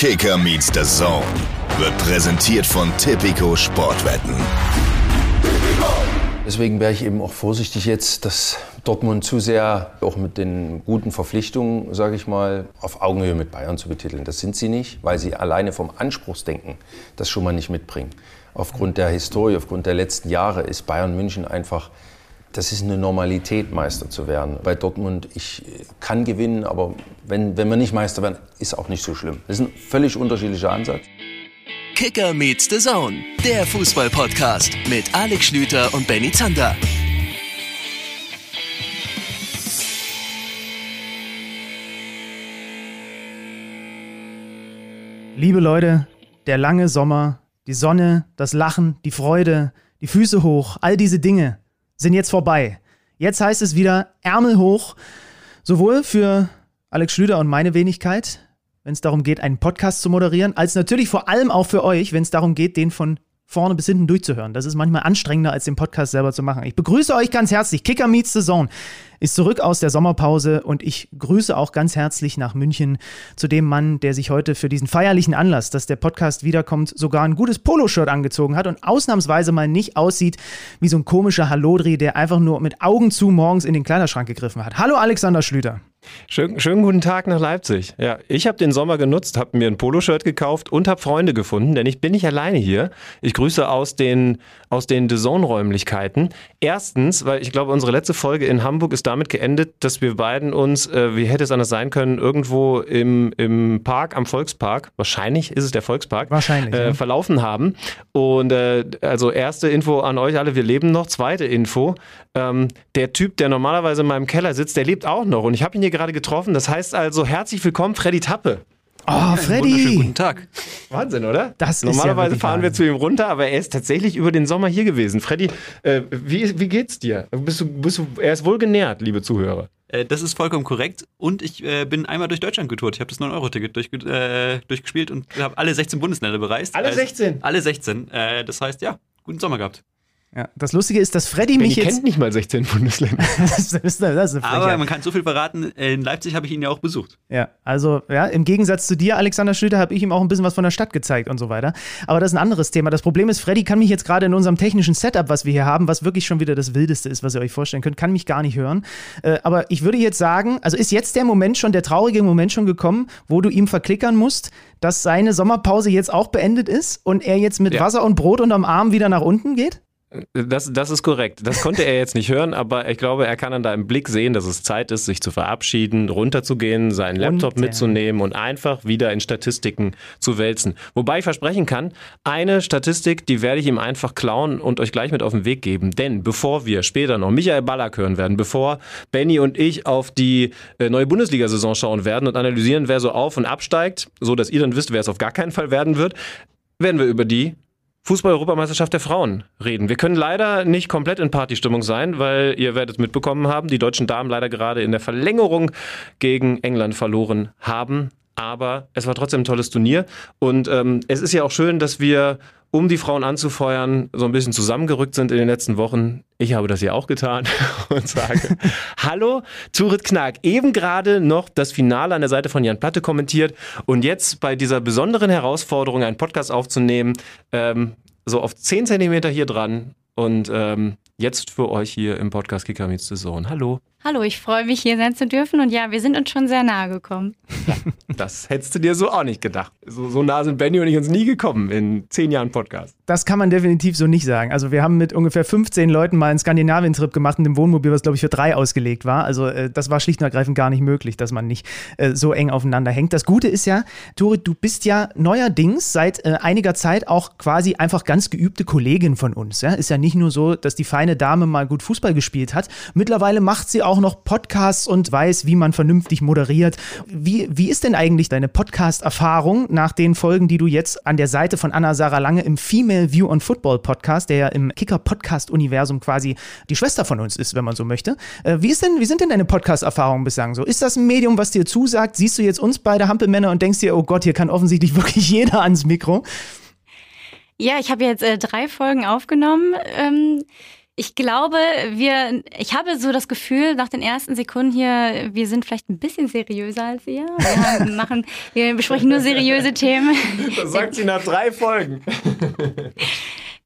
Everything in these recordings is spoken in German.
Kicker meets the Zone wird präsentiert von Tipico Sportwetten. Deswegen wäre ich eben auch vorsichtig jetzt, dass Dortmund zu sehr auch mit den guten Verpflichtungen, sage ich mal, auf Augenhöhe mit Bayern zu betiteln. Das sind sie nicht, weil sie alleine vom Anspruchsdenken das schon mal nicht mitbringen. Aufgrund der Historie, aufgrund der letzten Jahre ist Bayern München einfach das ist eine Normalität, Meister zu werden. Bei Dortmund, ich kann gewinnen, aber wenn, wenn wir nicht Meister werden, ist auch nicht so schlimm. Das ist ein völlig unterschiedlicher Ansatz. Kicker meets the Zone, der Fußball-Podcast mit Alex Schlüter und Benny Zander. Liebe Leute, der lange Sommer, die Sonne, das Lachen, die Freude, die Füße hoch, all diese Dinge sind jetzt vorbei. Jetzt heißt es wieder Ärmel hoch, sowohl für Alex Schlüter und meine Wenigkeit, wenn es darum geht, einen Podcast zu moderieren, als natürlich vor allem auch für euch, wenn es darum geht, den von vorne bis hinten durchzuhören. Das ist manchmal anstrengender, als den Podcast selber zu machen. Ich begrüße euch ganz herzlich. Kicker Meets the Zone ist zurück aus der Sommerpause und ich grüße auch ganz herzlich nach München zu dem Mann, der sich heute für diesen feierlichen Anlass, dass der Podcast wiederkommt, sogar ein gutes Poloshirt angezogen hat und ausnahmsweise mal nicht aussieht wie so ein komischer Hallodri, der einfach nur mit Augen zu morgens in den Kleiderschrank gegriffen hat. Hallo Alexander Schlüter. Schön, schönen guten Tag nach Leipzig. Ja, ich habe den Sommer genutzt, habe mir ein Poloshirt gekauft und habe Freunde gefunden, denn ich bin nicht alleine hier. Ich grüße aus den, aus den The räumlichkeiten Erstens, weil ich glaube, unsere letzte Folge in Hamburg ist damit geendet, dass wir beiden uns, äh, wie hätte es anders sein können, irgendwo im, im Park, am Volkspark, wahrscheinlich ist es der Volkspark, wahrscheinlich, äh, ja. verlaufen haben. Und äh, also erste Info an euch alle, wir leben noch. Zweite Info, ähm, der Typ, der normalerweise in meinem Keller sitzt, der lebt auch noch. Und ich habe ihn hier gerade getroffen. Das heißt also, herzlich willkommen, Freddy Tappe. Oh, Freddy! Guten Tag. Wahnsinn, oder? Das Normalerweise ist ja fahren wir zu ihm runter, aber er ist tatsächlich über den Sommer hier gewesen. Freddy, äh, wie, wie geht's dir? Bist du, bist du, er ist wohl genährt, liebe Zuhörer. Äh, das ist vollkommen korrekt. Und ich äh, bin einmal durch Deutschland getourt. Ich habe das 9-Euro-Ticket durch, äh, durchgespielt und habe alle 16 Bundesländer bereist. Alle 16? alle 16. Äh, das heißt, ja, guten Sommer gehabt. Ja, das Lustige ist, dass Freddy Benny mich jetzt. kennt nicht mal 16 Bundesländer. das ist, das ist Aber man kann so viel verraten, in Leipzig habe ich ihn ja auch besucht. Ja, also ja, im Gegensatz zu dir, Alexander Schlüter, habe ich ihm auch ein bisschen was von der Stadt gezeigt und so weiter. Aber das ist ein anderes Thema. Das Problem ist, Freddy kann mich jetzt gerade in unserem technischen Setup, was wir hier haben, was wirklich schon wieder das Wildeste ist, was ihr euch vorstellen könnt, kann mich gar nicht hören. Äh, aber ich würde jetzt sagen, also ist jetzt der Moment schon, der traurige Moment schon gekommen, wo du ihm verklickern musst, dass seine Sommerpause jetzt auch beendet ist und er jetzt mit Ja. Wasser und Brot unterm Arm wieder nach unten geht? Das, das ist korrekt. Das konnte er jetzt nicht hören, aber ich glaube, er kann an deinem Blick sehen, dass es Zeit ist, sich zu verabschieden, runterzugehen, seinen Laptop Runter. mitzunehmen und einfach wieder in Statistiken zu wälzen. Wobei ich versprechen kann, eine Statistik, die werde ich ihm einfach klauen und euch gleich mit auf den Weg geben. Denn bevor wir später noch Michael Ballack hören werden, bevor Benny und ich auf die äh, neue Bundesliga-Saison schauen werden und analysieren, wer so auf und absteigt, so dass ihr dann wisst, wer es auf gar keinen Fall werden wird, werden wir über die Fußball-Europameisterschaft der Frauen reden. Wir können leider nicht komplett in Partystimmung sein, weil ihr werdet mitbekommen haben, die deutschen Damen leider gerade in der Verlängerung gegen England verloren haben. Aber es war trotzdem ein tolles Turnier. Und ähm, es ist ja auch schön, dass wir, um die Frauen anzufeuern, so ein bisschen zusammengerückt sind in den letzten Wochen. Ich habe das ja auch getan und sage Hallo, Turit Knack. Eben gerade noch das Finale an der Seite von Jan Platte kommentiert und jetzt bei dieser besonderen Herausforderung, einen Podcast aufzunehmen, ähm, so auf 10 Zentimeter hier dran und ähm, jetzt für euch hier im Podcast Kicker Zone. Hallo. Hallo, ich freue mich, hier sein zu dürfen. Und ja, wir sind uns schon sehr nahe gekommen. Das hättest du dir so auch nicht gedacht. So, so nah sind Benny und ich uns nie gekommen in zehn Jahren Podcast. Das kann man definitiv so nicht sagen. Also wir haben mit ungefähr 15 Leuten mal einen Skandinavien-Trip gemacht in dem Wohnmobil, was glaube ich für drei ausgelegt war. Also äh, das war schlicht und ergreifend gar nicht möglich, dass man nicht äh, so eng aufeinander hängt. Das Gute ist ja, Tore, du bist ja neuerdings seit äh, einiger Zeit auch quasi einfach ganz geübte Kollegin von uns. Ja? Ist ja nicht nur so, dass die feine Dame mal gut Fußball gespielt hat. Mittlerweile macht sie auch noch Podcasts und weiß, wie man vernünftig moderiert. Wie, wie ist denn eigentlich deine Podcast-Erfahrung nach den Folgen, die du jetzt an der Seite von Anna-Sarah Lange im Female View on Football Podcast, der ja im Kicker-Podcast-Universum quasi die Schwester von uns ist, wenn man so möchte. Äh, wie, ist denn, wie sind denn deine Podcast-Erfahrungen bislang so? Ist das ein Medium, was dir zusagt? Siehst du jetzt uns beide Hampelmänner und denkst dir, oh Gott, hier kann offensichtlich wirklich jeder ans Mikro? Ja, ich habe jetzt äh, drei Folgen aufgenommen. Ähm, Ich glaube, wir, ich habe so das Gefühl, nach den ersten Sekunden hier, wir sind vielleicht ein bisschen seriöser als ihr. Wir, machen, wir besprechen nur seriöse Themen. Das sagt sie nach drei Folgen.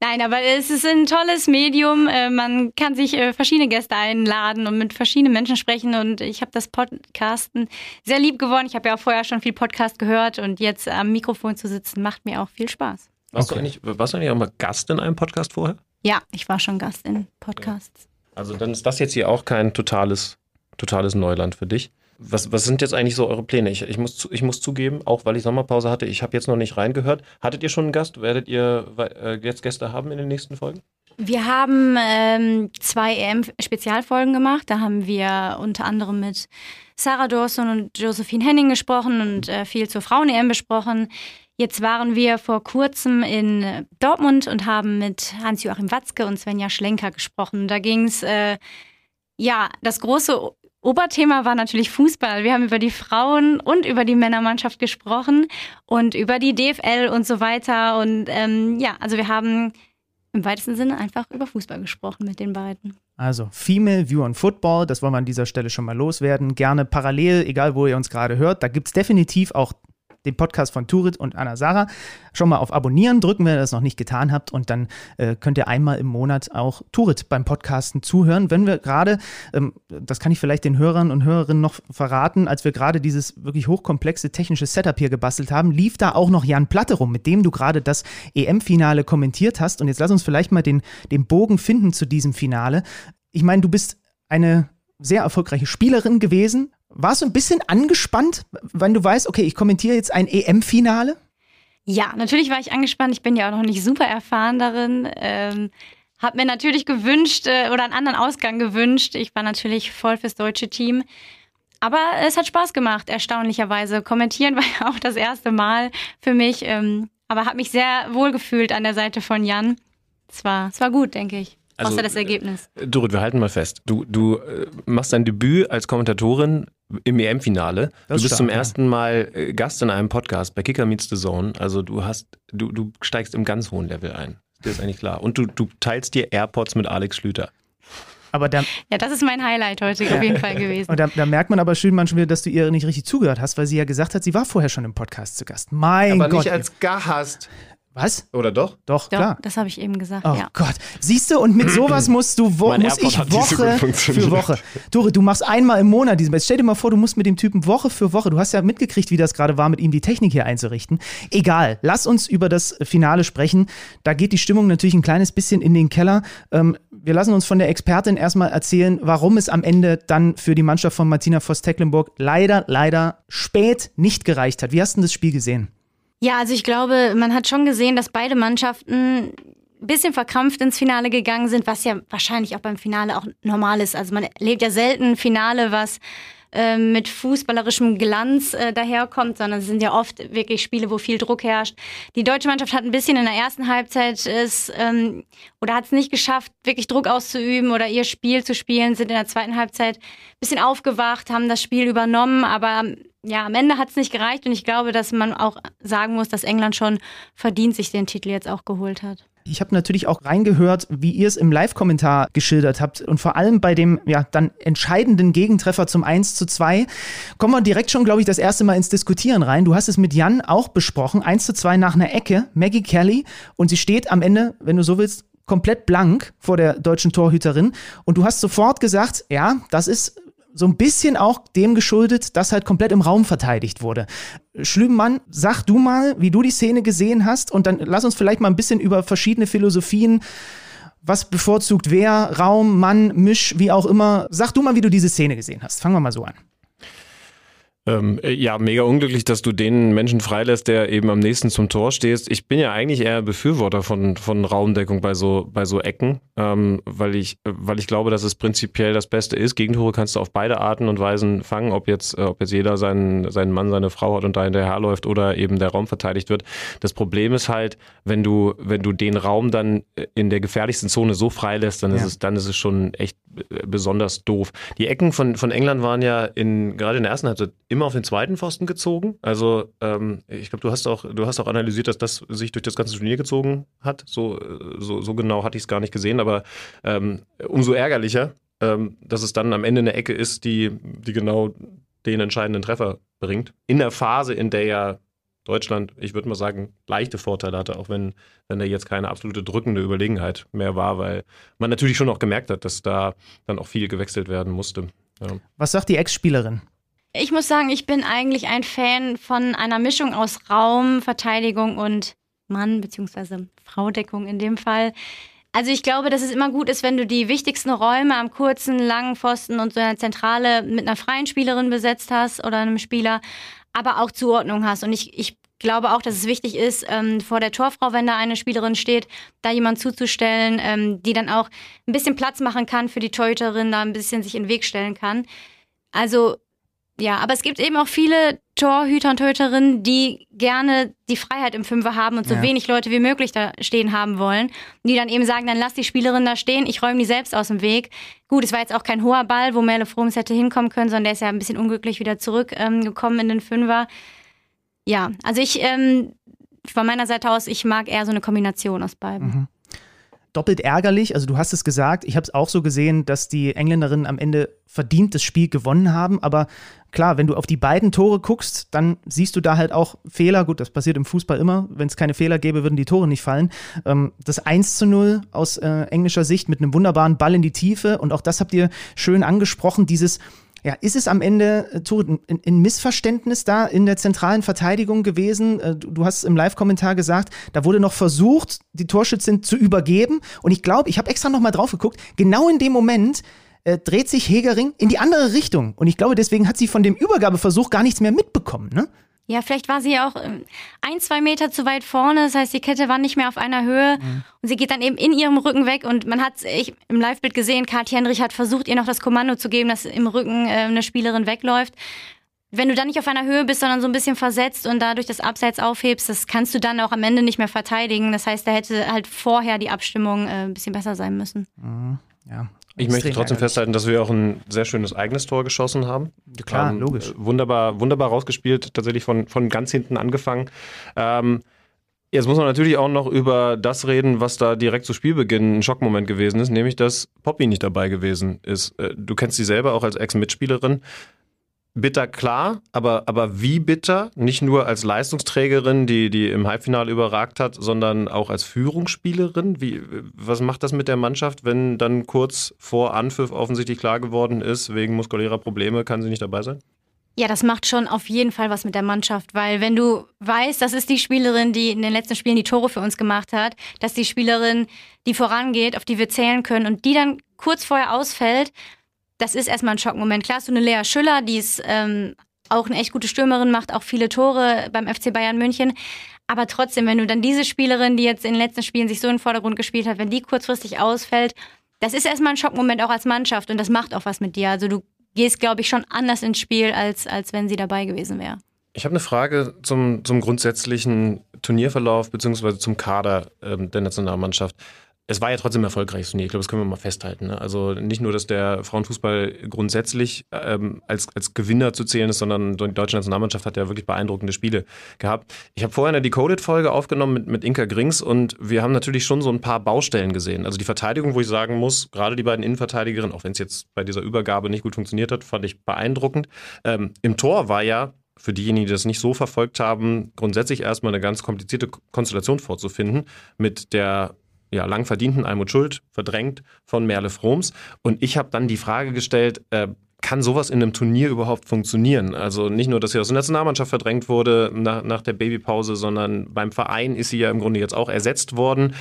Nein, aber es ist ein tolles Medium. Äh, man kann sich äh, verschiedene Gäste einladen und mit verschiedenen Menschen sprechen. Und ich habe das Podcasten sehr lieb gewonnen. Ich habe ja auch vorher schon viel Podcast gehört und jetzt am Mikrofon zu sitzen macht mir auch viel Spaß. Warst, okay. du eigentlich, warst du eigentlich auch mal Gast in einem Podcast vorher? Ja, ich war schon Gast in Podcasts. Also dann ist das jetzt hier auch kein totales, totales Neuland für dich. Was, was sind jetzt eigentlich so eure Pläne? Ich, ich, muss, ich muss zugeben, auch weil ich Sommerpause hatte, ich habe jetzt noch nicht reingehört. Hattet ihr schon einen Gast? Werdet ihr äh, jetzt Gäste haben in den nächsten Folgen? Wir haben ähm, zwei EM-Spezialfolgen gemacht. Da haben wir unter anderem mit Sarah Dawson und Josephine Henning gesprochen und äh, viel zur Frauen-EM besprochen. Jetzt waren wir vor kurzem in Dortmund und haben mit Hans-Joachim Watzke und Svenja Schlenker gesprochen. Da ging es, äh, ja, das große Oberthema war natürlich Fußball. Wir haben über die Frauen und über die Männermannschaft gesprochen und über die DFL und so weiter. Und ähm, ja, also wir haben im weitesten Sinne einfach über Fußball gesprochen mit den beiden. Also Female View on Football, das wollen wir an dieser Stelle schon mal loswerden. Gerne parallel, egal wo ihr uns gerade hört. Da gibt es definitiv auch den Podcast von Turit und Anna Sarah schon mal auf Abonnieren drücken, wenn ihr das noch nicht getan habt. Und dann äh, könnt ihr einmal im Monat auch Turit beim Podcasten zuhören. Wenn wir gerade, ähm, das kann ich vielleicht den Hörern und Hörerinnen noch verraten, als wir gerade dieses wirklich hochkomplexe technische Setup hier gebastelt haben, lief da auch noch Jan Platte rum, mit dem du gerade das EM-Finale kommentiert hast. Und jetzt lass uns vielleicht mal den, den Bogen finden zu diesem Finale. Ich meine, du bist eine sehr erfolgreiche Spielerin gewesen, warst du ein bisschen angespannt, wenn du weißt, okay, ich kommentiere jetzt ein EM-Finale? Ja, natürlich war ich angespannt. Ich bin ja auch noch nicht super erfahren darin. Ähm, hab mir natürlich gewünscht äh, oder einen anderen Ausgang gewünscht. Ich war natürlich voll fürs deutsche Team. Aber es hat Spaß gemacht, erstaunlicherweise. Kommentieren war ja auch das erste Mal für mich. Ähm, aber habe mich sehr wohl gefühlt an der Seite von Jan. Es war, es war gut, denke ich. Also, Außer das Ergebnis. Dorit, wir halten mal fest. Du, du äh, machst dein Debüt als Kommentatorin im EM-Finale. Du bist stark, zum ersten Mal äh, Gast in einem Podcast bei Kicker Meets the Zone. Also du hast, du, du steigst im ganz hohen Level ein. Das ist eigentlich klar. Und du, du teilst dir AirPods mit Alex Schlüter. Aber da, ja, das ist mein Highlight heute auf jeden Fall gewesen. Und da, da merkt man aber schön manchmal, dass du ihr nicht richtig zugehört hast, weil sie ja gesagt hat, sie war vorher schon im Podcast zu Gast. Mein aber Gott. nicht als Gast. Was? Oder doch? Doch, doch klar. Das habe ich eben gesagt. Oh ja. Gott. Siehst du, und mit sowas musst du wo, muss ich Woche für Woche. Dore, du machst einmal im Monat diesen. Jetzt stell dir mal vor, du musst mit dem Typen Woche für Woche. Du hast ja mitgekriegt, wie das gerade war, mit ihm die Technik hier einzurichten. Egal. Lass uns über das Finale sprechen. Da geht die Stimmung natürlich ein kleines bisschen in den Keller. Ähm, wir lassen uns von der Expertin erstmal erzählen, warum es am Ende dann für die Mannschaft von Martina Voss-Tecklenburg leider, leider spät nicht gereicht hat. Wie hast du das Spiel gesehen? Ja, also ich glaube, man hat schon gesehen, dass beide Mannschaften ein bisschen verkrampft ins Finale gegangen sind, was ja wahrscheinlich auch beim Finale auch normal ist. Also man erlebt ja selten ein Finale, was äh, mit fußballerischem Glanz äh, daherkommt, sondern es sind ja oft wirklich Spiele, wo viel Druck herrscht. Die deutsche Mannschaft hat ein bisschen in der ersten Halbzeit es ähm, oder hat es nicht geschafft, wirklich Druck auszuüben oder ihr Spiel zu spielen, sind in der zweiten Halbzeit ein bisschen aufgewacht, haben das Spiel übernommen, aber ja, am Ende hat es nicht gereicht und ich glaube, dass man auch sagen muss, dass England schon verdient sich den Titel jetzt auch geholt hat. Ich habe natürlich auch reingehört, wie ihr es im Live-Kommentar geschildert habt. Und vor allem bei dem ja dann entscheidenden Gegentreffer zum 1 zu 2 kommen wir direkt schon, glaube ich, das erste Mal ins Diskutieren rein. Du hast es mit Jan auch besprochen. 1 zu 2 nach einer Ecke, Maggie Kelly. Und sie steht am Ende, wenn du so willst, komplett blank vor der deutschen Torhüterin. Und du hast sofort gesagt, ja, das ist so ein bisschen auch dem geschuldet, dass halt komplett im Raum verteidigt wurde. Schlübenmann, sag du mal, wie du die Szene gesehen hast und dann lass uns vielleicht mal ein bisschen über verschiedene Philosophien, was bevorzugt wer, Raum, Mann, Misch, wie auch immer. Sag du mal, wie du diese Szene gesehen hast. Fangen wir mal so an. Ähm, äh, ja, mega unglücklich, dass du den Menschen freilässt, der eben am nächsten zum Tor stehst. Ich bin ja eigentlich eher Befürworter von, von Raumdeckung bei so, bei so Ecken, ähm, weil, ich, weil ich glaube, dass es prinzipiell das Beste ist. Gegentore kannst du auf beide Arten und Weisen fangen, ob jetzt, äh, ob jetzt jeder seinen, seinen Mann, seine Frau hat und da hinterherläuft oder eben der Raum verteidigt wird. Das Problem ist halt, wenn du, wenn du den Raum dann in der gefährlichsten Zone so freilässt, dann ja. ist es, dann ist es schon echt äh, besonders doof. Die Ecken von, von England waren ja in, gerade in der ersten Halbzeit immer auf den zweiten Pfosten gezogen. Also ähm, ich glaube, du hast auch, du hast auch analysiert, dass das sich durch das ganze Turnier gezogen hat. So, so, so genau hatte ich es gar nicht gesehen, aber ähm, umso ärgerlicher, ähm, dass es dann am Ende eine Ecke ist, die, die genau den entscheidenden Treffer bringt. In der Phase, in der ja Deutschland, ich würde mal sagen, leichte Vorteile hatte, auch wenn, wenn da jetzt keine absolute drückende Überlegenheit mehr war, weil man natürlich schon auch gemerkt hat, dass da dann auch viel gewechselt werden musste. Ja. Was sagt die Ex-Spielerin? Ich muss sagen, ich bin eigentlich ein Fan von einer Mischung aus Raum, Verteidigung und Mann- bzw. Fraudeckung in dem Fall. Also ich glaube, dass es immer gut ist, wenn du die wichtigsten Räume am kurzen, langen Pfosten und so einer Zentrale mit einer freien Spielerin besetzt hast oder einem Spieler, aber auch Zuordnung hast. Und ich, ich glaube auch, dass es wichtig ist, ähm, vor der Torfrau, wenn da eine Spielerin steht, da jemand zuzustellen, ähm, die dann auch ein bisschen Platz machen kann für die Torhüterin, da ein bisschen sich in den Weg stellen kann. Also ja, aber es gibt eben auch viele Torhüter und Torhüterinnen, die gerne die Freiheit im Fünfer haben und so Ja. wenig Leute wie möglich da stehen haben wollen. Die dann eben sagen, dann lass die Spielerin da stehen, ich räume die selbst aus dem Weg. Gut, es war jetzt auch kein hoher Ball, wo Merle Froms hätte hinkommen können, sondern der ist ja ein bisschen unglücklich wieder zurückgekommen ähm, in den Fünfer. Ja, also ich, ähm, von meiner Seite aus, ich mag eher so eine Kombination aus beiden. Doppelt ärgerlich. Also du hast es gesagt, ich habe es auch so gesehen, dass die Engländerinnen am Ende verdient das Spiel gewonnen haben. Aber klar, wenn du auf die beiden Tore guckst, dann siehst du da halt auch Fehler. Gut, das passiert im Fußball immer. Wenn es keine Fehler gäbe, würden die Tore nicht fallen. Ähm, das 1 zu 0 aus äh, englischer Sicht mit einem wunderbaren Ball in die Tiefe. Und auch das habt ihr schön angesprochen, dieses ja, ist es am Ende äh, Tore, ein, ein Missverständnis da in der zentralen Verteidigung gewesen? Äh, Du, du hast im Live-Kommentar gesagt, da wurde noch versucht, die Torschützin zu übergeben. Und ich glaube, ich habe extra noch mal drauf geguckt, genau in dem Moment äh, dreht sich Hegering in die andere Richtung. Und ich glaube, deswegen hat sie von dem Übergabeversuch gar nichts mehr mitbekommen. Ne? Ja, vielleicht war sie auch ähm, ein, zwei Meter zu weit vorne. Das heißt, die Kette war nicht mehr auf einer Höhe. Und sie geht dann eben in ihrem Rücken weg. Und man hat ich, im Live-Bild gesehen, Kathi Henrich hat versucht, ihr noch das Kommando zu geben, dass im Rücken äh, eine Spielerin wegläuft. Wenn du dann nicht auf einer Höhe bist, sondern so ein bisschen versetzt und dadurch das Abseits aufhebst, das kannst du dann auch am Ende nicht mehr verteidigen. Das heißt, da hätte halt vorher die Abstimmung äh, ein bisschen besser sein müssen. Ja. Ich möchte trotzdem ärgerlich. festhalten, dass wir auch ein sehr schönes eigenes Tor geschossen haben. klar, Ähm, logisch. Wunderbar, wunderbar rausgespielt, tatsächlich von, von ganz hinten angefangen. Ähm, jetzt muss man natürlich auch noch über das reden, was da direkt zu Spielbeginn ein Schockmoment gewesen ist, nämlich dass Poppy nicht dabei gewesen ist. Äh, Du kennst sie selber auch als Ex-Mitspielerin. Bitter klar, aber, aber wie bitter? Nicht nur als Leistungsträgerin, die, die im Halbfinale überragt hat, sondern auch als Führungsspielerin. Wie, was macht das mit der Mannschaft, wenn dann kurz vor Anpfiff offensichtlich klar geworden ist, wegen muskulärer Probleme kann sie nicht dabei sein? Ja, das macht schon auf jeden Fall was mit der Mannschaft, weil wenn du weißt, das ist die Spielerin, die in den letzten Spielen die Tore für uns gemacht hat, dass die Spielerin, die vorangeht, auf die wir zählen können und die dann kurz vorher ausfällt, das ist erstmal ein Schockmoment. Klar du eine Lea Schüller, die ist ähm, auch eine echt gute Stürmerin, macht auch viele Tore beim FC Bayern München. Aber trotzdem, wenn du dann diese Spielerin, die jetzt in den letzten Spielen sich so in den Vordergrund gespielt hat, wenn die kurzfristig ausfällt, das ist erstmal ein Schockmoment auch als Mannschaft und das macht auch was mit dir. Also du gehst, glaube ich, schon anders ins Spiel, als, als wenn sie dabei gewesen wäre. Ich habe eine Frage zum, zum grundsätzlichen Turnierverlauf beziehungsweise zum Kader ähm, der Nationalmannschaft. Es war ja trotzdem ein erfolgreiches Turnier, ich glaube, das können wir mal festhalten. Ne? Also nicht nur, dass der Frauenfußball grundsätzlich ähm, als, als Gewinner zu zählen ist, sondern die deutsche Nationalmannschaft hat ja wirklich beeindruckende Spiele gehabt. Ich habe vorher eine Decoded-Folge aufgenommen mit, mit Inka Grings und wir haben natürlich schon so ein paar Baustellen gesehen. Also die Verteidigung, wo ich sagen muss, gerade die beiden Innenverteidigerinnen, auch wenn es jetzt bei dieser Übergabe nicht gut funktioniert hat, fand ich beeindruckend. Ähm, Im Tor war ja für diejenigen, die das nicht so verfolgt haben, grundsätzlich erstmal eine ganz komplizierte Konstellation vorzufinden mit der ja, lang verdienten Almut Schuld, verdrängt von Merle Froms. Und ich habe dann die Frage gestellt, äh, kann sowas in einem Turnier überhaupt funktionieren? Also nicht nur, dass sie aus der Nationalmannschaft verdrängt wurde nach, nach der Babypause, sondern beim Verein ist sie ja im Grunde jetzt auch ersetzt worden.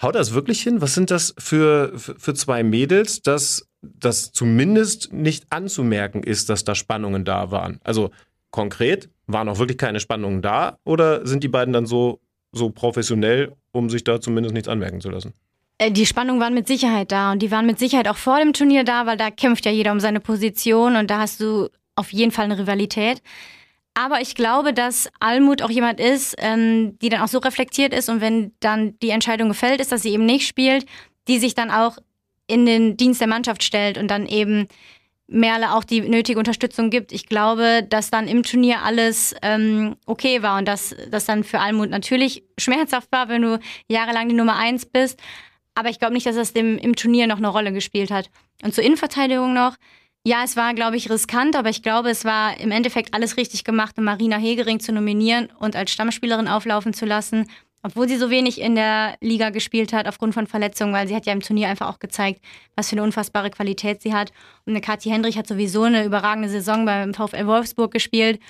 Haut das wirklich hin? Was sind das für, für, zwei Mädels, dass das zumindest nicht anzumerken ist, dass da Spannungen da waren? Also konkret, waren auch wirklich keine Spannungen da oder sind die beiden dann so, so professionell, um sich da zumindest nichts anmerken zu lassen? Äh, Die Spannungen waren mit Sicherheit da und die waren mit Sicherheit auch vor dem Turnier da, weil da kämpft ja jeder um seine Position und da hast du auf jeden Fall eine Rivalität. Aber ich glaube, dass Almut auch jemand ist, ähm, die dann auch so reflektiert ist und wenn dann die Entscheidung gefällt ist, dass sie eben nicht spielt, die sich dann auch in den Dienst der Mannschaft stellt und dann eben Merle auch die nötige Unterstützung gibt. Ich glaube, dass dann im Turnier alles ähm, okay war und dass das dann für Almut natürlich schmerzhaft war, wenn du jahrelang die Nummer eins bist. Aber ich glaube nicht, dass das dem, im Turnier noch eine Rolle gespielt hat. Und zur Innenverteidigung noch. Ja, es war, glaube ich, riskant, aber ich glaube, es war im Endeffekt alles richtig gemacht, um Marina Hegering zu nominieren und als Stammspielerin auflaufen zu lassen obwohl sie so wenig in der Liga gespielt hat aufgrund von Verletzungen, weil sie hat ja im Turnier einfach auch gezeigt, was für eine unfassbare Qualität sie hat. Und eine Kathi Hendrich hat sowieso eine überragende Saison beim VfL Wolfsburg gespielt.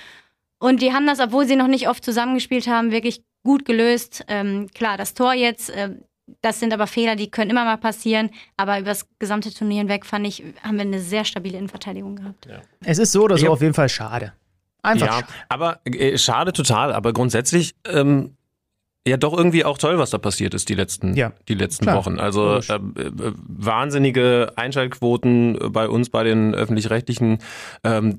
Und die haben das, obwohl sie noch nicht oft zusammengespielt haben, wirklich gut gelöst. Ähm, klar, das Tor jetzt, äh, das sind aber Fehler, die können immer mal passieren. Aber über das gesamte Turnier hinweg, fand ich, haben wir eine sehr stabile Innenverteidigung gehabt. Ja. Es ist so oder so auf jeden Fall schade. Einfach ja, schade. aber äh, schade total. Aber grundsätzlich ähm, ja doch irgendwie auch toll, was da passiert ist die letzten, ja, die letzten Wochen. Also äh, äh, wahnsinnige Einschaltquoten bei uns bei den öffentlich-rechtlichen. Ähm,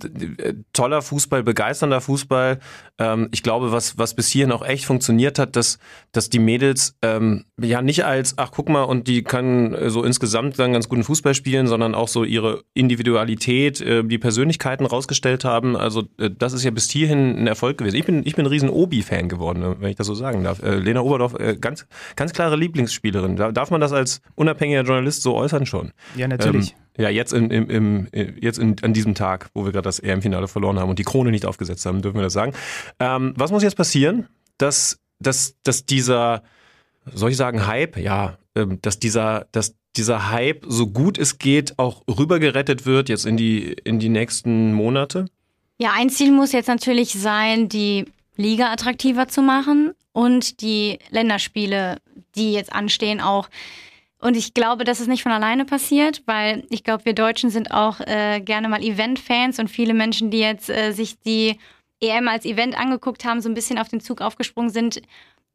toller Fußball, begeisternder Fußball. Ähm, ich glaube, was, was bis hierhin auch echt funktioniert hat, dass, dass die Mädels ähm, ja nicht als, ach guck mal, und die können so insgesamt dann ganz guten Fußball spielen, sondern auch so ihre Individualität, äh, die Persönlichkeiten rausgestellt haben. Also äh, das ist ja bis hierhin ein Erfolg gewesen. Ich bin, ich bin ein riesen Obi-Fan geworden, wenn ich das so sagen darf. Äh, Lena Oberdorf, äh, ganz, ganz klare Lieblingsspielerin. Darf man das als unabhängiger Journalist so äußern schon? Ja, natürlich. Ähm, ja, jetzt, in, im, im, jetzt in, an diesem Tag, wo wir gerade das EM-Finale verloren haben und die Krone nicht aufgesetzt haben, dürfen wir das sagen. Ähm, was muss jetzt passieren, dass, dass, dass dieser, soll ich sagen, Hype, ja, ähm, dass dieser, dass dieser Hype, so gut es geht, auch rübergerettet wird jetzt in die, in die nächsten Monate? Ja, ein Ziel muss jetzt natürlich sein, die Liga attraktiver zu machen und die Länderspiele, die jetzt anstehen, auch. Und ich glaube, dass es nicht von alleine passiert, weil ich glaube, wir Deutschen sind auch äh, gerne mal Event-Fans und viele Menschen, die jetzt äh, sich die EM als Event angeguckt haben, so ein bisschen auf den Zug aufgesprungen sind,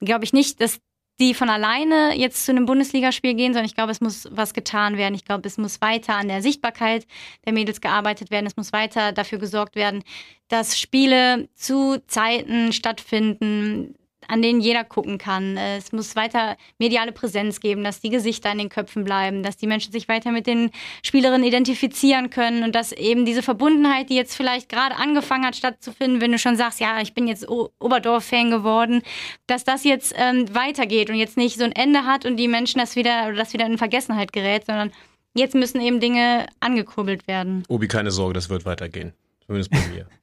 glaube ich nicht, dass die von alleine jetzt zu einem Bundesligaspiel gehen, sondern ich glaube, es muss was getan werden. Ich glaube, es muss weiter an der Sichtbarkeit der Mädels gearbeitet werden. Es muss weiter dafür gesorgt werden, dass Spiele zu Zeiten stattfinden, an denen jeder gucken kann. Es muss weiter mediale Präsenz geben, dass die Gesichter in den Köpfen bleiben, dass die Menschen sich weiter mit den Spielerinnen identifizieren können und dass eben diese Verbundenheit, die jetzt vielleicht gerade angefangen hat stattzufinden, wenn du schon sagst, ja, ich bin jetzt Oberdorf-Fan geworden, dass das jetzt ähm, weitergeht und jetzt nicht so ein Ende hat und die Menschen das wieder das wieder in Vergessenheit gerät, sondern jetzt müssen eben Dinge angekurbelt werden. Obi, keine Sorge, das wird weitergehen. Zumindest bei mir.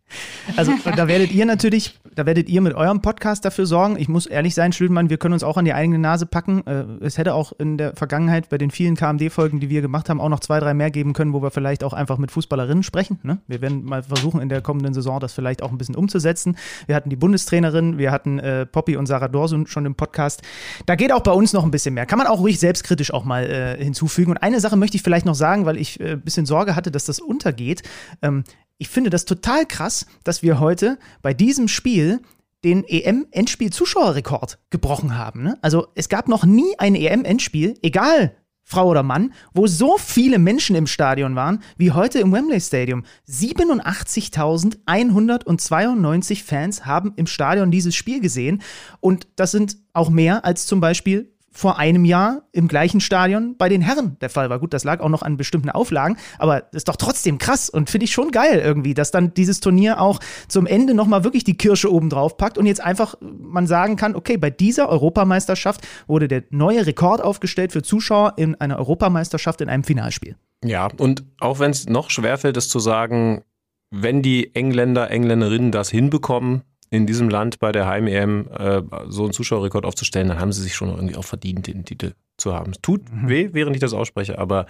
Also da werdet ihr natürlich, da werdet ihr mit eurem Podcast dafür sorgen. Ich muss ehrlich sein, Schlüdelmann, wir können uns auch an die eigene Nase packen. Äh, es hätte auch in der Vergangenheit bei den vielen KMD-Folgen, die wir gemacht haben, auch noch zwei, drei mehr geben können, wo wir vielleicht auch einfach mit Fußballerinnen sprechen. Ne? Wir werden mal versuchen, in der kommenden Saison das vielleicht auch ein bisschen umzusetzen. Wir hatten die Bundestrainerin, wir hatten äh, Poppy und Sarah Dorsun schon im Podcast. Da geht auch bei uns noch ein bisschen mehr. Kann man auch ruhig selbstkritisch auch mal äh, hinzufügen. Und eine Sache möchte ich vielleicht noch sagen, weil ich ein bisschen Sorge hatte, dass das untergeht. Ähm, ich finde das total krass, dass wir heute bei diesem Spiel den EM-Endspiel-Zuschauerrekord gebrochen haben. Ne? Also es gab noch nie ein EM-Endspiel, egal Frau oder Mann, wo so viele Menschen im Stadion waren wie heute im Wembley Stadium. 87.192 Fans haben im Stadion dieses Spiel gesehen und das sind auch mehr als zum Beispiel vor einem Jahr im gleichen Stadion bei den Herren der Fall war. Gut, das lag auch noch an bestimmten Auflagen, aber ist doch trotzdem krass und finde ich schon geil irgendwie, dass dann dieses Turnier auch zum Ende nochmal wirklich die Kirsche oben drauf packt und jetzt einfach man sagen kann, okay, bei dieser Europameisterschaft wurde der neue Rekord aufgestellt für Zuschauer in einer Europameisterschaft in einem Finalspiel. Ja, und auch wenn es noch schwerfällt, es zu sagen, wenn die Engländer, Engländerinnen das hinbekommen, in diesem Land bei der Heim-EM äh, so einen Zuschauerrekord aufzustellen, dann haben sie sich schon irgendwie auch verdient, den Titel zu haben. Es tut mhm. weh, während ich das ausspreche, aber,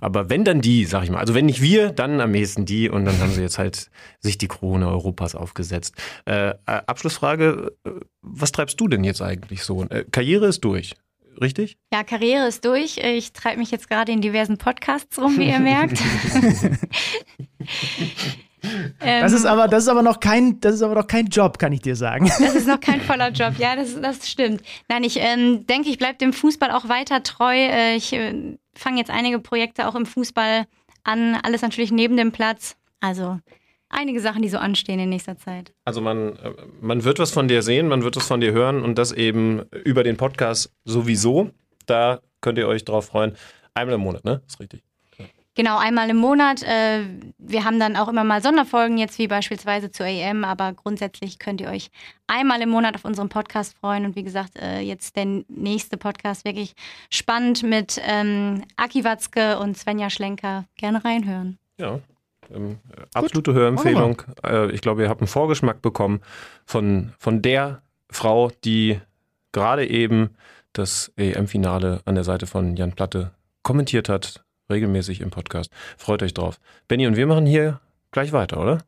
aber wenn dann die, sag ich mal, also wenn nicht wir, dann am ehesten die und dann haben sie jetzt halt sich die Krone Europas aufgesetzt. Äh, äh Abschlussfrage, äh, was treibst du denn jetzt eigentlich so? Äh, Karriere ist durch. Richtig? Ja, Karriere ist durch. Ich treibe mich jetzt gerade in diversen Podcasts rum, wie ihr merkt. das ist aber, das ist aber noch kein, das ist aber noch kein Job, kann ich dir sagen. Das ist noch kein voller Job, ja, das, das stimmt. Nein, ich ähm, denke, ich bleibe dem Fußball auch weiter treu. Äh, ich äh, fange jetzt einige Projekte auch im Fußball an, alles natürlich neben dem Platz. Also einige Sachen, die so anstehen in nächster Zeit. Also man, äh, man wird was von dir sehen, man wird was von dir hören und das eben über den Podcast sowieso. Da könnt ihr euch drauf freuen. Einmal im Monat, ne? Ist richtig. Genau, einmal im Monat. Äh, wir haben dann auch immer mal Sonderfolgen, jetzt wie beispielsweise zur AM, aber grundsätzlich könnt ihr euch einmal im Monat auf unseren Podcast freuen. Und wie gesagt, äh, jetzt der nächste Podcast wirklich spannend mit ähm, Aki Watzke und Svenja Schlenker. Gerne reinhören. Ja, ähm, absolute Hörempfehlung. Äh, ich glaube, ihr habt einen Vorgeschmack bekommen von, von der Frau, die gerade eben das EM-Finale an der Seite von Jan Platte kommentiert hat, regelmäßig im Podcast. Freut euch drauf. Benny und wir machen hier gleich weiter, oder?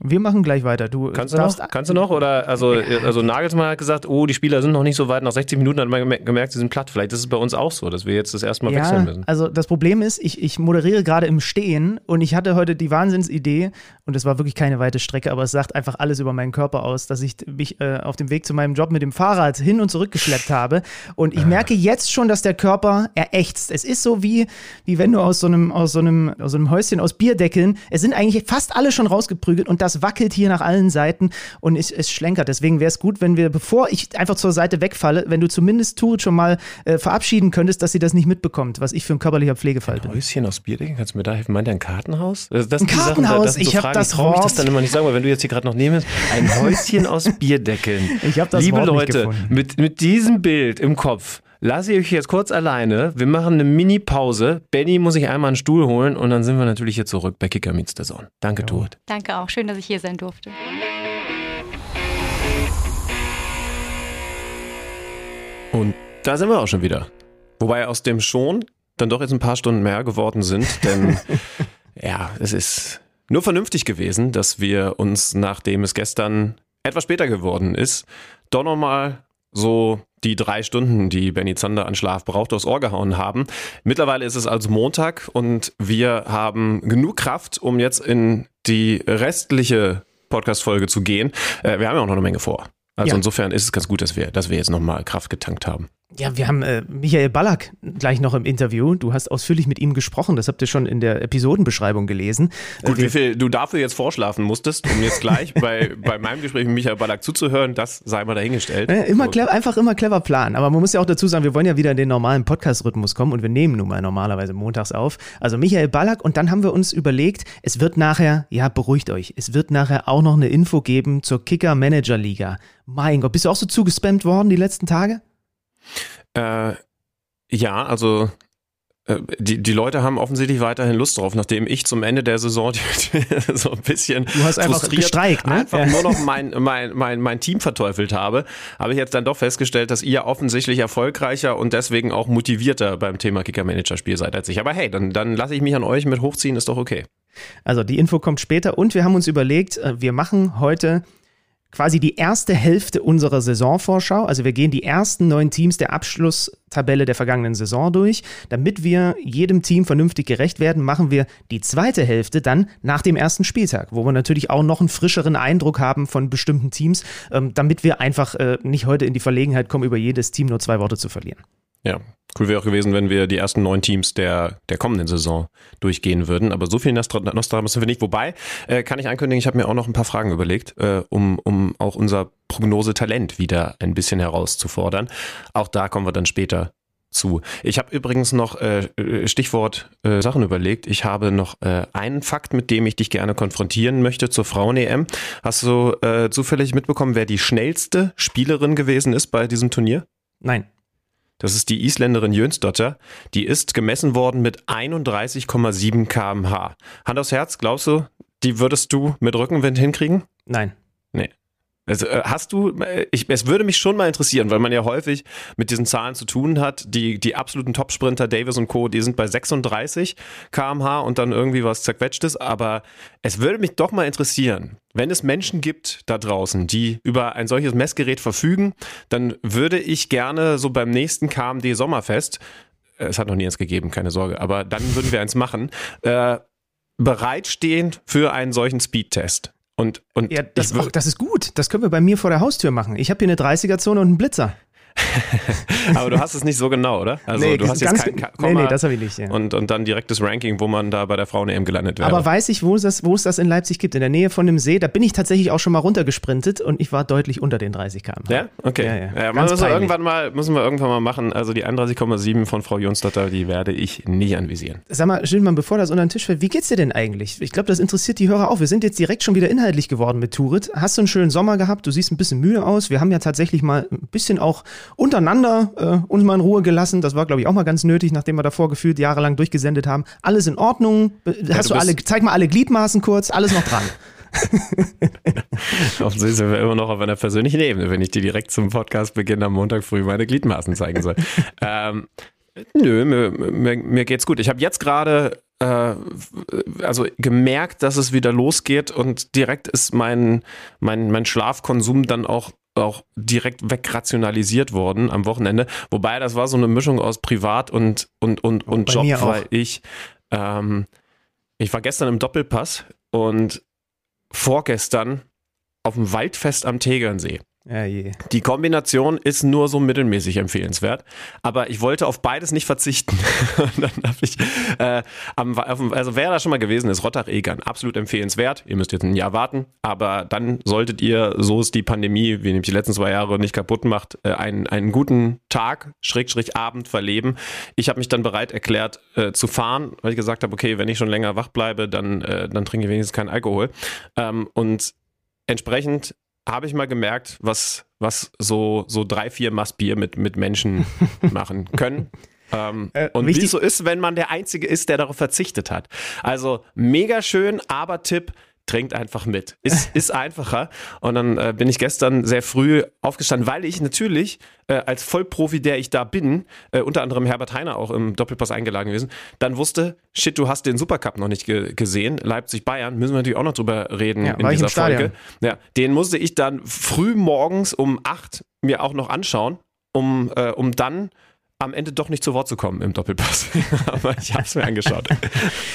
Wir machen gleich weiter. Du Kannst du noch? Kannst du noch? Oder also, also Nagelsmann hat gesagt, oh, die Spieler sind noch nicht so weit. Nach 60 Minuten hat man gemerkt, sie sind platt. Vielleicht ist es bei uns auch so, dass wir jetzt das erste Mal ja, wechseln müssen. Also das Problem ist, ich, ich moderiere gerade im Stehen und ich hatte heute die Wahnsinnsidee, und es war wirklich keine weite Strecke, aber es sagt einfach alles über meinen Körper aus, dass ich mich äh, auf dem Weg zu meinem Job mit dem Fahrrad hin und zurück geschleppt habe. Und ich merke jetzt schon, dass der Körper erächzt. Es ist so wie, wie wenn du aus so einem, aus so einem, aus so einem Häuschen aus Bierdeckeln, es sind eigentlich fast alle schon rausgeprügelt und das wackelt hier nach allen Seiten und es, es schlenkert. Deswegen wäre es gut, wenn wir, bevor ich einfach zur Seite wegfalle, wenn du zumindest Turit schon mal äh, verabschieden könntest, dass sie das nicht mitbekommt, was ich für ein körperlicher Pflegefall bin. Häuschen aus Bierdeckeln, kannst du mir da helfen? Meint ihr ein Kartenhaus? Das, das Ein Sachen, Kartenhaus, das sind so ich hab Fragen, das ich traue mich das dann immer nicht sagen, weil wenn du jetzt hier gerade noch neben bist, ein Häuschen aus Bierdeckeln. Ich hab das Liebe Wort Leute, mit, mit diesem Bild im Kopf lasse ich euch jetzt kurz alleine. Wir machen eine Mini-Pause. Benny muss sich einmal einen Stuhl holen und dann sind wir natürlich hier zurück bei Kicker Meets the Zone. Danke, Turit. Danke auch. Schön, dass ich hier sein durfte. Und da sind wir auch schon wieder. Wobei aus dem schon dann doch jetzt ein paar Stunden mehr geworden sind, denn ja, es ist nur vernünftig gewesen, dass wir uns, nachdem es gestern etwas später geworden ist, doch nochmal so die drei Stunden, die Benny Zander an Schlaf braucht, aufs Ohr gehauen haben. Mittlerweile ist es also Montag und wir haben genug Kraft, um jetzt in die restliche Podcast-Folge zu gehen. Äh, wir haben ja auch noch eine Menge vor. Also Ja. insofern ist es ganz gut, dass wir, dass wir jetzt nochmal Kraft getankt haben. Ja, wir haben äh, Michael Ballack gleich noch im Interview. Du hast ausführlich mit ihm gesprochen. Das habt ihr schon in der Episodenbeschreibung gelesen. Gut, Äh, wie viel du dafür jetzt vorschlafen musstest, um jetzt gleich bei, bei meinem Gespräch mit Michael Ballack zuzuhören, das sei mal dahingestellt. Äh, immer clever, einfach immer clever planen. Aber man muss ja auch dazu sagen, wir wollen ja wieder in den normalen Podcast-Rhythmus kommen und wir nehmen nun mal normalerweise montags auf. Also Michael Ballack und dann haben wir uns überlegt, es wird nachher, ja, beruhigt euch, es wird nachher auch noch eine Info geben zur Kicker-Manager-Liga. Mein Gott, bist du auch so zugespammt worden die letzten Tage? Äh, ja, also äh, die, die Leute haben offensichtlich weiterhin Lust drauf, nachdem ich zum Ende der Saison die, die, so ein bisschen Du hast einfach gestreikt, ne? einfach Ja. nur noch mein, mein, mein, mein Team verteufelt habe, habe ich jetzt dann doch festgestellt, dass ihr offensichtlich erfolgreicher und deswegen auch motivierter beim Thema Kicker-Manager-Spiel seid als ich. Aber hey, dann, dann lasse ich mich an euch mit hochziehen, ist doch okay. Also die Info kommt später und wir haben uns überlegt, äh, wir machen heute quasi die erste Hälfte unserer Saisonvorschau. Also wir gehen die ersten neun Teams der Abschlusstabelle der vergangenen Saison durch. Damit wir jedem Team vernünftig gerecht werden, machen wir die zweite Hälfte dann nach dem ersten Spieltag, wo wir natürlich auch noch einen frischeren Eindruck haben von bestimmten Teams, ähm, damit wir einfach äh, nicht heute in die Verlegenheit kommen, über jedes Team nur zwei Worte zu verlieren. Ja, cool wäre auch gewesen, wenn wir die ersten neun Teams der, der kommenden Saison durchgehen würden. Aber so viel Nostra- sind wir nicht. Wobei, äh, kann ich ankündigen, ich habe mir auch noch ein paar Fragen überlegt, äh, um, um auch unser Prognosetalent wieder ein bisschen herauszufordern. Auch da kommen wir dann später zu. Ich habe übrigens noch äh, äh, Stichwort äh, Sachen überlegt. Ich habe noch äh, einen Fakt, mit dem ich dich gerne konfrontieren möchte zur Frauen-EM. Hast du äh, zufällig mitbekommen, wer die schnellste Spielerin gewesen ist bei diesem Turnier? Nein. Das ist die Isländerin Jönsdotter. Die ist gemessen worden mit 31,7 km/h. Hand aufs Herz, glaubst du, die würdest du mit Rückenwind hinkriegen? Nein. Nee. Also, äh, hast du, äh, ich, es würde mich schon mal interessieren, weil man ja häufig mit diesen Zahlen zu tun hat. Die, die absoluten Topsprinter Davis und Co., die sind bei 36 km/h und dann irgendwie was zerquetschtes. Aber es würde mich doch mal interessieren, wenn es Menschen gibt da draußen, die über ein solches Messgerät verfügen, dann würde ich gerne so beim nächsten KMD Sommerfest, äh, es hat noch nie eins gegeben, keine Sorge, aber dann würden wir eins machen, äh, bereitstehen für einen solchen Speedtest. Und, und Ja, das, ich ach, das ist gut. Das können wir bei mir vor der Haustür machen. Ich habe hier eine 30er-Zone und einen Blitzer. Aber du hast es nicht so genau, oder? Also Nee, du hast jetzt kein Ka- nee, Komma nee, das hab ich nicht, ja. und, und dann direktes Ranking, wo man da bei der Frauen-EM gelandet wäre. Aber weiß ich, wo es, das, wo es das in Leipzig gibt? In der Nähe von dem See. Da bin ich tatsächlich auch schon mal runtergesprintet und ich war deutlich unter den 30 km. ja, okay. Ja, Ja, ja. müssen wir irgendwann mal müssen wir irgendwann mal machen. Also die 31,7 von Frau Jonsdotter, die werde ich nicht anvisieren. Sag mal, Schindmann, bevor das unter den Tisch fällt, wie geht's dir denn eigentlich? Ich glaube, das interessiert die Hörer auch. Wir sind jetzt direkt schon wieder inhaltlich geworden mit Turit. Hast du einen schönen Sommer gehabt? Du siehst ein bisschen müde aus. Wir haben ja tatsächlich mal ein bisschen auch untereinander äh, uns mal in Ruhe gelassen. Das war, glaube ich, auch mal ganz nötig, nachdem wir davor gefühlt jahrelang durchgesendet haben. Alles in Ordnung? Be- Hast du du, alle, zeig mal alle Gliedmaßen kurz, alles noch dran. Offensichtlich sind wir immer noch auf einer persönlichen Ebene, wenn ich dir direkt zum Podcastbeginn am Montag früh meine Gliedmaßen zeigen soll. ähm, nö, mir, mir, mir geht's gut. Ich habe jetzt gerade äh, also gemerkt, dass es wieder losgeht und direkt ist mein, mein, mein Schlafkonsum dann auch auch direkt wegrationalisiert worden am Wochenende. Wobei das war so eine Mischung aus Privat und, und, und, und bei Job, weil ich, ähm, ich war gestern im Doppelpass und vorgestern auf dem Waldfest am Tegernsee. Ja. Die Kombination ist nur so mittelmäßig empfehlenswert, aber ich wollte auf beides nicht verzichten. Dann habe ich, äh, am, also wer da schon mal gewesen ist, Rottach-Egern, absolut empfehlenswert. Ihr müsst jetzt ein Jahr warten, aber dann solltet ihr, so ist die Pandemie, wie nämlich die letzten zwei Jahre nicht kaputt macht, äh, einen, einen guten Tag, Schrägstrich Abend verleben. Ich habe mich dann bereit erklärt äh, zu fahren, weil ich gesagt habe, okay, wenn ich schon länger wach bleibe, dann, äh, dann trinke ich wenigstens keinen Alkohol. Ähm, und entsprechend habe ich mal gemerkt, was, was so, so drei, vier Massbier mit, mit Menschen machen können. Ähm, Äh, und wie es so ist, wenn man der Einzige ist, der darauf verzichtet hat. Also mega schön, aber Tipp, trinkt einfach mit. Ist, ist einfacher. Und dann äh, bin ich gestern sehr früh aufgestanden, weil ich natürlich äh, als Vollprofi, der ich da bin, äh, unter anderem Herbert Heiner auch im Doppelpass eingeladen gewesen, dann wusste, shit, du hast den Supercup noch nicht ge gesehen, Leipzig-Bayern, müssen wir natürlich auch noch drüber reden Ja, in dieser. Folge. Ja, den musste ich dann früh morgens um acht mir auch noch anschauen, um, äh, um dann am Ende doch nicht zu Wort zu kommen im Doppelpass. Aber ich habe es mir angeschaut.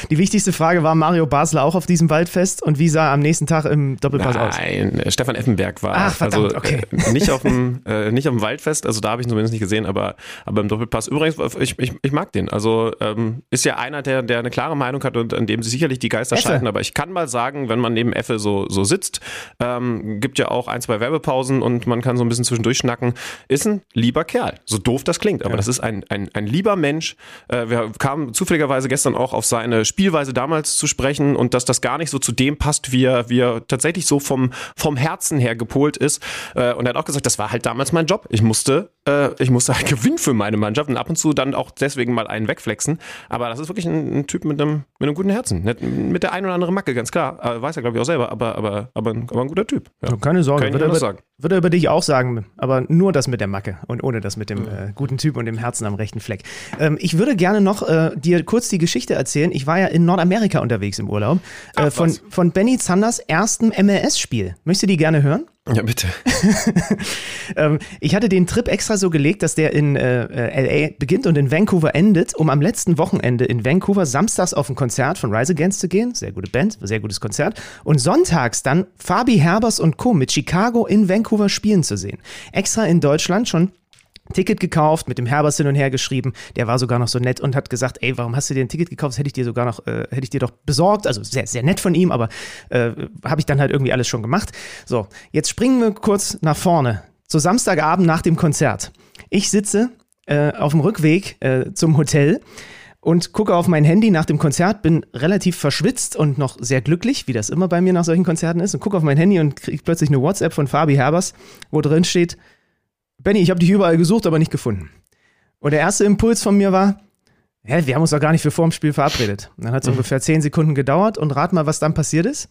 Die wichtigste Frage war Mario Basler auch auf diesem Waldfest und wie sah er am nächsten Tag im Doppelpass aus? Nein, äh, Stefan Effenberg war Ach, verdammt, also okay. äh, nicht auf dem äh, nicht auf dem Waldfest, also da habe ich ihn zumindest nicht gesehen, aber aber im Doppelpass übrigens ich, ich, ich mag den. Also ähm, ist ja einer, der der eine klare Meinung hat und an dem sich sicherlich die Geister Effe. scheiden, aber ich kann mal sagen, wenn man neben Effe so so sitzt, ähm, gibt ja auch ein, zwei Werbepausen und man kann so ein bisschen zwischendurch schnacken, ist ein lieber Kerl. So doof das klingt, aber das ist ein ein, ein lieber Mensch. Äh, wir kamen zufälligerweise gestern auch auf seine Spielweise damals zu sprechen und dass das gar nicht so zu dem passt, wie er, wie er tatsächlich so vom, vom Herzen her gepolt ist. Äh, und er hat auch gesagt, das war halt damals mein Job. Ich musste, äh, ich musste halt gewinnen für meine Mannschaft und ab und zu dann auch deswegen mal einen wegflexen. Aber das ist wirklich ein, ein Typ mit einem, mit einem guten Herzen. Mit der einen oder anderen Macke, ganz klar. Äh, weiß er, glaube ich, auch selber, aber, aber, aber, ein, aber ein guter Typ. Ja. Keine Sorge, Kann ich wird er, über, sagen. wird er über dich auch sagen, aber nur das mit der Macke und ohne das mit dem äh, guten Typ und dem Herzen am rechten Fleck. Ähm, ich würde gerne noch äh, dir kurz die Geschichte erzählen. Ich war ja in Nordamerika unterwegs im Urlaub äh, von, was. von Benny Zanders erstem MLS-Spiel. Möchtest du die gerne hören? Ja, bitte. Ähm, ich hatte den Trip extra so gelegt, dass der in äh, äh, LA beginnt und in Vancouver endet, um am letzten Wochenende in Vancouver samstags auf ein Konzert von Rise Against zu gehen. Sehr gute Band, sehr gutes Konzert. Und sonntags dann Fabi Herbers und Co. mit Chicago in Vancouver spielen zu sehen. Extra in Deutschland schon Ticket gekauft, mit dem Herbers hin und her geschrieben. Der war sogar noch so nett und hat gesagt, ey, warum hast du dir ein Ticket gekauft? Das hätte ich dir sogar noch, äh, hätte ich dir doch besorgt. Also sehr, sehr nett von ihm, aber äh, habe ich dann halt irgendwie alles schon gemacht. So, jetzt springen wir kurz nach vorne. Zu Samstagabend nach dem Konzert. Ich sitze äh, auf dem Rückweg äh, zum Hotel und gucke auf mein Handy nach dem Konzert, bin relativ verschwitzt und noch sehr glücklich, wie das immer bei mir nach solchen Konzerten ist, und gucke auf mein Handy und kriege plötzlich eine WhatsApp von Fabi Herbers, wo drin steht, Benny, ich habe dich überall gesucht, aber nicht gefunden. Und der erste Impuls von mir war, hä, wir haben uns doch gar nicht für vorm Spiel verabredet. Und dann hat es ungefähr zehn Sekunden gedauert und rat mal, was dann passiert ist.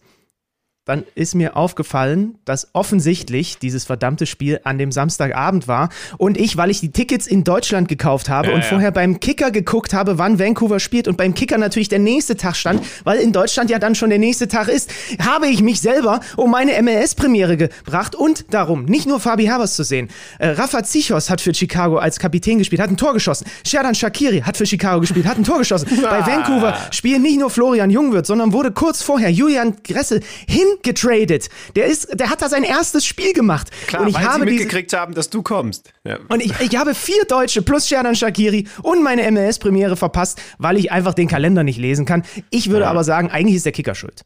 Dann ist mir aufgefallen, dass offensichtlich dieses verdammte Spiel an dem Samstagabend war. Und ich, weil ich die Tickets in Deutschland gekauft habe Ja, und ja. vorher beim Kicker geguckt habe, wann Vancouver spielt und beim Kicker natürlich der nächste Tag stand, weil in Deutschland ja dann schon der nächste Tag ist, habe ich mich selber um meine MLS-Premiere gebracht und darum, nicht nur Fabi Herbers zu sehen. Äh, Rafa Zichos hat für Chicago als Kapitän gespielt, hat ein Tor geschossen. Sherdan Shakiri hat für Chicago gespielt, hat ein Tor geschossen. Bei Vancouver spielen nicht nur Florian Jungwirth, sondern wurde kurz vorher Julian Gressel hin getradet. Der ist, der hat da sein erstes Spiel gemacht. Klar, und ich weil habe sie diese, mitgekriegt haben, dass du kommst. Ja. und ich, ich habe vier Deutsche plus Sherdan Shakiri und meine MLS-Premiere verpasst, weil ich einfach den Kalender nicht lesen kann. Ich würde aber sagen, eigentlich ist der Kicker schuld.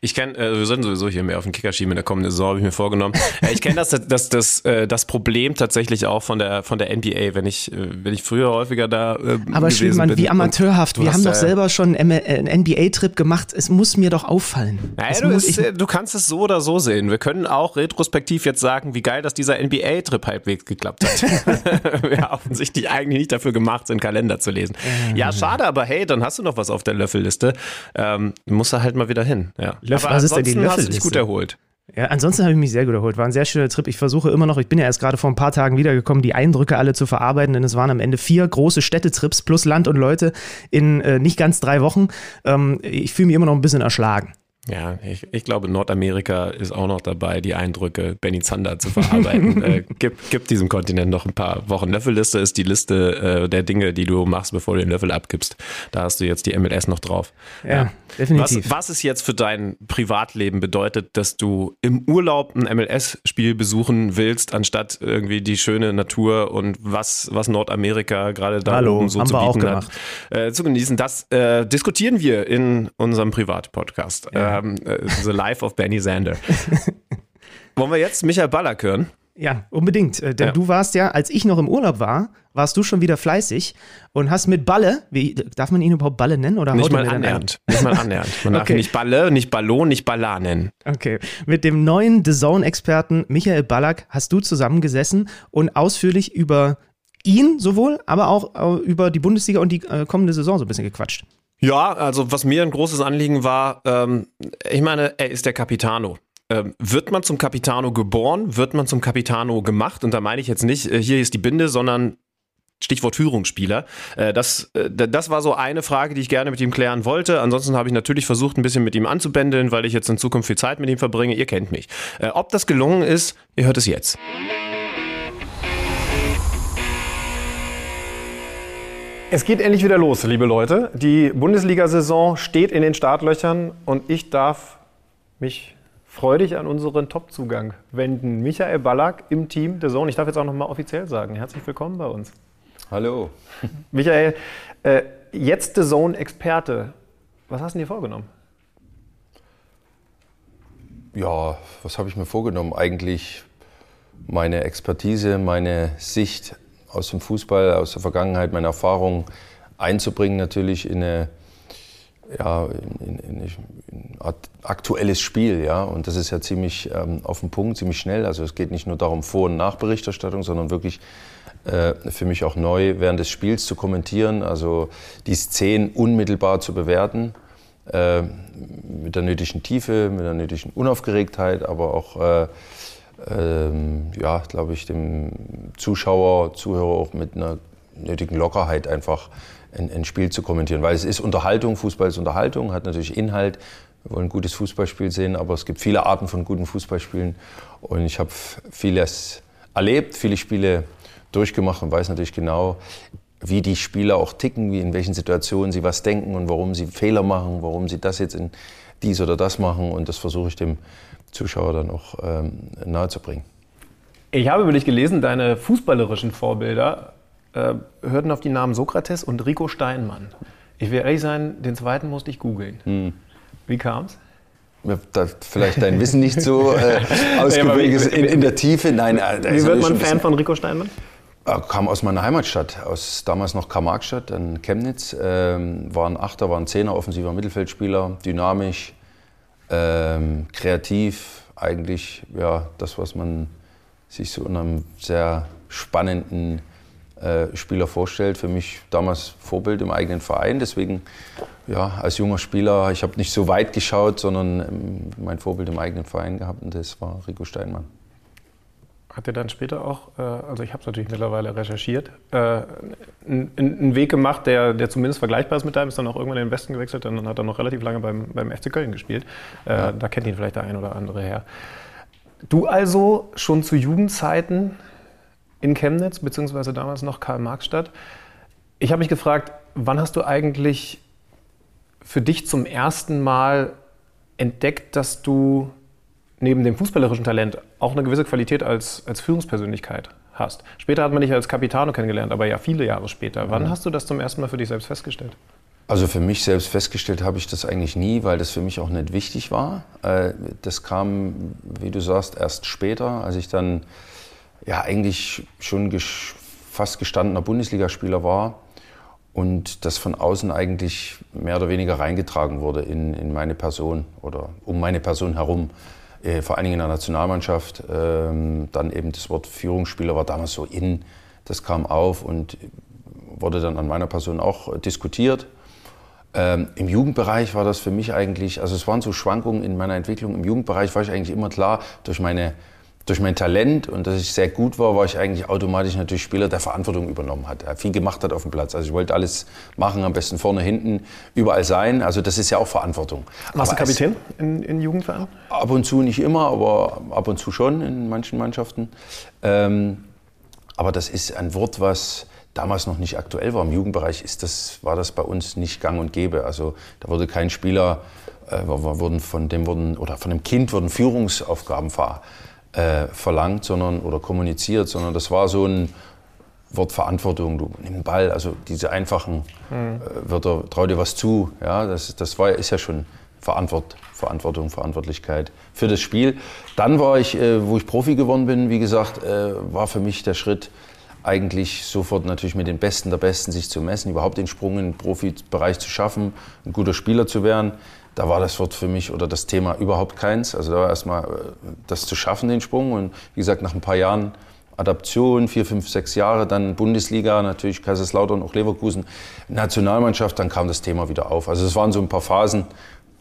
Ich kenne, äh, wir sollten sowieso hier mehr auf den Kicker schieben in der kommenden Saison, habe ich mir vorgenommen. äh, ich kenne das, das, das, äh, das Problem tatsächlich auch von der, von der NBA, wenn ich, äh, wenn ich früher häufiger da äh, Aber bin. wie amateurhaft. Wir haben doch äh, selber schon einen einen NBA-Trip gemacht. Es muss mir doch auffallen. Naja, du, ist, äh, du kannst es so oder so sehen. Wir können auch retrospektiv jetzt sagen, wie geil, dass dieser NBA-Trip halbwegs geklappt hat. Wir offensichtlich eigentlich nicht dafür gemacht sind, Kalender zu lesen. Ja, schade, aber hey, dann hast du noch was auf der Löffelliste. Ähm, musst du halt mal wieder hin. Ja. Löffel- aber was ist denn die ansonsten hast du dich Löffelliste? gut erholt. ja, ansonsten habe ich mich sehr gut erholt. War ein sehr schöner Trip. Ich versuche immer noch, ich bin ja erst gerade vor ein paar Tagen wiedergekommen, die Eindrücke alle zu verarbeiten, denn es waren am Ende vier große Städtetrips plus Land und Leute in äh, nicht ganz drei Wochen. Ähm, ich fühle mich immer noch ein bisschen erschlagen. Ja, ich, ich glaube, Nordamerika ist auch noch dabei, die Eindrücke Benny Zander zu verarbeiten. äh, gib, gib diesem Kontinent noch ein paar Wochen. Löffelliste ist die Liste äh, der Dinge, die du machst, bevor du den Löffel abgibst. Da hast du jetzt die MLS noch drauf. Ja, definitiv. Was, was es jetzt für dein Privatleben bedeutet, dass du im Urlaub ein MLS-Spiel besuchen willst, anstatt irgendwie die schöne Natur und was, was Nordamerika gerade da Hallo, oben so zu bieten hat, äh, zu genießen, das äh, diskutieren wir in unserem Privatpodcast. Ähm, äh, The Life of Benny Sander. Wollen wir jetzt Michael Ballack hören? Ja, unbedingt. Äh, Denn Ja. du warst ja, als ich noch im Urlaub war, warst du schon wieder fleißig und hast mit Balle, wie, darf man ihn überhaupt Balle nennen? Oder Nicht mal annähernd. Nicht mal annähernd. Man darf Okay. ihn nicht Balle, nicht Ballon, nicht Ballon nennen. Okay. Mit dem neuen The Zone-Experten Michael Ballack hast du zusammengesessen und ausführlich über ihn sowohl, aber auch äh, über die Bundesliga und die äh, kommende Saison so ein bisschen gequatscht. Ja, also was mir ein großes Anliegen war, ähm, ich meine, er ist der Capitano. Ähm, wird man zum Capitano geboren, wird man zum Capitano gemacht? Und da meine ich jetzt nicht, äh, hier ist die Binde, sondern Stichwort Führungsspieler. Äh, das, äh, das war so eine Frage, die ich gerne mit ihm klären wollte. Ansonsten habe ich natürlich versucht, ein bisschen mit ihm anzubändeln, weil ich jetzt in Zukunft viel Zeit mit ihm verbringe. Ihr kennt mich. Ob das gelungen ist, ihr hört es jetzt. Es geht endlich wieder los, liebe Leute. Die Bundesliga-Saison steht in den Startlöchern und ich darf mich freudig an unseren Top-Zugang wenden. Michael Ballack im Team der Zone. Ich darf jetzt auch noch mal offiziell sagen, herzlich willkommen bei uns. Hallo. Michael, äh, jetzt The Zone-Experte. Was hast du dir vorgenommen? Ja, was habe ich mir vorgenommen? Eigentlich meine Expertise, meine Sicht aus dem Fußball, aus der Vergangenheit, meine Erfahrung einzubringen, natürlich in eine ja, in, in, in aktuelles Spiel, ja. Und das ist ja ziemlich ähm, auf den Punkt, ziemlich schnell. Also es geht nicht nur darum Vor- und Nachberichterstattung, sondern wirklich äh, für mich auch neu während des Spiels zu kommentieren, also die Szenen unmittelbar zu bewerten, äh, mit der nötigen Tiefe, mit der nötigen Unaufgeregtheit, aber auch äh, ähm, ja, glaube ich, dem Zuschauer, Zuhörer auch mit einer nötigen Lockerheit einfach ein, ein Spiel zu kommentieren. Weil es ist Unterhaltung, Fußball ist Unterhaltung, hat natürlich Inhalt. Wir wollen ein gutes Fußballspiel sehen, aber es gibt viele Arten von guten Fußballspielen. Und ich habe vieles erlebt, viele Spiele durchgemacht und weiß natürlich genau, wie die Spieler auch ticken, wie in welchen Situationen sie was denken und warum sie Fehler machen, warum sie das jetzt in dies oder das machen. Und das versuche ich dem Zuschauer dann auch ähm, nahezubringen. Ich habe über dich gelesen, deine fußballerischen Vorbilder äh, hörten auf die Namen Sokrates und Rico Steinmann. Ich will ehrlich sein, den zweiten musste ich googeln. Wie kam's? Da vielleicht dein Wissen nicht so äh, ausgeprägt ist in, in der Tiefe. Nein, äh, Wie wird man Fan von Rico Steinmann? Äh, Kam aus meiner Heimatstadt, aus damals noch Karl-Marx-Stadt, dann Chemnitz. Ähm, war ein Achter, war ein Zehner, offensiver Mittelfeldspieler, dynamisch, ähm, kreativ. Eigentlich ja, das, was man sich so in einem sehr spannenden äh, Spieler vorstellt. Für mich damals Vorbild im eigenen Verein. Deswegen, ja, als junger Spieler, ich habe nicht so weit geschaut, sondern ähm, mein Vorbild im eigenen Verein gehabt und das war Rico Steinmann. Hat er dann später auch, äh, also ich habe es natürlich mittlerweile recherchiert, äh, einen Weg gemacht, der, der zumindest vergleichbar ist mit deinem, ist dann auch irgendwann in den Westen gewechselt, dann hat er noch relativ lange beim, beim FC Köln gespielt. Äh, Da kennt ihn vielleicht der ein oder andere her. Du also schon zu Jugendzeiten in Chemnitz, beziehungsweise damals noch Karl-Marx-Stadt. Ich habe mich gefragt, wann hast du eigentlich für dich zum ersten Mal entdeckt, dass du neben dem fußballerischen Talent auch eine gewisse Qualität als, als Führungspersönlichkeit hast. Später hat man dich als Capitano kennengelernt, aber ja viele Jahre später. Wann hast du das zum ersten Mal für dich selbst festgestellt? Also für mich selbst festgestellt habe ich das eigentlich nie, weil das für mich auch nicht wichtig war. Äh, Das kam, wie du sagst, erst später, als ich dann ja eigentlich schon fast gestandener Bundesligaspieler war und das von außen eigentlich mehr oder weniger reingetragen wurde in, in meine Person oder um meine Person herum. Äh, Vor allen Dingen in der Nationalmannschaft. Ähm, Dann eben das Wort Führungsspieler war damals so in, das kam auf und wurde dann an meiner Person auch äh, diskutiert. Ähm, Im Jugendbereich war das für mich eigentlich, also es waren so Schwankungen in meiner Entwicklung. Im Jugendbereich war ich eigentlich immer klar, durch, meine, durch mein Talent und dass ich sehr gut war, war ich eigentlich automatisch natürlich Spieler, der Verantwortung übernommen hat, der viel gemacht hat auf dem Platz. Also ich wollte alles machen, am besten vorne, hinten, überall sein. Also das ist ja auch Verantwortung. Warst du Kapitän in, in Jugendvereinen? Ab und zu nicht immer, aber ab und zu schon in manchen Mannschaften. Ähm, aber das ist ein Wort, was damals noch nicht aktuell war. Im Jugendbereich ist das, war das bei uns nicht gang und gäbe. Also da wurde kein Spieler, äh, wurden von dem wurden, oder von dem Kind wurden Führungsaufgaben ver, äh, verlangt sondern, oder kommuniziert, sondern das war so ein Wort Verantwortung, du nimm den Ball, also diese einfachen äh, Wörter, trau dir was zu, ja, das, das war, ist ja schon Verantwort, Verantwortung, Verantwortlichkeit für das Spiel. Dann war ich, äh, wo ich Profi geworden bin, wie gesagt, äh, war für mich der Schritt, eigentlich sofort natürlich mit den Besten der Besten sich zu messen, überhaupt den Sprung in den Profibereich zu schaffen, ein guter Spieler zu werden. Da war das Wort für mich oder das Thema überhaupt keins. Also da war erstmal äh, das zu schaffen, den Sprung. Und wie gesagt, nach ein paar Jahren Adaption, vier, fünf, sechs Jahre, dann Bundesliga, natürlich Kaiserslautern, auch Leverkusen, Nationalmannschaft, dann kam das Thema wieder auf. Also es waren so ein paar Phasen,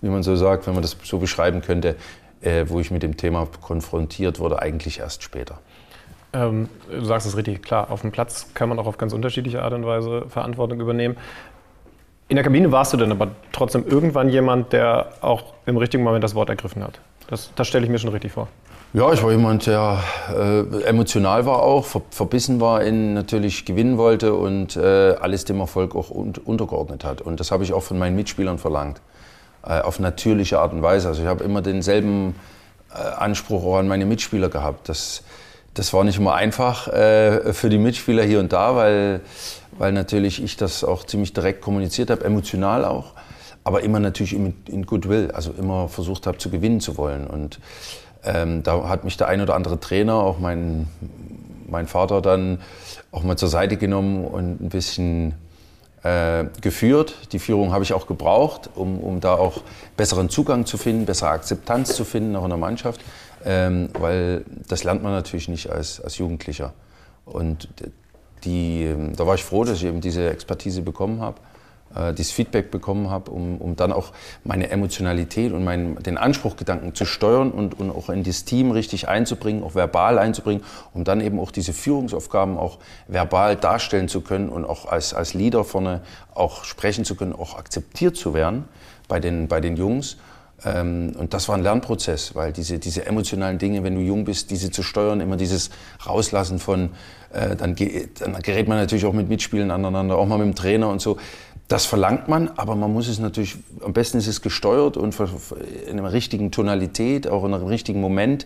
wie man so sagt, wenn man das so beschreiben könnte, äh, wo ich mit dem Thema konfrontiert wurde, eigentlich erst später. Ähm, du sagst es richtig, klar, auf dem Platz kann man auch auf ganz unterschiedliche Art und Weise Verantwortung übernehmen. In der Kabine warst du dann aber trotzdem irgendwann jemand, der auch im richtigen Moment das Wort ergriffen hat. Das, das stelle ich mir schon richtig vor. Ja, ich war jemand, der äh, emotional war auch, ver verbissen war, in natürlich gewinnen wollte und äh, alles dem Erfolg auch un untergeordnet hat. Und das habe ich auch von meinen Mitspielern verlangt, äh, auf natürliche Art und Weise. Also ich habe immer denselben äh, Anspruch auch an meine Mitspieler gehabt. Das, das war nicht immer einfach äh, für die Mitspieler hier und da, weil, weil natürlich ich das auch ziemlich direkt kommuniziert habe, emotional auch, aber immer natürlich in, Goodwill, also immer versucht habe zu gewinnen zu wollen. Und ähm, da hat mich der ein oder andere Trainer, auch mein, mein Vater, dann auch mal zur Seite genommen und ein bisschen äh, geführt. Die Führung habe ich auch gebraucht, um, um da auch besseren Zugang zu finden, bessere Akzeptanz zu finden, auch in der Mannschaft. Ähm, weil das lernt man natürlich nicht als, als Jugendlicher. Und die, da war ich froh, dass ich eben diese Expertise bekommen habe, äh, dieses Feedback bekommen habe, um, um dann auch meine Emotionalität und meinen, den Anspruchgedanken zu steuern und, und auch in das Team richtig einzubringen, auch verbal einzubringen, um dann eben auch diese Führungsaufgaben auch verbal darstellen zu können und auch als, als Leader vorne auch sprechen zu können, auch akzeptiert zu werden bei den, bei den Jungs. Ähm, und das war ein Lernprozess, weil diese, diese emotionalen Dinge, wenn du jung bist, diese zu steuern, immer dieses Rauslassen von, äh, dann, dann gerät man natürlich auch mit Mitspielen aneinander, auch mal mit dem Trainer und so. Das verlangt man, aber man muss es natürlich, am besten ist es gesteuert und in einer richtigen Tonalität, auch in einem richtigen Moment.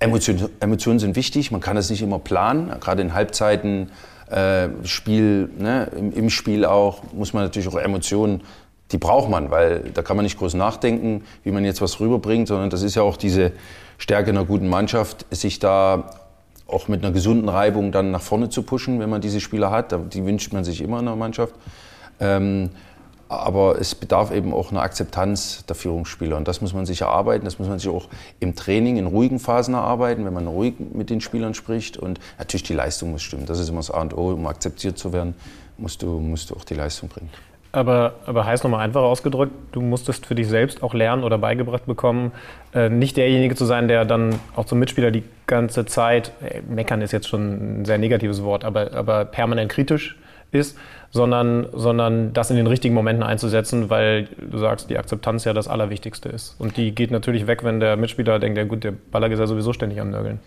Emotionen, Emotionen sind wichtig, man kann das nicht immer planen, gerade in Halbzeiten, äh, Spiel, ne, im, im Spiel auch, muss man natürlich auch Emotionen die braucht man, weil da kann man nicht groß nachdenken, wie man jetzt was rüberbringt, sondern das ist ja auch diese Stärke einer guten Mannschaft, sich da auch mit einer gesunden Reibung dann nach vorne zu pushen, wenn man diese Spieler hat. Die wünscht man sich immer in einer Mannschaft. Ähm, aber es bedarf eben auch einer Akzeptanz der Führungsspieler. Und das muss man sich erarbeiten, das muss man sich auch im Training in ruhigen Phasen erarbeiten, wenn man ruhig mit den Spielern spricht. Und natürlich die Leistung muss stimmen. Das ist immer das A und O, um akzeptiert zu werden, musst du, musst du auch die Leistung bringen. Aber, aber heißt nochmal einfacher ausgedrückt, du musstest für dich selbst auch lernen oder beigebracht bekommen, äh, nicht derjenige zu sein, der dann auch zum Mitspieler die ganze Zeit, äh, meckern ist jetzt schon ein sehr negatives Wort, aber, aber permanent kritisch ist, sondern, sondern das in den richtigen Momenten einzusetzen, weil du sagst, die Akzeptanz ja das Allerwichtigste ist. Und die geht natürlich weg, wenn der Mitspieler denkt, ja gut, der Ballack ist ja sowieso ständig am Nörgeln.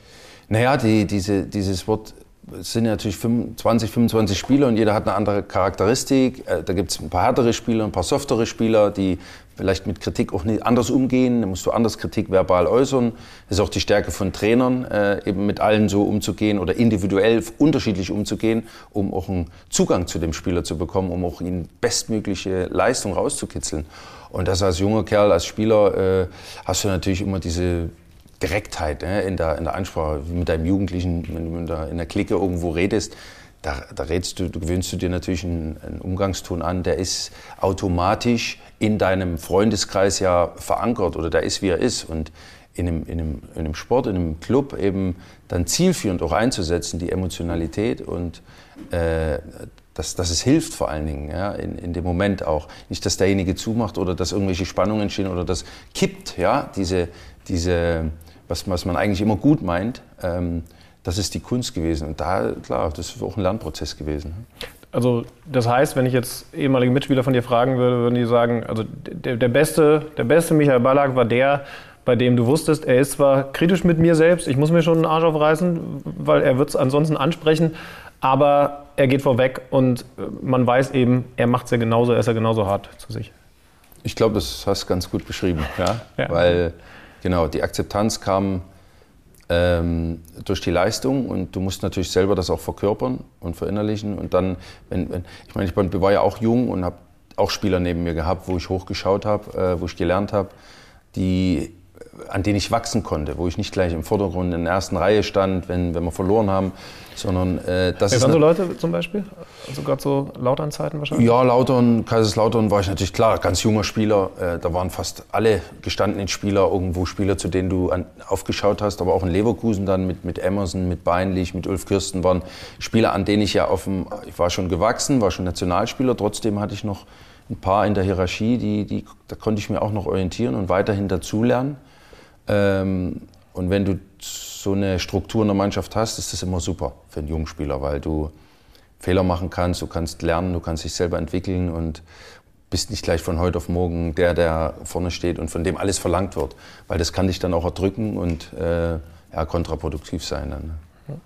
Naja, die, diese, dieses Wort es sind ja natürlich 20, 25 Spieler und jeder hat eine andere Charakteristik. Äh, Da gibt es ein paar härtere Spieler, ein paar softere Spieler, die vielleicht mit Kritik auch nicht anders umgehen. Da musst du anders Kritik verbal äußern. Das ist auch die Stärke von Trainern, äh, eben mit allen so umzugehen oder individuell unterschiedlich umzugehen, um auch einen Zugang zu dem Spieler zu bekommen, um auch ihn bestmögliche Leistung rauszukitzeln. Und das als junger Kerl, als Spieler, äh, hast du natürlich immer diese Direktheit ne, in, der, in der Ansprache, mit deinem Jugendlichen, wenn du in der, in der Clique irgendwo redest, da, da redest du, du gewöhnst du dir natürlich einen, einen Umgangston an, der ist automatisch in deinem Freundeskreis ja verankert oder der ist, wie er ist. Und in einem, in, einem, in einem Sport, in einem Club eben dann zielführend auch einzusetzen, die Emotionalität und äh, dass, dass es hilft vor allen Dingen ja, in, in dem Moment auch. Nicht, dass derjenige zumacht oder dass irgendwelche Spannungen entstehen oder das kippt, ja, diese, diese was, was man eigentlich immer gut meint. Ähm, das ist die Kunst gewesen. Und da, klar, das ist auch ein Lernprozess gewesen. Also das heißt, wenn ich jetzt ehemalige Mitspieler von dir fragen würde, würden die sagen, also der, der, beste, der beste Michael Ballack war der, bei dem du wusstest, er ist zwar kritisch mit mir selbst, ich muss mir schon einen Arsch aufreißen, weil er wird es ansonsten ansprechen, aber er geht vorweg und man weiß eben, er macht es ja genauso, er ist ja genauso hart zu sich. Ich glaube, das hast du ganz gut beschrieben, ja? ja. weil genau die Akzeptanz kam ähm, durch die Leistung und du musst natürlich selber das auch verkörpern und verinnerlichen und dann, wenn, wenn ich meine, ich war ja auch jung und habe auch Spieler neben mir gehabt, wo ich hochgeschaut habe, äh, wo ich gelernt habe, die an denen ich wachsen konnte, wo ich nicht gleich im Vordergrund in der ersten Reihe stand, wenn, wenn wir verloren haben, sondern äh, das Wer ist... waren so Leute zum Beispiel? Also gerade so Lautern-Zeiten wahrscheinlich? Ja, Lautern, Kaiserslautern war ich natürlich klar, ganz junger Spieler. Äh, da waren fast alle gestandenen Spieler irgendwo Spieler, zu denen du an, aufgeschaut hast, aber auch in Leverkusen dann mit, mit Emerson, mit Beinlich, mit Ulf Kirsten waren Spieler, an denen ich ja auf dem, ich war schon gewachsen, war schon Nationalspieler, trotzdem hatte ich noch ein paar in der Hierarchie, die, die, da konnte ich mir auch noch orientieren und weiterhin dazulernen. Ähm, und wenn du so eine Struktur in der Mannschaft hast, ist das immer super für einen jungen Spieler, weil du Fehler machen kannst, du kannst lernen, du kannst dich selber entwickeln und bist nicht gleich von heute auf morgen der, der vorne steht und von dem alles verlangt wird. Weil das kann dich dann auch erdrücken und äh, ja, kontraproduktiv sein. Dann. Ne?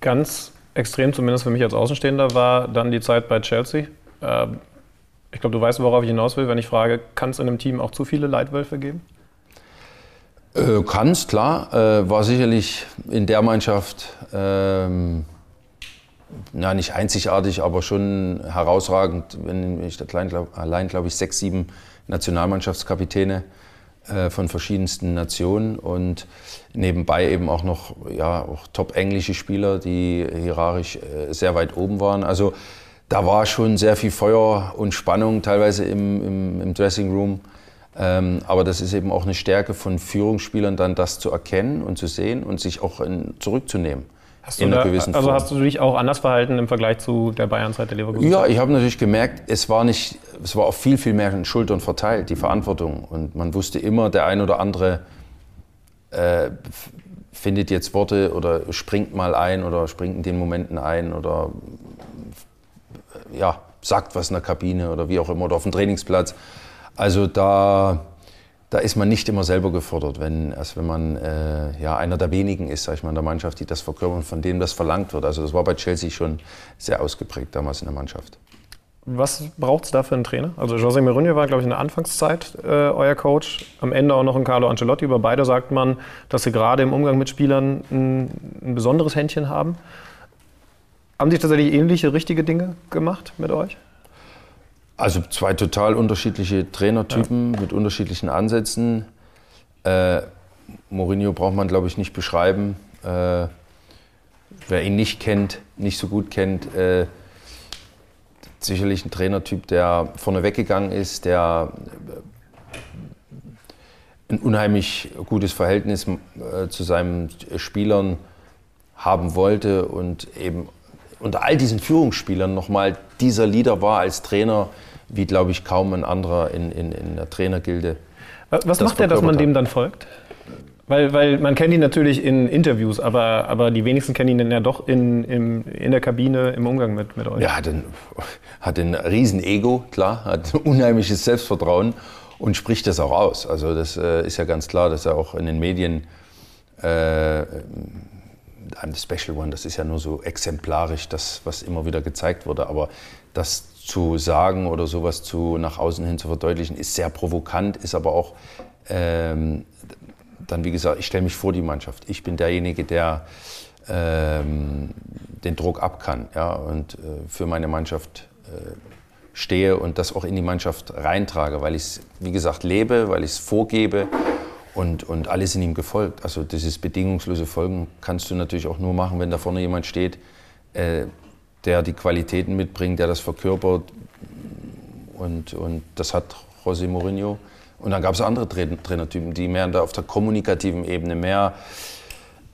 Ganz extrem, zumindest für mich als Außenstehender, war dann die Zeit bei Chelsea. Äh, ich glaube, du weißt, worauf ich hinaus will, wenn ich frage, kann es in einem Team auch zu viele Leitwölfe geben? Äh, Kann es, klar. Äh, war sicherlich in der Mannschaft ähm, ja, nicht einzigartig, aber schon herausragend. Wenn ich allein, glaub, allein glaube ich, sechs, sieben Nationalmannschaftskapitäne äh, von verschiedensten Nationen und nebenbei eben auch noch ja, auch top englische Spieler, die hierarchisch äh, sehr weit oben waren. Also da war schon sehr viel Feuer und Spannung teilweise im, im, im Dressing Room. Ähm, aber das ist eben auch eine Stärke von Führungsspielern, dann das zu erkennen und zu sehen und sich auch in, zurückzunehmen. Hast in einer da, gewissen also Form. hast du dich auch anders verhalten im Vergleich zu der Bayernzeit der Leverkusen? Ja, ich habe natürlich gemerkt, es war nicht, es war auf viel, viel mehr Schultern verteilt, die Verantwortung. Und man wusste immer, der ein oder andere äh, findet jetzt Worte oder springt mal ein oder springt in den Momenten ein oder ja, sagt was in der Kabine oder wie auch immer oder auf dem Trainingsplatz. Also da, da ist man nicht immer selber gefordert, wenn, erst wenn man äh, ja, einer der wenigen ist, sag ich mal, in der Mannschaft, die das verkörpern, von denen das verlangt wird. Also das war bei Chelsea schon sehr ausgeprägt damals in der Mannschaft. Was braucht es da für einen Trainer? Also José Mourinho war, glaube ich, in der Anfangszeit äh, euer Coach. Am Ende auch noch ein Carlo Ancelotti. Über beide sagt man, dass sie gerade im Umgang mit Spielern ein, ein besonderes Händchen haben. Haben sich tatsächlich ähnliche, richtige Dinge gemacht mit euch? Also zwei total unterschiedliche Trainertypen ja. mit unterschiedlichen Ansätzen. Äh, Mourinho braucht man, glaube ich, nicht beschreiben. Äh, wer ihn nicht kennt, nicht so gut kennt, äh, sicherlich ein Trainertyp, der vorne weggegangen ist, der äh, ein unheimlich gutes Verhältnis äh, zu seinen Spielern haben wollte und eben unter all diesen Führungsspielern nochmal dieser Leader war als Trainer, wie, glaube ich, kaum ein anderer in, in, in der Trainergilde. Was macht er, dass man dem dann folgt? Weil, weil man kennt ihn natürlich in Interviews, aber, aber die wenigsten kennen ihn dann ja doch in, in, in der Kabine im Umgang mit, mit euch. Ja, hat ein, hat ein Riesen-Ego, klar, hat ein unheimliches Selbstvertrauen und spricht das auch aus. Also das äh, ist ja ganz klar, dass er auch in den Medien äh, I'm the Special One, das ist ja nur so exemplarisch, das, was immer wieder gezeigt wurde. Aber das zu sagen oder sowas zu, nach außen hin zu verdeutlichen, ist sehr provokant, ist aber auch ähm, dann, wie gesagt, ich stelle mich vor die Mannschaft. Ich bin derjenige, der ähm, den Druck ab kann ja, und äh, für meine Mannschaft äh, stehe und das auch in die Mannschaft reintrage, weil ich es, wie gesagt, lebe, weil ich es vorgebe und, und alle sind ihm gefolgt. Also dieses bedingungslose Folgen kannst du natürlich auch nur machen, wenn da vorne jemand steht, äh, der die Qualitäten mitbringt, der das verkörpert. Und, und das hat José Mourinho. Und dann gab es andere Trainertypen, die mehr auf der kommunikativen Ebene mehr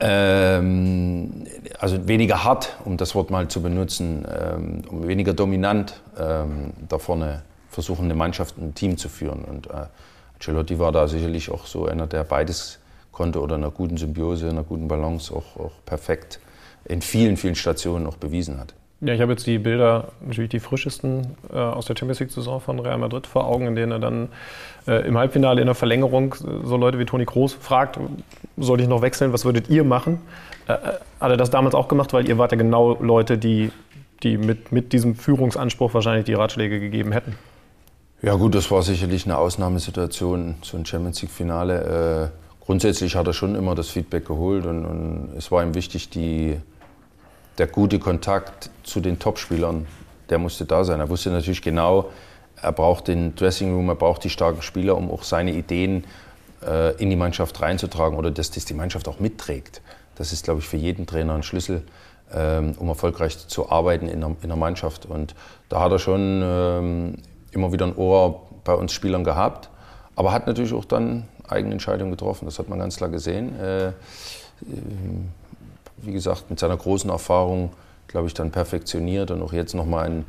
ähm, also weniger hart, um das Wort mal zu benutzen, ähm, weniger dominant ähm, da vorne versuchen, eine Mannschaft, ein Team zu führen. Und äh, Ancelotti war da sicherlich auch so einer, der beides konnte oder einer guten Symbiose, einer guten Balance auch, auch perfekt in vielen, vielen Stationen auch bewiesen hat. Ja, ich habe jetzt die Bilder, natürlich die frischesten äh, aus der Champions League-Saison von Real Madrid vor Augen, in denen er dann äh, im Halbfinale in der Verlängerung so Leute wie Toni Kroos fragt, soll ich noch wechseln, was würdet ihr machen? Äh, äh, hat er das damals auch gemacht, weil ihr wart ja genau Leute, die, die mit, mit diesem Führungsanspruch wahrscheinlich die Ratschläge gegeben hätten? Ja gut, das war sicherlich eine Ausnahmesituation, so ein Champions League-Finale. Äh, grundsätzlich hat er schon immer das Feedback geholt und, und es war ihm wichtig, die der gute Kontakt zu den Topspielern, der musste da sein. Er wusste natürlich genau, er braucht den Dressing Room, er braucht die starken Spieler, um auch seine Ideen äh, in die Mannschaft reinzutragen oder dass das die Mannschaft auch mitträgt. Das ist, glaube ich, für jeden Trainer ein Schlüssel, ähm, um erfolgreich zu arbeiten in der, in der, Mannschaft. Und da hat er schon ähm, immer wieder ein Ohr bei uns Spielern gehabt, aber hat natürlich auch dann eigene Entscheidungen getroffen. Das hat man ganz klar gesehen. Äh, wie gesagt, mit seiner großen Erfahrung, glaube ich, dann perfektioniert und auch jetzt nochmal in,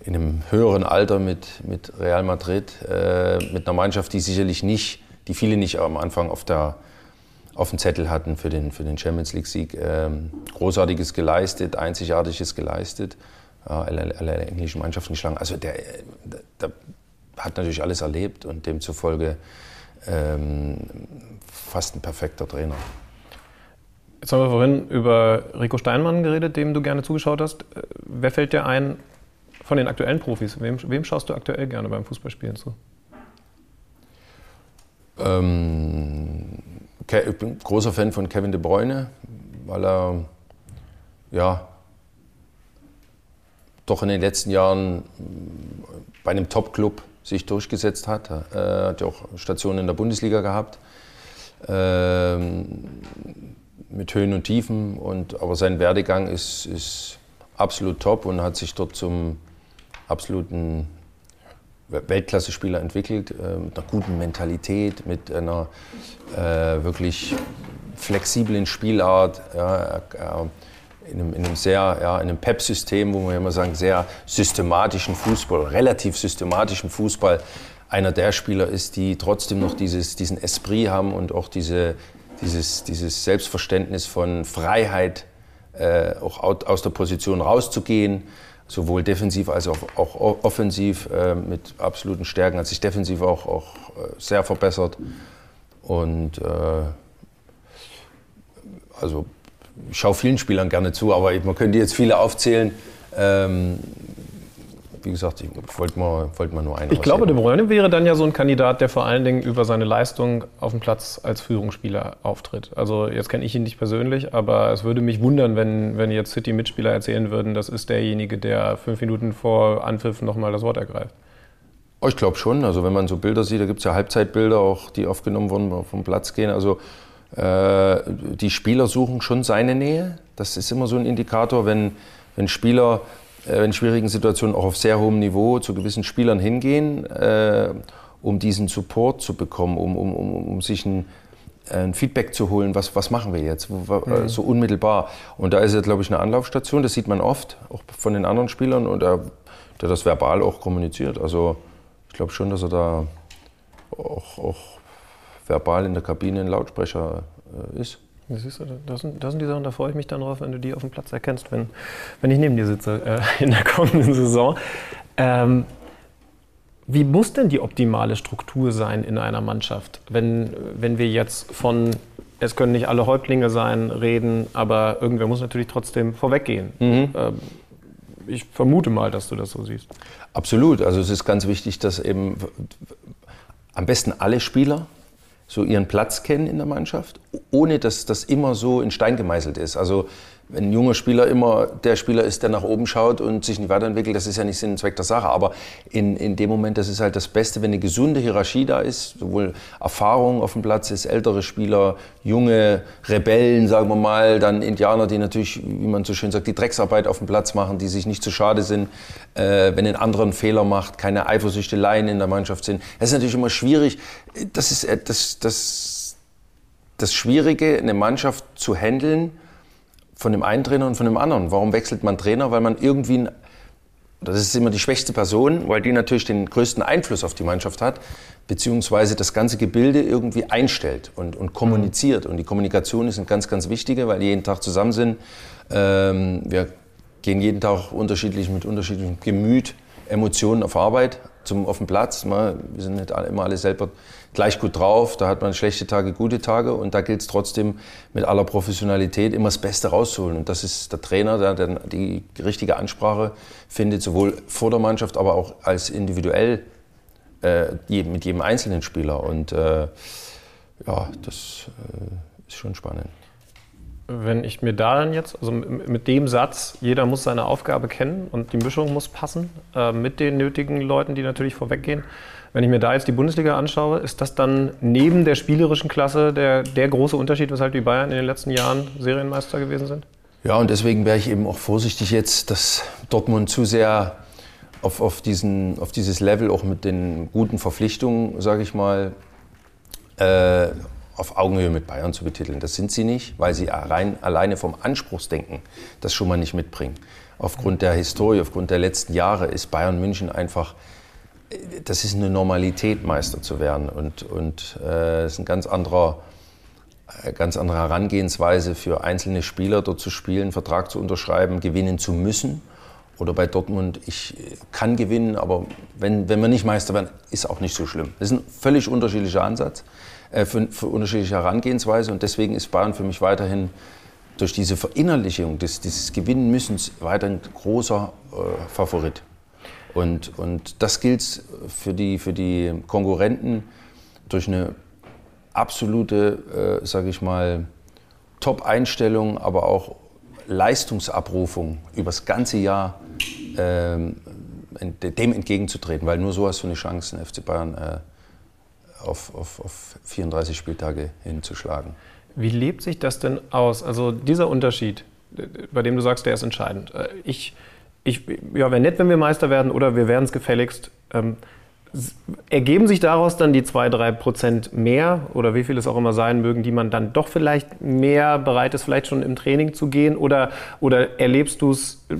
in einem höheren Alter mit, mit Real Madrid, äh, mit einer Mannschaft, die sicherlich nicht, die viele nicht am Anfang auf, der, auf dem Zettel hatten für den, für den Champions League-Sieg. Ähm, Großartiges geleistet, Einzigartiges geleistet, ja, alle, alle englischen Mannschaften geschlagen. Also der, der, der, hat natürlich alles erlebt und demzufolge ähm, fast ein perfekter Trainer. Jetzt haben wir vorhin über Rico Steinmann geredet, dem du gerne zugeschaut hast. Äh, wer fällt dir ein von den aktuellen Profis? Wem, wem schaust du aktuell gerne beim Fußballspielen zu? Ähm, ich bin großer Fan von Kevin De Bruyne, weil er ja doch in den letzten Jahren bei einem Top-Club sich durchgesetzt hat. Er hat ja auch Stationen in der Bundesliga gehabt. Ähm, mit Höhen und Tiefen. Und, aber sein Werdegang ist, ist absolut top und hat sich dort zum absoluten Weltklasse-Spieler entwickelt, äh, mit einer guten Mentalität, mit einer äh, wirklich flexiblen Spielart, ja, äh, in, einem, in einem sehr, ja, in einem PEP-System, wo wir immer sagen, sehr systematischen Fußball, relativ systematischen Fußball, einer der Spieler ist, die trotzdem noch dieses, diesen Esprit haben und auch diese dieses, dieses Selbstverständnis von Freiheit, äh, auch aus der Position rauszugehen, sowohl defensiv als auch, auch offensiv äh, mit absoluten Stärken, hat sich defensiv auch, auch äh, sehr verbessert. Und äh, also ich schaue vielen Spielern gerne zu, aber man könnte jetzt viele aufzählen. Ähm, wie gesagt, ich wollte mal, wollte mal nur einen Ich glaube, De Bruyne wäre dann ja so ein Kandidat, der vor allen Dingen über seine Leistung auf dem Platz als Führungsspieler auftritt. Also jetzt kenne ich ihn nicht persönlich, aber es würde mich wundern, wenn, wenn jetzt City-Mitspieler erzählen würden, das ist derjenige, der fünf Minuten vor Anpfiff nochmal das Wort ergreift. Oh, ich glaube schon. Also wenn man so Bilder sieht, da gibt es ja Halbzeitbilder auch, die aufgenommen wurden, vom Platz gehen. Also äh, die Spieler suchen schon seine Nähe. Das ist immer so ein Indikator, wenn, wenn Spieler in schwierigen Situationen auch auf sehr hohem Niveau zu gewissen Spielern hingehen, äh, um diesen Support zu bekommen, um, um, um, um sich ein, ein Feedback zu holen, was, was machen wir jetzt, mhm. so unmittelbar. Und da ist er, glaube ich, eine Anlaufstation, das sieht man oft, auch von den anderen Spielern, und er, der das verbal auch kommuniziert. Also ich glaube schon, dass er da auch, auch verbal in der Kabine ein Lautsprecher äh, ist. Siehst du, das sind, das sind die Sachen, da freue ich mich dann drauf, wenn du die auf dem Platz erkennst, wenn, wenn ich neben dir sitze äh, in der kommenden Saison. Ähm, wie muss denn die optimale Struktur sein in einer Mannschaft, wenn, wenn wir jetzt von es können nicht alle Häuptlinge sein, reden, aber irgendwer muss natürlich trotzdem vorweggehen. Mhm. Ähm, ich vermute mal, dass du das so siehst. Absolut. Also es ist ganz wichtig, dass eben am besten alle Spieler so ihren Platz kennen in der Mannschaft, ohne dass das immer so in Stein gemeißelt ist. Also wenn ein junger Spieler immer der Spieler ist, der nach oben schaut und sich nicht weiterentwickelt, das ist ja nicht Sinn und Zweck der Sache. Aber in, in dem Moment, das ist halt das Beste, wenn eine gesunde Hierarchie da ist, sowohl Erfahrung auf dem Platz ist, ältere Spieler, junge Rebellen, sagen wir mal, dann Indianer, die natürlich, wie man so schön sagt, die Drecksarbeit auf dem Platz machen, die sich nicht zu schade sind, äh, wenn ein anderer einen Fehler macht, keine Eifersüchteleien in der Mannschaft sind. Das ist natürlich immer schwierig. Das ist äh, das, das, das Schwierige, eine Mannschaft zu handeln, von dem einen Trainer und von dem anderen. Warum wechselt man Trainer? Weil man irgendwie, das ist immer die schwächste Person, weil die natürlich den größten Einfluss auf die Mannschaft hat, beziehungsweise das ganze Gebilde irgendwie einstellt und, und kommuniziert. Und die Kommunikation ist ein ganz, ganz wichtige, weil die jeden Tag zusammen sind. Ähm, wir gehen jeden Tag unterschiedlich mit unterschiedlichem Gemüt, Emotionen auf Arbeit, zum, auf dem Platz. Wir sind nicht immer alle selber gleich gut drauf. Da hat man schlechte Tage, gute Tage. Und da gilt es trotzdem mit aller Professionalität immer das Beste rauszuholen. Und das ist der Trainer, der dann die richtige Ansprache findet, sowohl vor der Mannschaft, aber auch als individuell äh, mit jedem einzelnen Spieler. Und äh, ja, das äh, ist schon spannend. Wenn ich mir da dann jetzt, also mit dem Satz, jeder muss seine Aufgabe kennen und die Mischung muss passen, äh, mit den nötigen Leuten, die natürlich vorweggehen, wenn ich mir da jetzt die Bundesliga anschaue, ist das dann neben der spielerischen Klasse der, der große Unterschied, weshalb die Bayern in den letzten Jahren Serienmeister gewesen sind? Ja, und deswegen wäre ich eben auch vorsichtig jetzt, dass Dortmund zu sehr auf, auf, diesen, auf dieses Level auch mit den guten Verpflichtungen, sage ich mal, äh, auf Augenhöhe mit Bayern zu betiteln. Das sind sie nicht, weil sie rein, alleine vom Anspruchsdenken das schon mal nicht mitbringen. Aufgrund der Historie, aufgrund der letzten Jahre ist Bayern München einfach das ist eine Normalität, Meister zu werden. Und, und äh, ist eine ganz andere, äh, ganz andere Herangehensweise für einzelne Spieler, dort zu spielen, Vertrag zu unterschreiben, gewinnen zu müssen. Oder bei Dortmund, ich kann gewinnen, aber wenn, wenn wir nicht Meister werden, ist auch nicht so schlimm. Das ist ein völlig unterschiedlicher Ansatz, äh, für, für unterschiedliche Herangehensweise. Und deswegen ist Bayern für mich weiterhin durch diese Verinnerlichung des, dieses Gewinnen müssens weiter ein großer äh, Favorit. Und, und das gilt für die, für die Konkurrenten durch eine absolute, äh, sage ich mal, Top-Einstellung, aber auch Leistungsabrufung übers ganze Jahr äh, dem entgegenzutreten, weil nur so hast du eine Chance, den FC Bayern äh, auf, auf, auf 34 Spieltage hinzuschlagen. Wie lebt sich das denn aus? Also dieser Unterschied, bei dem du sagst, der ist entscheidend. Äh, ich ich, ja, wäre nett, wenn wir Meister werden oder wir werden es gefälligst. Ähm, ergeben sich daraus dann die zwei, drei Prozent mehr oder wie viel es auch immer sein mögen, die man dann doch vielleicht mehr bereit ist, vielleicht schon im Training zu gehen? Oder, oder erlebst du es äh,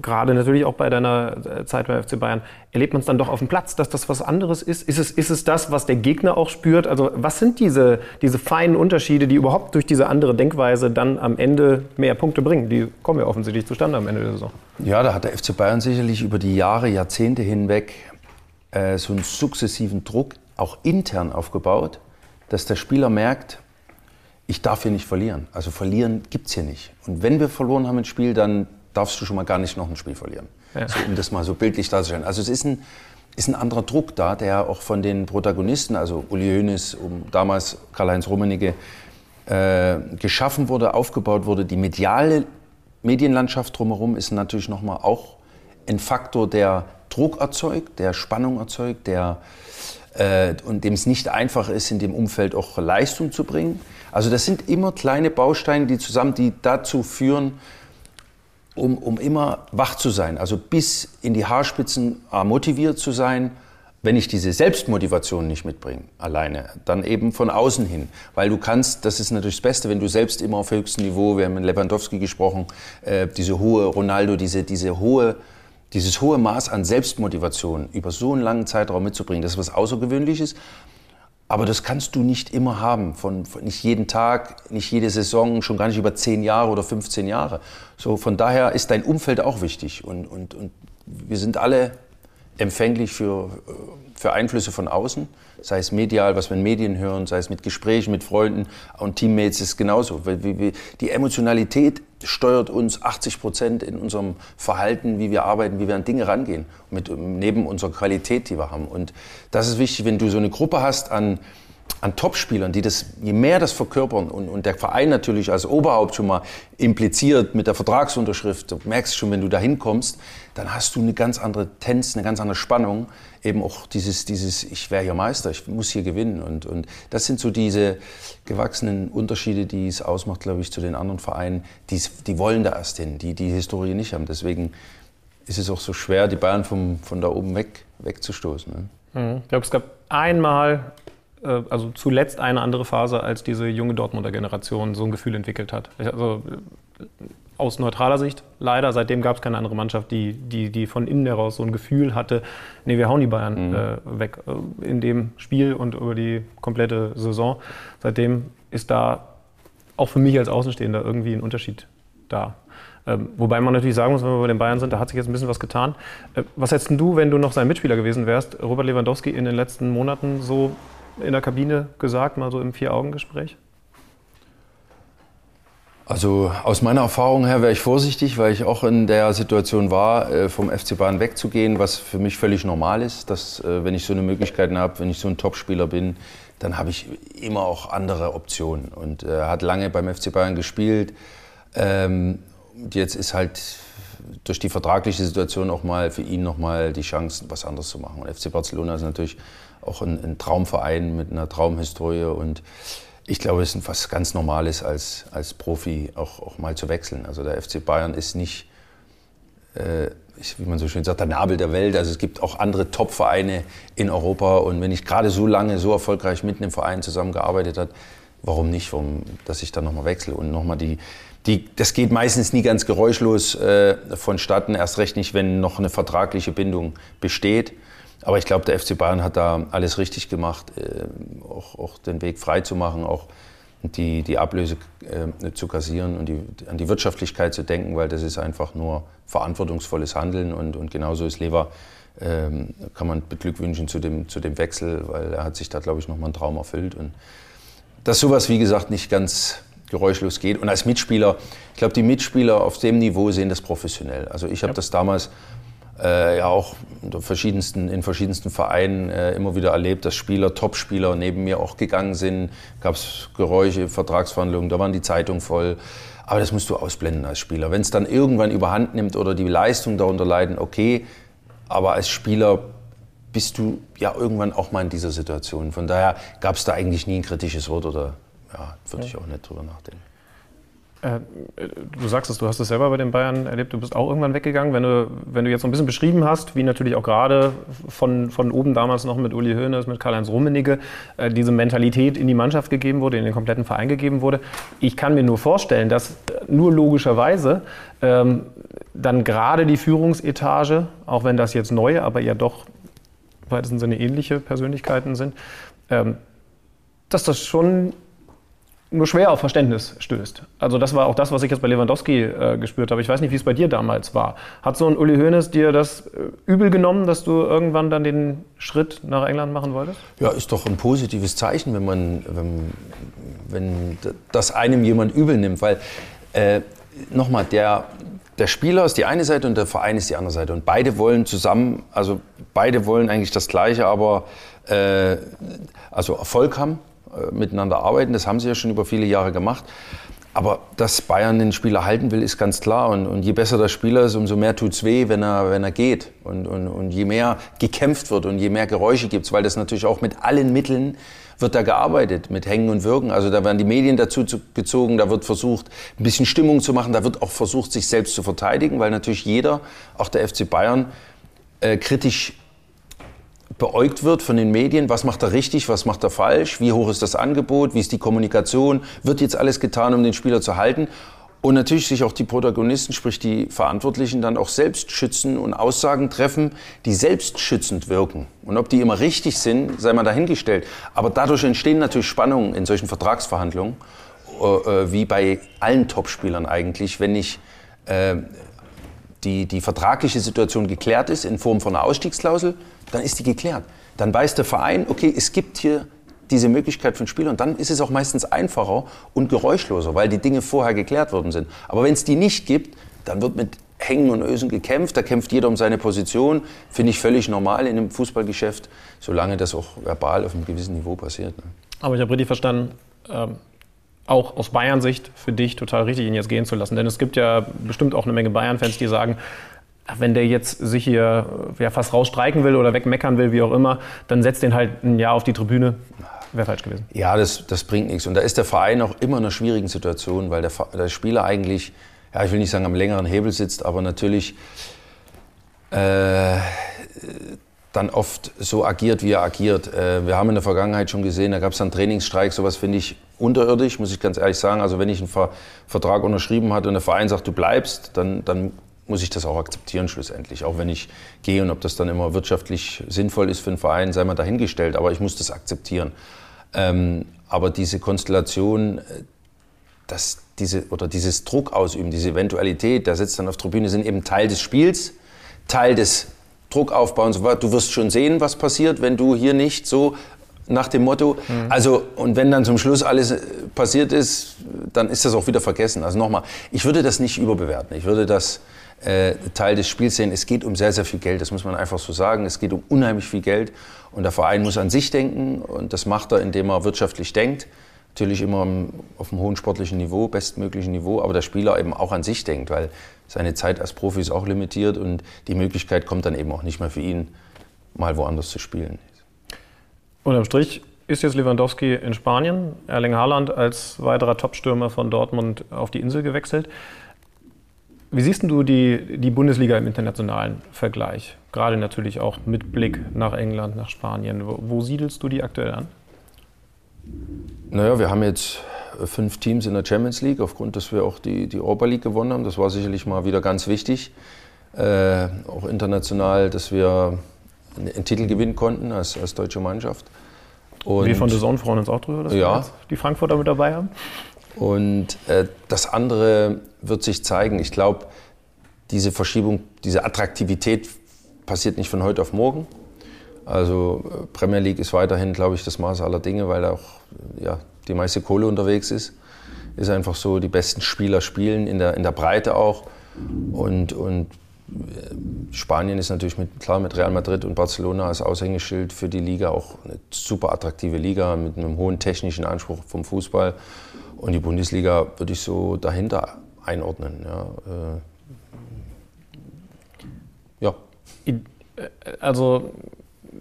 gerade natürlich auch bei deiner äh, Zeit beim FC Bayern, erlebt man es dann doch auf dem Platz, dass das was anderes ist? Ist es, ist es das, was der Gegner auch spürt? Also was sind diese, diese feinen Unterschiede, die überhaupt durch diese andere Denkweise dann am Ende mehr Punkte bringen? Die kommen ja offensichtlich zustande am Ende der Saison. Ja, da hat der FC Bayern sicherlich über die Jahre, Jahrzehnte hinweg äh, so einen sukzessiven Druck auch intern aufgebaut, dass der Spieler merkt, ich darf hier nicht verlieren. Also verlieren gibt es hier nicht. Und wenn wir verloren haben ein Spiel, dann darfst du schon mal gar nicht noch ein Spiel verlieren. Ja. So, um das mal so bildlich darzustellen. Also es ist ein, ist ein anderer Druck da, der auch von den Protagonisten, also Uli Hoeneß, um damals Karl-Heinz Rummenigge, äh, geschaffen wurde, aufgebaut wurde. Die mediale Medienlandschaft drumherum ist natürlich nochmal auch ein Faktor, der Druck erzeugt, der Spannung erzeugt, der äh, und dem es nicht einfach ist, in dem Umfeld auch Leistung zu bringen. Also das sind immer kleine Bausteine, die zusammen, die dazu führen, um, um immer wach zu sein, also bis in die Haarspitzen motiviert zu sein, wenn ich diese Selbstmotivation nicht mitbringe, alleine, dann eben von außen hin. Weil du kannst, das ist natürlich das Beste, wenn du selbst immer auf höchstem Niveau, wir haben mit Lewandowski gesprochen, äh, diese hohe Ronaldo, diese, diese hohe dieses hohe Maß an Selbstmotivation über so einen langen Zeitraum mitzubringen, das ist was Außergewöhnliches. Aber das kannst du nicht immer haben, von, von, nicht jeden Tag, nicht jede Saison, schon gar nicht über 10 Jahre oder 15 Jahre. So, von daher ist dein Umfeld auch wichtig. Und, und, und wir sind alle empfänglich für, für Einflüsse von außen, sei es medial, was wir in Medien hören, sei es mit Gesprächen mit Freunden und Teammates ist genauso. Die Emotionalität steuert uns 80 Prozent in unserem Verhalten, wie wir arbeiten, wie wir an Dinge rangehen, mit, neben unserer Qualität, die wir haben. Und das ist wichtig, wenn du so eine Gruppe hast an an Topspielern, die das, je mehr das verkörpern und, und der Verein natürlich als Oberhaupt schon mal impliziert mit der Vertragsunterschrift, du merkst schon, wenn du da hinkommst, dann hast du eine ganz andere Tenz, eine ganz andere Spannung, eben auch dieses, dieses ich wäre hier Meister, ich muss hier gewinnen und, und das sind so diese gewachsenen Unterschiede, die es ausmacht, glaube ich, zu den anderen Vereinen, die, die wollen da erst hin, die die Historie nicht haben, deswegen ist es auch so schwer, die Bayern vom, von da oben weg, wegzustoßen. Ne? Mhm. Ich glaube, es gab einmal also zuletzt eine andere Phase, als diese junge Dortmunder Generation so ein Gefühl entwickelt hat. Also äh, aus neutraler Sicht leider, seitdem gab es keine andere Mannschaft, die, die, die von innen heraus so ein Gefühl hatte, nee, wir hauen die Bayern mhm. äh, weg äh, in dem Spiel und über die komplette Saison. Seitdem ist da auch für mich als Außenstehender irgendwie ein Unterschied da. Ähm, wobei man natürlich sagen muss, wenn wir bei den Bayern sind, da hat sich jetzt ein bisschen was getan. Äh, was hättest du, wenn du noch sein Mitspieler gewesen wärst, Robert Lewandowski in den letzten Monaten so in der Kabine gesagt, mal so im Vier-Augen-Gespräch? Also aus meiner Erfahrung her wäre ich vorsichtig, weil ich auch in der Situation war, äh, vom FC Bayern wegzugehen, was für mich völlig normal ist, dass äh, wenn ich so eine Möglichkeit habe, wenn ich so ein Topspieler bin, dann habe ich immer auch andere Optionen. Und er hat lange beim FC Bayern gespielt. Ähm, jetzt ist halt durch die vertragliche Situation auch mal für ihn nochmal die Chance, was anderes zu machen. Und FC Barcelona ist natürlich auch ein, ein Traumverein mit einer Traumhistorie und ich glaube, es ist was ganz Normales als, als Profi auch, auch mal zu wechseln. Also der FC Bayern ist nicht, äh, wie man so schön sagt, der Nabel der Welt. Also es gibt auch andere Top-Vereine in Europa und wenn ich gerade so lange, so erfolgreich mit einem Verein zusammengearbeitet habe, warum nicht, warum, dass ich dann nochmal wechsle und nochmal die, die, das geht meistens nie ganz geräuschlos äh, vonstatten, erst recht nicht, wenn noch eine vertragliche Bindung besteht. Aber ich glaube, der FC Bayern hat da alles richtig gemacht, äh, auch, auch, den Weg frei zu machen, auch die, die Ablöse äh, zu kassieren und die, an die Wirtschaftlichkeit zu denken, weil das ist einfach nur verantwortungsvolles Handeln und, und genauso ist Lever, ähm, kann man beglückwünschen zu dem, zu dem Wechsel, weil er hat sich da, glaube ich, nochmal einen Traum erfüllt. Und dass sowas, wie gesagt, nicht ganz geräuschlos geht. Und als Mitspieler, ich glaube, die Mitspieler auf dem Niveau sehen das professionell. Also ich habe ja. das damals äh, ja auch in verschiedensten, in verschiedensten Vereinen äh, immer wieder erlebt, dass Spieler, Topspieler neben mir auch gegangen sind. Gab es Geräusche, Vertragsverhandlungen, da waren die Zeitungen voll. Aber das musst du ausblenden als Spieler. Wenn es dann irgendwann überhand nimmt oder die Leistung darunter leiden, okay. Aber als Spieler bist du ja irgendwann auch mal in dieser Situation. Von daher gab es da eigentlich nie ein kritisches Wort oder ja, würde ich auch nicht drüber nachdenken. Äh, du sagst es, du hast es selber bei den Bayern erlebt, du bist auch irgendwann weggegangen. Wenn du, wenn du jetzt so ein bisschen beschrieben hast, wie natürlich auch gerade von, von oben damals noch mit Uli Hoeneß, mit Karl-Heinz Rummenigge, äh, diese Mentalität in die Mannschaft gegeben wurde, in den kompletten Verein gegeben wurde. Ich kann mir nur vorstellen, dass nur logischerweise ähm, dann gerade die Führungsetage, auch wenn das jetzt neue, aber ja doch im weitesten Sinne ähnliche Persönlichkeiten sind, ähm, dass das schon nur schwer auf Verständnis stößt. Also das war auch das, was ich jetzt bei Lewandowski äh, gespürt habe. Ich weiß nicht, wie es bei dir damals war. Hat so ein Uli Hoeneß dir das äh, übel genommen, dass du irgendwann dann den Schritt nach England machen wolltest? Ja, ist doch ein positives Zeichen, wenn man, wenn, wenn das einem jemand übel nimmt, weil äh, nochmal der der Spieler ist die eine Seite und der Verein ist die andere Seite. Und beide wollen zusammen, also beide wollen eigentlich das Gleiche, aber äh, also Erfolg haben miteinander arbeiten. Das haben sie ja schon über viele Jahre gemacht. Aber dass Bayern den Spieler halten will, ist ganz klar. Und, und je besser der Spieler ist, umso mehr tut es weh, wenn er, wenn er geht. Und, und, und je mehr gekämpft wird und je mehr Geräusche gibt es, weil das natürlich auch mit allen Mitteln wird da gearbeitet, mit Hängen und Wirken. Also da werden die Medien dazu gezogen, da wird versucht, ein bisschen Stimmung zu machen, da wird auch versucht, sich selbst zu verteidigen, weil natürlich jeder, auch der FC Bayern, äh, kritisch beäugt wird von den Medien, was macht er richtig, was macht er falsch, wie hoch ist das Angebot, wie ist die Kommunikation, wird jetzt alles getan, um den Spieler zu halten. Und natürlich sich auch die Protagonisten, sprich die Verantwortlichen, dann auch selbst schützen und Aussagen treffen, die selbstschützend wirken. Und ob die immer richtig sind, sei mal dahingestellt. Aber dadurch entstehen natürlich Spannungen in solchen Vertragsverhandlungen, äh, äh wie bei allen Topspielern eigentlich, wenn ich äh, die, die vertragliche Situation geklärt ist in Form von einer Ausstiegsklausel, dann ist die geklärt. Dann weiß der Verein, okay, es gibt hier diese Möglichkeit für ein Spiel und dann ist es auch meistens einfacher und geräuschloser, weil die Dinge vorher geklärt worden sind. Aber wenn es die nicht gibt, dann wird mit Hängen und Ösen gekämpft, da kämpft jeder um seine Position, finde ich völlig normal in einem Fußballgeschäft, solange das auch verbal auf einem gewissen Niveau passiert. Ne? Aber ich habe richtig verstanden, ähm, auch aus Bayern-Sicht für dich total richtig, ihn jetzt gehen zu lassen. Denn es gibt ja bestimmt auch eine Menge Bayern-Fans, die sagen, wenn der jetzt sich hier ja, fast rausstreiken will oder wegmeckern will, wie auch immer, dann setzt den halt ein Jahr auf die Tribüne. Wäre falsch gewesen. Ja, das, das bringt nichts. Und da ist der Verein auch immer in einer schwierigen Situation, weil der, der Spieler eigentlich, ja, ich will nicht sagen am längeren Hebel sitzt, aber natürlich äh, dann oft so agiert, wie er agiert. Äh, wir haben in der Vergangenheit schon gesehen, da gab es dann Trainingsstreik, sowas finde ich unterirdisch, muss ich ganz ehrlich sagen. Also wenn ich einen Ver Vertrag unterschrieben hatte und der Verein sagt, du bleibst, dann, dann muss ich das auch akzeptieren schlussendlich. Auch wenn ich gehe und ob das dann immer wirtschaftlich sinnvoll ist für einen Verein, sei mal dahingestellt, aber ich muss das akzeptieren. Ähm, aber diese Konstellation, äh, dass diese, oder dieses Druck ausüben, diese Eventualität, der sitzt dann auf Tribüne, sind eben Teil des Spiels, Teil des Druckaufbau und so weiter. Du wirst schon sehen, was passiert, wenn du hier nicht so nach dem Motto. Mhm. Also, und wenn dann zum Schluss alles äh, passiert ist, dann ist das auch wieder vergessen. Also nochmal, ich würde das nicht überbewerten. Ich würde das äh, Teil des Spiels sehen. Es geht um sehr, sehr viel Geld. Das muss man einfach so sagen. Es geht um unheimlich viel Geld. Und der Verein muss an sich denken. Und das macht er, indem er wirtschaftlich denkt. Natürlich immer auf einem hohen sportlichen Niveau, bestmöglichen Niveau, aber der Spieler eben auch an sich denkt, weil seine Zeit als Profi ist auch limitiert und die Möglichkeit kommt dann eben auch nicht mehr für ihn, mal woanders zu spielen. Unterm Strich ist jetzt Lewandowski in Spanien, Erling Haaland als weiterer Topstürmer von Dortmund auf die Insel gewechselt. Wie siehst du die, die Bundesliga im internationalen Vergleich? Gerade natürlich auch mit Blick nach England, nach Spanien. Wo, wo siedelst du die aktuell an? Naja, wir haben jetzt fünf Teams in der Champions League, aufgrund, dass wir auch die, die Europa League gewonnen haben. Das war sicherlich mal wieder ganz wichtig. Äh, auch international, dass wir einen Titel gewinnen konnten als, als deutsche Mannschaft. Und wir von der Zone freuen uns auch drüber, dass ja. wir die Frankfurter mit dabei haben. Und äh, das andere wird sich zeigen. Ich glaube, diese Verschiebung, diese Attraktivität passiert nicht von heute auf morgen. Also äh, Premier League ist weiterhin, glaube ich, das Maß aller Dinge, weil auch ja, die meiste Kohle unterwegs ist. Ist einfach so, die besten Spieler spielen in der, in der Breite auch. Und, und äh, Spanien ist natürlich mit, klar mit Real Madrid und Barcelona als Aushängeschild für die Liga auch eine super attraktive Liga mit einem hohen technischen Anspruch vom Fußball. Und die Bundesliga würde ich so dahinter einordnen. Ja. Äh, ja. Äh, also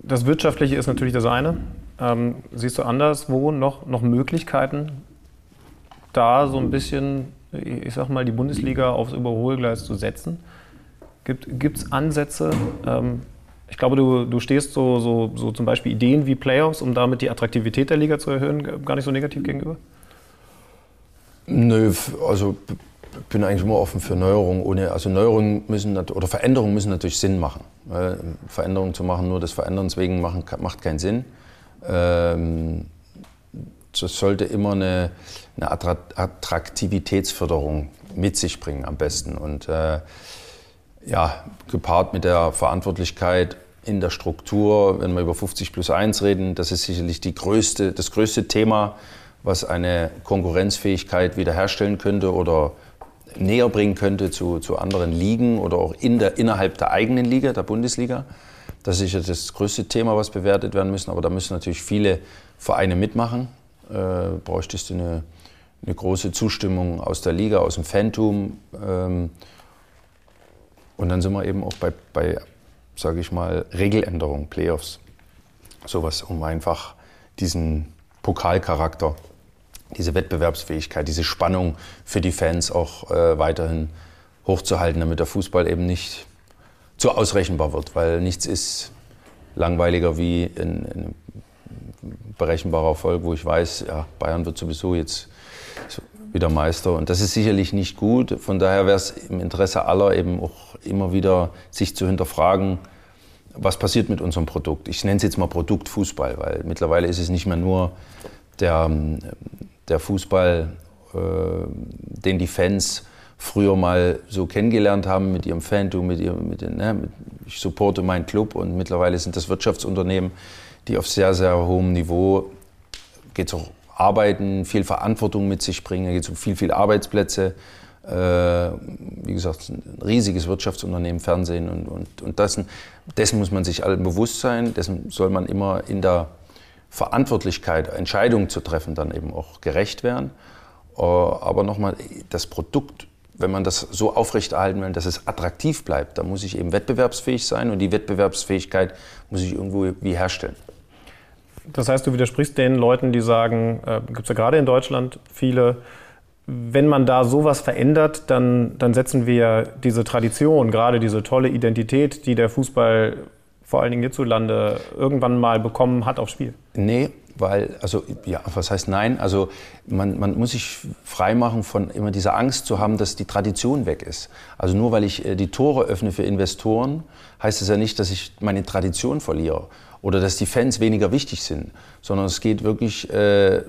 das Wirtschaftliche ist natürlich das eine. Ähm, siehst du anderswo noch, noch Möglichkeiten, da so ein bisschen, ich sag mal, die Bundesliga aufs Überholgleis zu setzen? Gibt es Ansätze? Ähm, ich glaube, du, du stehst so, so, so zum Beispiel Ideen wie Playoffs, um damit die Attraktivität der Liga zu erhöhen, gar nicht so negativ gegenüber? Nö, also bin eigentlich immer offen für Neuerungen. Ohne, also Neuerungen müssen oder Veränderungen müssen natürlich Sinn machen. Veränderungen zu machen, nur des Veränderns wegen machen, macht keinen Sinn. Ähm, das sollte immer eine, eine Attraktivitätsförderung mit sich bringen am besten. Und äh, ja, gepaart mit der Verantwortlichkeit in der Struktur, wenn wir über 50 plus 1 reden, das ist sicherlich die größte, das größte Thema was eine Konkurrenzfähigkeit wiederherstellen könnte oder näher bringen könnte zu, zu anderen Ligen oder auch in der, innerhalb der eigenen Liga, der Bundesliga. Das ist sicher das größte Thema, was bewertet werden müssen, aber da müssen natürlich viele Vereine mitmachen. Äh, bräuchtest du eine, eine große Zustimmung aus der Liga, aus dem Phantom. Ähm, und dann sind wir eben auch bei, bei sage ich mal, Regeländerungen, Playoffs. Sowas, um einfach diesen Pokalcharakter diese Wettbewerbsfähigkeit, diese Spannung für die Fans auch äh, weiterhin hochzuhalten, damit der Fußball eben nicht zu ausrechenbar wird, weil nichts ist langweiliger wie ein, ein berechenbarer Erfolg, wo ich weiß, ja, Bayern wird sowieso jetzt wieder Meister und das ist sicherlich nicht gut. Von daher wäre es im Interesse aller eben auch immer wieder sich zu hinterfragen, was passiert mit unserem Produkt. Ich nenne es jetzt mal Produkt Fußball, weil mittlerweile ist es nicht mehr nur der der Fußball, äh, den die Fans früher mal so kennengelernt haben mit ihrem Fantum, mit ihrem, mit den, ne, mit, ich supporte meinen Club und mittlerweile sind das Wirtschaftsunternehmen, die auf sehr, sehr hohem Niveau, geht auch Arbeiten, viel Verantwortung mit sich bringen, da geht es um viel, viel Arbeitsplätze. Äh, wie gesagt, ein riesiges Wirtschaftsunternehmen, Fernsehen und, und, und das, dessen muss man sich allen bewusst sein, dessen soll man immer in der Verantwortlichkeit, Entscheidungen zu treffen, dann eben auch gerecht werden. Äh, aber nochmal, das Produkt wenn man das so aufrechterhalten will, dass es attraktiv bleibt, dann muss ich eben wettbewerbsfähig sein und die Wettbewerbsfähigkeit muss ich irgendwo wie herstellen. Das heißt, du widersprichst den Leuten, die sagen, äh, gibt es ja gerade in Deutschland viele, wenn man da sowas verändert, dann, dann setzen wir diese Tradition, gerade diese tolle Identität, die der Fußball vor allen Dingen hierzulande irgendwann mal bekommen hat, aufs Spiel. Nee, weil, also, ja, was heißt nein? Also, man, man muss sich freimachen von immer dieser Angst zu haben, dass die Tradition weg ist. Also, nur weil ich äh, die Tore öffne für Investoren, heißt es ja nicht, dass ich meine Tradition verliere oder dass die Fans weniger wichtig sind, sondern es geht wirklich äh,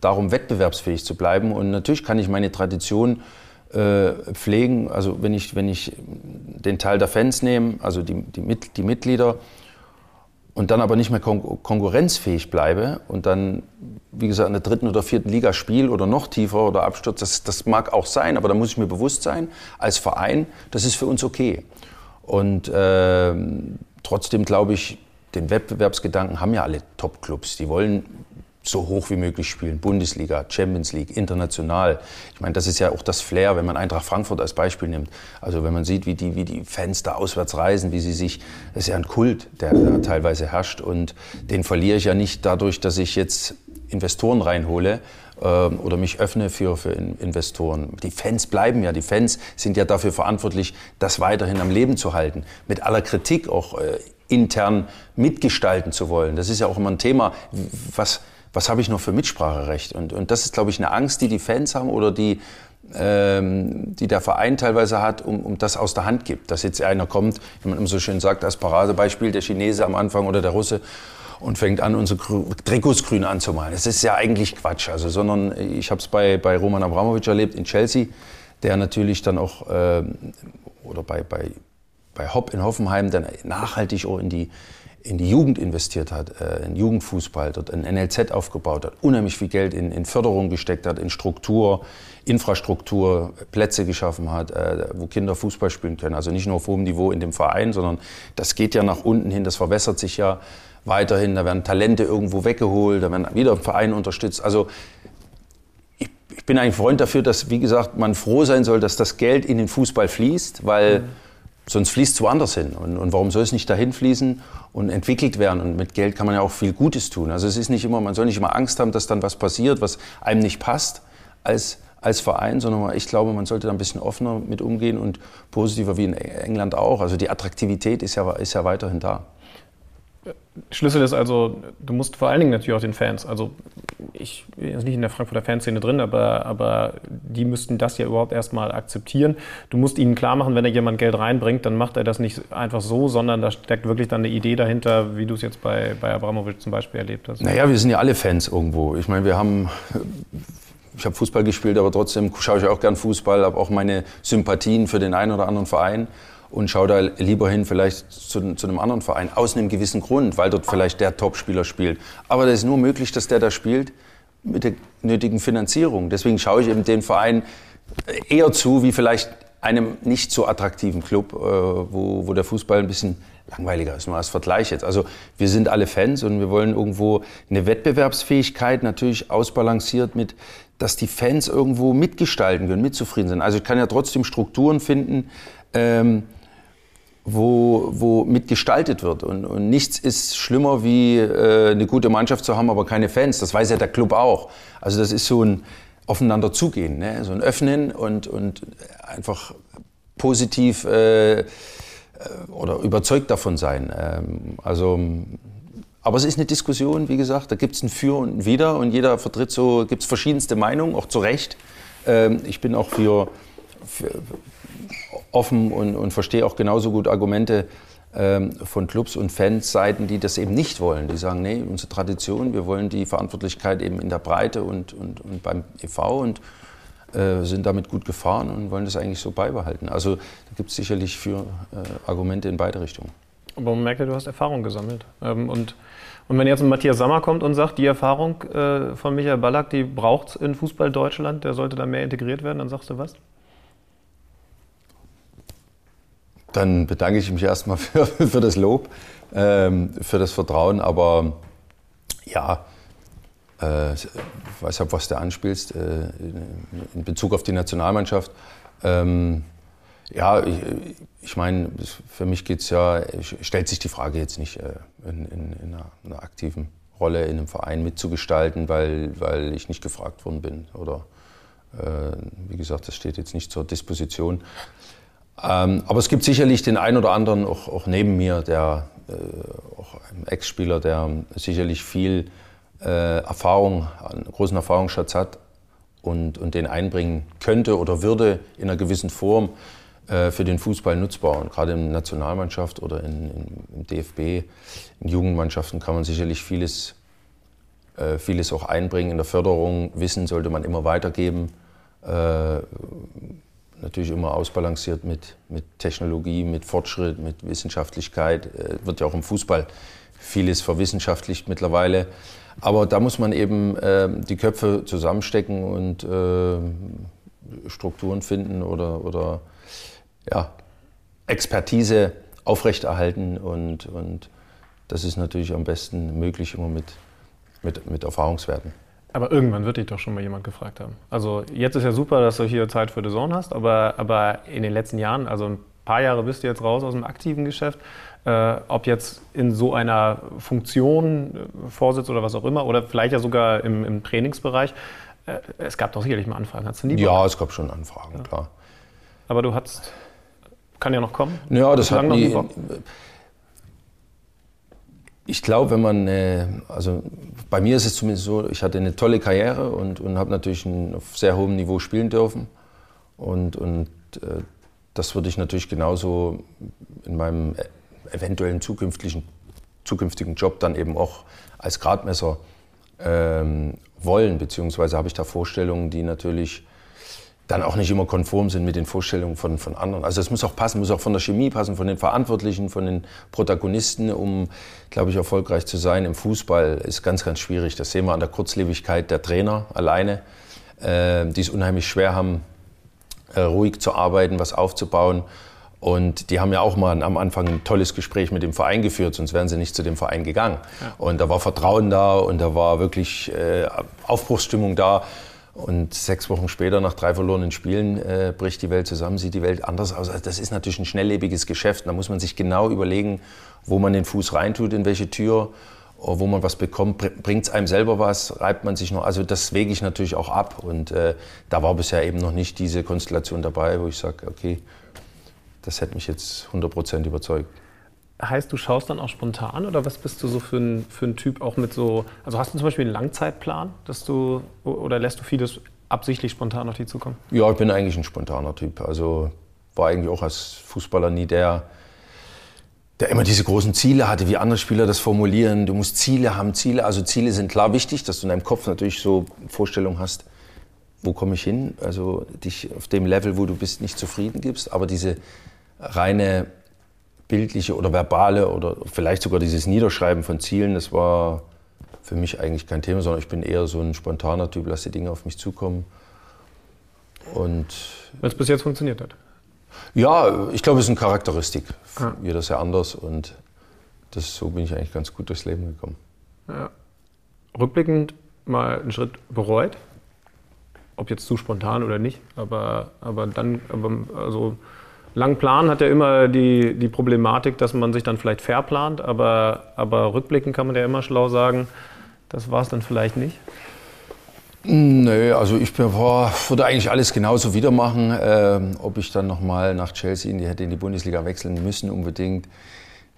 darum, wettbewerbsfähig zu bleiben. Und natürlich kann ich meine Tradition äh, pflegen. Also, wenn ich, wenn ich den Teil der Fans nehme, also die, die, die Mitglieder, und dann aber nicht mehr kon konkurrenzfähig bleibe und dann, wie gesagt, in der dritten oder vierten Liga spiele oder noch tiefer oder Absturz, das, das mag auch sein, aber da muss ich mir bewusst sein, als Verein, das ist für uns okay. Und äh, trotzdem glaube ich, den Wettbewerbsgedanken haben ja alle Top-Clubs. Die wollen so hoch wie möglich spielen. Bundesliga, Champions League, international. Ich meine, das ist ja auch das Flair, wenn man Eintracht Frankfurt als Beispiel nimmt. Also wenn man sieht, wie die, wie die Fans da auswärts reisen, wie sie sich, das ist ja ein Kult, der da teilweise herrscht. Und den verliere ich ja nicht dadurch, dass ich jetzt Investoren reinhole äh, oder mich öffne für, für Investoren. Die Fans bleiben ja, die Fans sind ja dafür verantwortlich, das weiterhin am Leben zu halten. Mit aller Kritik auch äh, intern mitgestalten zu wollen. Das ist ja auch immer ein Thema, was was habe ich noch für Mitspracherecht? Und, und das ist, glaube ich, eine Angst, die die Fans haben oder die, ähm, die der Verein teilweise hat, um, um das aus der Hand gibt. Dass jetzt einer kommt, wie man immer so schön sagt, als Paradebeispiel der Chinese am Anfang oder der Russe und fängt an, unsere Trikots grün anzumalen. Das ist ja eigentlich Quatsch. Also, sondern ich habe es bei, bei Roman Abramovic erlebt in Chelsea, der natürlich dann auch, äh, oder bei, bei, bei Hopp in Hoffenheim, dann nachhaltig auch in die, in die Jugend investiert hat, äh, in Jugendfußball, dort ein NLZ aufgebaut hat, unheimlich viel Geld in, in Förderung gesteckt hat, in Struktur, Infrastruktur, Plätze geschaffen hat, äh, wo Kinder Fußball spielen können. Also nicht nur auf hohem Niveau in dem Verein, sondern das geht ja nach unten hin, das verwässert sich ja weiterhin. Da werden Talente irgendwo weggeholt, da werden wieder Vereine unterstützt. Also ich, ich bin ein Freund dafür, dass, wie gesagt, man froh sein soll, dass das Geld in den Fußball fließt, weil mhm Sonst fließt es woanders hin. Und, und, warum soll es nicht dahin fließen und entwickelt werden? Und mit Geld kann man ja auch viel Gutes tun. Also es ist nicht immer, man soll nicht immer Angst haben, dass dann was passiert, was einem nicht passt als, als Verein, sondern ich glaube, man sollte da ein bisschen offener mit umgehen und positiver wie in England auch. Also die Attraktivität ist ja, ist ja weiterhin da. Schlüssel ist also, du musst vor allen Dingen natürlich auch den Fans, also ich bin jetzt nicht in der Frankfurter Fanszene drin, aber, aber die müssten das ja überhaupt erstmal akzeptieren. Du musst ihnen klar machen, wenn er jemand Geld reinbringt, dann macht er das nicht einfach so, sondern da steckt wirklich dann eine Idee dahinter, wie du es jetzt bei, bei Abramovic zum Beispiel erlebt hast. Naja, wir sind ja alle Fans irgendwo. Ich meine, wir haben ich habe Fußball gespielt, aber trotzdem schaue ich auch gern Fußball, habe auch meine Sympathien für den einen oder anderen Verein und schaue da lieber hin, vielleicht zu, zu, einem anderen Verein, aus einem gewissen Grund, weil dort vielleicht der Topspieler spielt. Aber das ist nur möglich, dass der da spielt mit der nötigen Finanzierung. Deswegen schaue ich eben den Verein eher zu, wie vielleicht einem nicht so attraktiven Club, äh, wo, wo der Fußball ein bisschen langweiliger ist, nur als Vergleich jetzt. Also wir sind alle Fans und wir wollen irgendwo eine Wettbewerbsfähigkeit natürlich ausbalanciert mit, dass die Fans irgendwo mitgestalten können, mitzufrieden sind. Also ich kann ja trotzdem Strukturen finden, ähm, wo, wo mitgestaltet wird. Und, und nichts ist schlimmer, wie äh, eine gute Mannschaft zu haben, aber keine Fans. Das weiß ja der Club auch. Also das ist so ein aufeinander zugehen, ne? so ein Öffnen und, und einfach positiv äh, oder überzeugt davon sein. Ähm, also, aber es ist eine Diskussion, wie gesagt, da gibt es ein Für und ein Wider und jeder vertritt so, gibt es verschiedenste Meinungen, auch zu Recht. Ähm, ich bin auch für, für offen und, und verstehe auch genauso gut Argumente ähm, von Clubs und Fansseiten, die das eben nicht wollen. Die sagen, nee, unsere Tradition, wir wollen die Verantwortlichkeit eben in der Breite und, und, und beim EV und äh, sind damit gut gefahren und wollen das eigentlich so beibehalten. Also da gibt es sicherlich für äh, Argumente in beide Richtungen. Aber man merkt ja, du hast Erfahrung gesammelt. Ähm, und, und wenn jetzt ein Matthias Sammer kommt und sagt, die Erfahrung äh, von Michael Ballack, die braucht es in Fußball Deutschland, der sollte da mehr integriert werden, dann sagst du was? Dann bedanke ich mich erstmal für, für das Lob, ähm, für das Vertrauen. Aber ja, äh, ich weiß nicht, was du anspielst, äh, in Bezug auf die Nationalmannschaft. Ähm, ja, ich, ich meine, für mich geht's ja, stellt sich die Frage jetzt nicht äh, in, in, in einer, einer, aktiven Rolle in einem Verein mitzugestalten, weil, weil ich nicht gefragt worden bin. Oder äh, wie gesagt, das steht jetzt nicht zur Disposition. Ähm, aber es gibt sicherlich den einen oder anderen auch, auch neben mir, der äh, auch ein Ex-Spieler, der sicherlich viel äh, Erfahrung, einen großen Erfahrungsschatz hat und, und den einbringen könnte oder würde in einer gewissen Form äh, für den Fußball nutzbar. Und gerade in der Nationalmannschaft oder in, in, im DFB, in Jugendmannschaften kann man sicherlich vieles, äh, vieles auch einbringen. In der Förderung, Wissen sollte man immer weitergeben. Natürlich immer ausbalanciert mit, mit Technologie, mit Fortschritt, mit Wissenschaftlichkeit. Äh, wird ja auch im Fußball vieles verwissenschaftlicht mittlerweile. Aber da muss man eben äh, die Köpfe zusammenstecken und äh, Strukturen finden oder, oder ja, Expertise aufrechterhalten. Und, und das ist natürlich am besten möglich immer mit, mit, mit Erfahrungswerten. Aber irgendwann wird dich doch schon mal jemand gefragt haben. Also jetzt ist ja super, dass du hier Zeit für The Zone hast, aber, aber in den letzten Jahren, also ein paar Jahre bist du jetzt raus aus dem aktiven Geschäft, äh, ob jetzt in so einer Funktion, äh, Vorsitz oder was auch immer, oder vielleicht ja sogar im, im Trainingsbereich, äh, es gab doch sicherlich mal Anfragen. Hast du nie Ja, es gab schon Anfragen, ja. klar. Aber du hast, kann ja noch kommen? Ja, das hat nie, ich glaube, wenn man, äh, also bei mir ist es zumindest so, ich hatte eine tolle Karriere und, und habe natürlich ein, auf sehr hohem Niveau spielen dürfen. Und, und äh, das würde ich natürlich genauso in meinem eventuellen zukünftigen, zukünftigen Job dann eben auch als Gradmesser ähm, wollen. Beziehungsweise habe ich da Vorstellungen, die natürlich dann auch nicht immer konform sind mit den Vorstellungen von, von anderen. Also es muss auch passen, muss auch von der Chemie passen, von den Verantwortlichen, von den Protagonisten, um, glaube ich, erfolgreich zu sein. Im Fußball ist ganz, ganz schwierig. Das sehen wir an der Kurzlebigkeit der Trainer alleine, äh, die es unheimlich schwer haben, äh, ruhig zu arbeiten, was aufzubauen. Und die haben ja auch mal am Anfang ein tolles Gespräch mit dem Verein geführt, sonst wären sie nicht zu dem Verein gegangen. Ja. Und da war Vertrauen da und da war wirklich äh, Aufbruchsstimmung da. Und sechs Wochen später, nach drei verlorenen Spielen, äh, bricht die Welt zusammen, sieht die Welt anders aus. Also das ist natürlich ein schnelllebiges Geschäft. Da muss man sich genau überlegen, wo man den Fuß reintut, in welche Tür, wo man was bekommt. Bringt es einem selber was? Reibt man sich noch? Also das wege ich natürlich auch ab. Und äh, da war bisher eben noch nicht diese Konstellation dabei, wo ich sage, okay, das hätte mich jetzt 100% überzeugt. Heißt, du schaust dann auch spontan oder was bist du so für ein, für ein Typ auch mit so, also hast du zum Beispiel einen Langzeitplan, dass du, oder lässt du vieles absichtlich spontan auf dich zukommen? Ja, ich bin eigentlich ein spontaner Typ. Also war eigentlich auch als Fußballer nie der, der immer diese großen Ziele hatte, wie andere Spieler das formulieren. Du musst Ziele haben, Ziele. Also Ziele sind klar wichtig, dass du in deinem Kopf natürlich so Vorstellungen hast, wo komme ich hin? Also dich auf dem Level, wo du bist, nicht zufrieden gibst. Aber diese reine bildliche oder verbale oder vielleicht sogar dieses Niederschreiben von Zielen, das war für mich eigentlich kein Thema, sondern ich bin eher so ein spontaner Typ, lasse die Dinge auf mich zukommen. Und Weil es bis jetzt funktioniert hat. Ja, ich glaube, es ist eine Charakteristik. Ah. Jeder ist ja anders und das, so bin ich eigentlich ganz gut durchs Leben gekommen. Ja. Rückblickend mal einen Schritt bereut, ob jetzt zu spontan oder nicht, aber, aber dann, aber, also Lang planen hat ja immer die, die Problematik, dass man sich dann vielleicht verplant, aber, aber rückblickend kann man ja immer schlau sagen, das war es dann vielleicht nicht. Nö, also ich boah, würde eigentlich alles genauso wieder machen. Ähm, ob ich dann nochmal nach Chelsea in die, hätte in die Bundesliga wechseln müssen, unbedingt.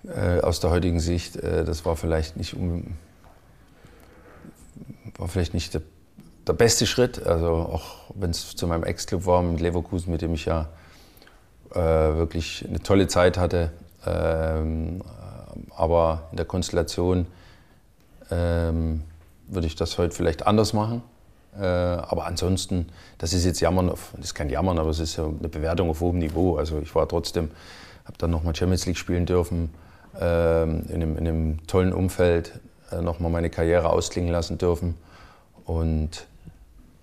Äh, aus der heutigen Sicht, äh, das war vielleicht nicht, um, war vielleicht nicht der, der beste Schritt. Also auch wenn es zu meinem Ex-Club war, mit Leverkusen, mit dem ich ja äh, wirklich eine tolle Zeit hatte. Ähm, aber in der Konstellation ähm, würde ich das heute vielleicht anders machen. Äh, aber ansonsten, das ist jetzt Jammern, auf, das ist kein Jammern, aber es ist ja eine Bewertung auf hohem Niveau. Also ich war trotzdem, habe dann nochmal Champions League spielen dürfen, ähm, in, einem, in einem tollen Umfeld, äh, nochmal meine Karriere ausklingen lassen dürfen. Und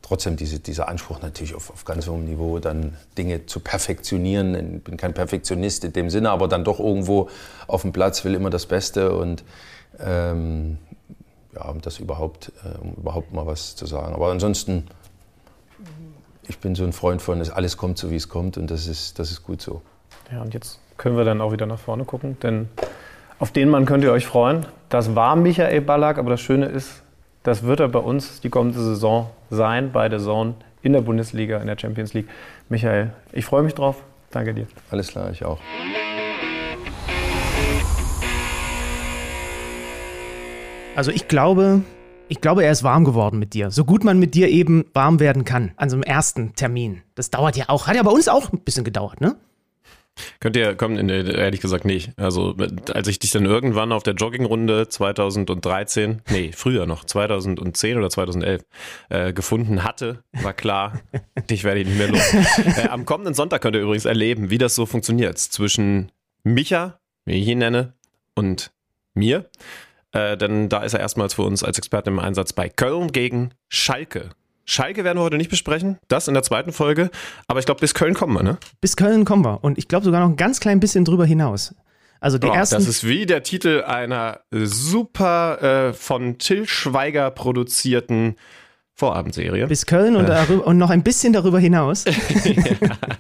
trotzdem diese, dieser Anspruch natürlich auf, auf ganz hohem Niveau, dann Dinge zu perfektionieren. Ich bin kein Perfektionist in dem Sinne, aber dann doch irgendwo auf dem Platz will immer das Beste und ähm, ja, um das überhaupt, äh, um überhaupt mal was zu sagen. Aber ansonsten, ich bin so ein Freund von, dass alles kommt so, wie es kommt und das ist, das ist gut so. Ja, und jetzt können wir dann auch wieder nach vorne gucken, denn auf den Mann könnt ihr euch freuen. Das war Michael Ballack, aber das Schöne ist, das wird er bei uns die kommende Saison sein, bei der Saison in der Bundesliga, in der Champions League. Michael, ich freue mich drauf. Danke dir. Alles klar, ich auch. Also ich glaube, ich glaube, er ist warm geworden mit dir. So gut man mit dir eben warm werden kann an so einem ersten Termin. Das dauert ja auch. Hat ja bei uns auch ein bisschen gedauert, ne? Könnt ihr, kommen, ehrlich gesagt nicht. Also, als ich dich dann irgendwann auf der Joggingrunde 2013, nee, früher noch, 2010 oder 2011, äh, gefunden hatte, war klar, dich werde ich nicht mehr los. Äh, am kommenden Sonntag könnt ihr übrigens erleben, wie das so funktioniert zwischen Micha, wie ich ihn nenne, und mir. Äh, denn da ist er erstmals für uns als Experte im Einsatz bei Köln gegen Schalke. Schalke werden wir heute nicht besprechen, das in der zweiten Folge. Aber ich glaube, bis Köln kommen wir, ne? Bis Köln kommen wir. Und ich glaube sogar noch ein ganz klein bisschen drüber hinaus. Also die oh, ersten. Das ist wie der Titel einer super äh, von Till Schweiger produzierten Vorabendserie. Bis Köln und, darüber, und noch ein bisschen darüber hinaus.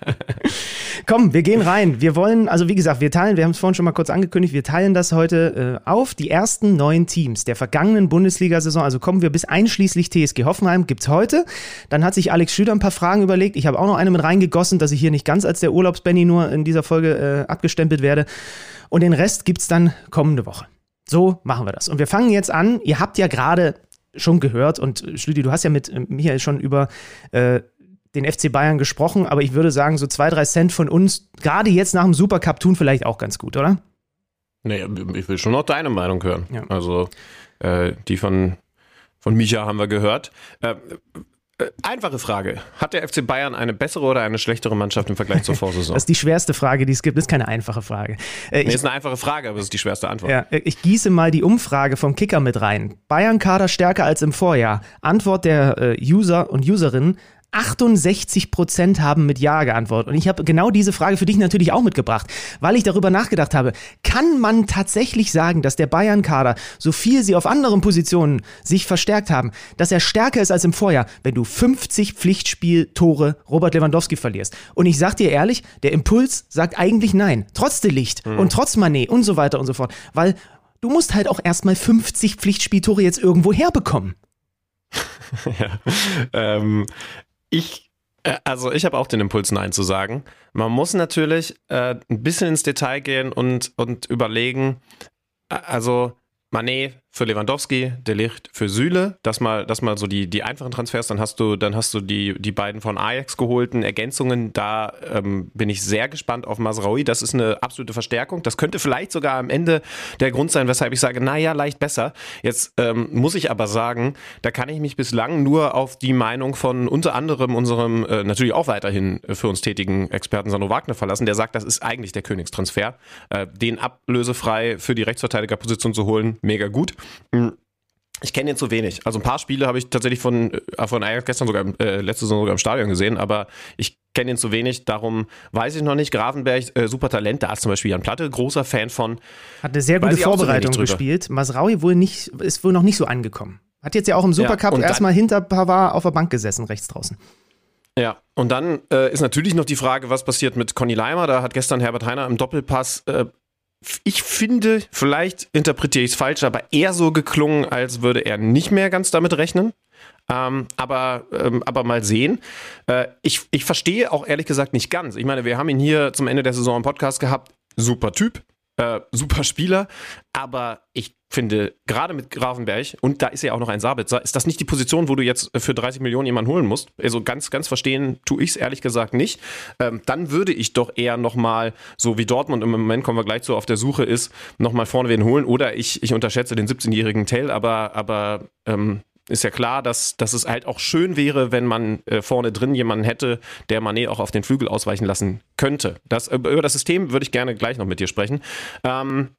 Komm, wir gehen rein. Wir wollen, also wie gesagt, wir teilen, wir haben es vorhin schon mal kurz angekündigt, wir teilen das heute äh, auf. Die ersten neun Teams der vergangenen Bundesliga-Saison, also kommen wir bis einschließlich TSG Hoffenheim, gibt es heute. Dann hat sich Alex Schüder ein paar Fragen überlegt. Ich habe auch noch eine mit reingegossen, dass ich hier nicht ganz als der Urlaubsbenny nur in dieser Folge äh, abgestempelt werde. Und den Rest gibt es dann kommende Woche. So machen wir das. Und wir fangen jetzt an. Ihr habt ja gerade schon gehört und äh, Schlüti, du hast ja mit äh, Michael schon über äh, den FC Bayern gesprochen, aber ich würde sagen, so zwei, drei Cent von uns, gerade jetzt nach dem Supercup, tun vielleicht auch ganz gut, oder? Nee, ich will schon noch deine Meinung hören. Ja. Also äh, die von, von Micha haben wir gehört. Äh, äh, einfache Frage. Hat der FC Bayern eine bessere oder eine schlechtere Mannschaft im Vergleich zur Vorsaison? das ist die schwerste Frage, die es gibt. Das ist keine einfache Frage. Äh, nee, ist eine einfache Frage, aber es ist die schwerste Antwort. Ja, äh, ich gieße mal die Umfrage vom Kicker mit rein. Bayern-Kader stärker als im Vorjahr. Antwort der äh, User und Userinnen. 68 Prozent haben mit Ja geantwortet. Und ich habe genau diese Frage für dich natürlich auch mitgebracht, weil ich darüber nachgedacht habe, kann man tatsächlich sagen, dass der Bayern-Kader, so viel sie auf anderen Positionen sich verstärkt haben, dass er stärker ist als im Vorjahr, wenn du 50 Pflichtspieltore Robert Lewandowski verlierst? Und ich sag dir ehrlich, der Impuls sagt eigentlich nein. Trotz Delicht mhm. und trotz Manet und so weiter und so fort. Weil du musst halt auch erstmal 50 Pflichtspieltore jetzt irgendwo herbekommen. ja. Ähm, ich, äh, also ich habe auch den Impuls, Nein zu sagen. Man muss natürlich äh, ein bisschen ins Detail gehen und, und überlegen, äh, also Manet für Lewandowski, der Licht für Süle. Das mal, das mal so die, die einfachen Transfers. Dann hast du, dann hast du die, die beiden von Ajax geholten Ergänzungen. Da ähm, bin ich sehr gespannt auf Masraoui. Das ist eine absolute Verstärkung. Das könnte vielleicht sogar am Ende der Grund sein, weshalb ich sage, naja, leicht besser. Jetzt ähm, muss ich aber sagen, da kann ich mich bislang nur auf die Meinung von unter anderem unserem äh, natürlich auch weiterhin für uns tätigen Experten Sandro Wagner verlassen. Der sagt, das ist eigentlich der Königstransfer. Äh, den ablösefrei für die Rechtsverteidigerposition zu holen, mega gut. Hm. Ich kenne ihn zu wenig. Also ein paar Spiele habe ich tatsächlich von, äh, von Ajax gestern sogar, äh, letzte Saison sogar im Stadion gesehen, aber ich kenne ihn zu wenig. Darum weiß ich noch nicht. Grafenberg, äh, super Talent. Da ist zum Beispiel Jan Platte, großer Fan von. Hat eine sehr gute Vorbereitung gespielt. Masraui wohl nicht, ist wohl noch nicht so angekommen. Hat jetzt ja auch im Supercup ja, erstmal hinter Pavard auf der Bank gesessen, rechts draußen. Ja, und dann äh, ist natürlich noch die Frage, was passiert mit Conny Leimer. Da hat gestern Herbert Heiner im Doppelpass äh, ich finde, vielleicht interpretiere ich es falsch, aber eher so geklungen, als würde er nicht mehr ganz damit rechnen. Ähm, aber, ähm, aber mal sehen. Äh, ich, ich verstehe auch ehrlich gesagt nicht ganz. Ich meine, wir haben ihn hier zum Ende der Saison im Podcast gehabt. Super Typ, äh, super Spieler, aber ich finde, gerade mit Grafenberg, und da ist ja auch noch ein Sabitzer, ist das nicht die Position, wo du jetzt für 30 Millionen jemanden holen musst? Also ganz, ganz verstehen tue ich es ehrlich gesagt nicht. Ähm, dann würde ich doch eher nochmal, so wie Dortmund im Moment kommen wir gleich so auf der Suche ist, nochmal vorne wen holen. Oder ich, ich unterschätze den 17-jährigen Tell, aber, aber ähm, ist ja klar, dass, dass es halt auch schön wäre, wenn man äh, vorne drin jemanden hätte, der Mané auch auf den Flügel ausweichen lassen könnte. Das, äh, über das System würde ich gerne gleich noch mit dir sprechen. Ähm,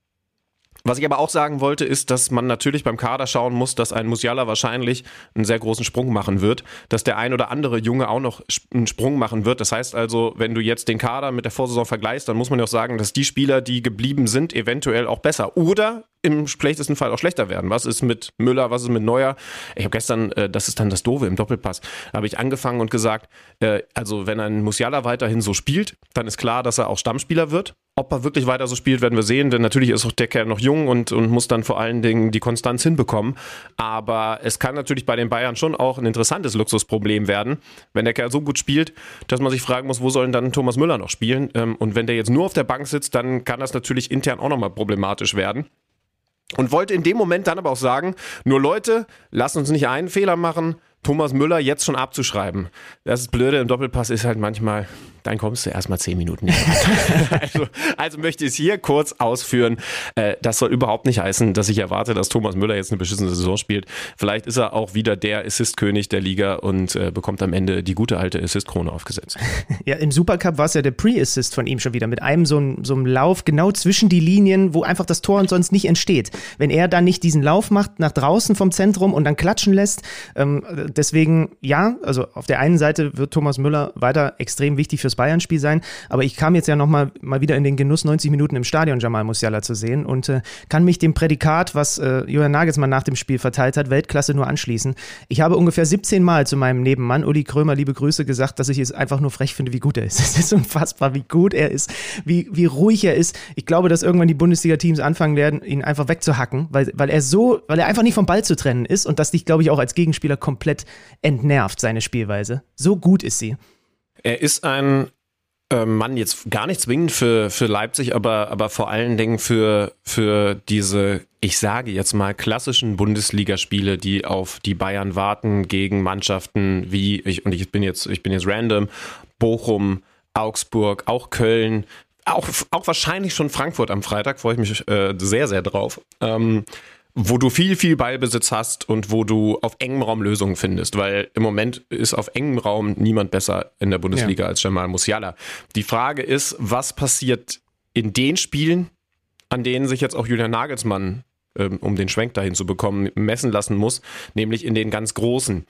was ich aber auch sagen wollte, ist, dass man natürlich beim Kader schauen muss, dass ein Musiala wahrscheinlich einen sehr großen Sprung machen wird, dass der ein oder andere Junge auch noch einen Sprung machen wird. Das heißt also, wenn du jetzt den Kader mit der Vorsaison vergleichst, dann muss man ja auch sagen, dass die Spieler, die geblieben sind, eventuell auch besser oder im schlechtesten Fall auch schlechter werden. Was ist mit Müller, was ist mit Neuer? Ich habe gestern, äh, das ist dann das Doofe im Doppelpass, habe ich angefangen und gesagt, äh, also wenn ein Musiala weiterhin so spielt, dann ist klar, dass er auch Stammspieler wird. Ob er wirklich weiter so spielt, werden wir sehen, denn natürlich ist auch der Kerl noch jung und, und muss dann vor allen Dingen die Konstanz hinbekommen. Aber es kann natürlich bei den Bayern schon auch ein interessantes Luxusproblem werden, wenn der Kerl so gut spielt, dass man sich fragen muss, wo soll denn dann Thomas Müller noch spielen? Ähm, und wenn der jetzt nur auf der Bank sitzt, dann kann das natürlich intern auch nochmal problematisch werden. Und wollte in dem Moment dann aber auch sagen, nur Leute, lasst uns nicht einen Fehler machen, Thomas Müller jetzt schon abzuschreiben. Das Blöde im Doppelpass ist halt manchmal, dann kommst du erstmal zehn Minuten nicht also, also möchte ich es hier kurz ausführen. Äh, das soll überhaupt nicht heißen, dass ich erwarte, dass Thomas Müller jetzt eine beschissene Saison spielt. Vielleicht ist er auch wieder der Assist-König der Liga und äh, bekommt am Ende die gute alte Assist-Krone aufgesetzt. Ja, im Supercup war es ja der Pre-Assist von ihm schon wieder mit einem so, einem so einem Lauf genau zwischen die Linien, wo einfach das Tor und sonst nicht entsteht. Wenn er dann nicht diesen Lauf macht nach draußen vom Zentrum und dann klatschen lässt, ähm, deswegen ja, also auf der einen Seite wird Thomas Müller weiter extrem wichtig fürs Bayern-Spiel sein. Aber ich kam jetzt ja nochmal mal wieder in den Genuss, 90 Minuten im Stadion Jamal Musiala zu sehen und äh, kann mich dem Prädikat, was äh, Julian Nagelsmann nach dem Spiel verteilt hat, Weltklasse nur anschließen. Ich habe ungefähr 17 Mal zu meinem Nebenmann, Uli Krömer, liebe Grüße, gesagt, dass ich es einfach nur frech finde, wie gut er ist. Es ist unfassbar, wie gut er ist, wie, wie ruhig er ist. Ich glaube, dass irgendwann die Bundesliga-Teams anfangen werden, ihn einfach wegzuhacken, weil, weil er so, weil er einfach nicht vom Ball zu trennen ist und das dich, glaube ich, auch als Gegenspieler komplett entnervt, seine Spielweise. So gut ist sie. Er ist ein äh, Mann, jetzt gar nicht zwingend für, für Leipzig, aber, aber vor allen Dingen für, für diese, ich sage jetzt mal, klassischen Bundesligaspiele, die auf die Bayern warten gegen Mannschaften wie, ich, und ich bin jetzt, ich bin jetzt random, Bochum, Augsburg, auch Köln, auch, auch wahrscheinlich schon Frankfurt am Freitag, freue ich mich äh, sehr, sehr drauf. Ähm, wo du viel, viel Ballbesitz hast und wo du auf engem Raum Lösungen findest, weil im Moment ist auf engem Raum niemand besser in der Bundesliga ja. als Jamal Musiala. Die Frage ist, was passiert in den Spielen, an denen sich jetzt auch Julian Nagelsmann ähm, um den Schwenk dahin zu bekommen, messen lassen muss, nämlich in den ganz großen.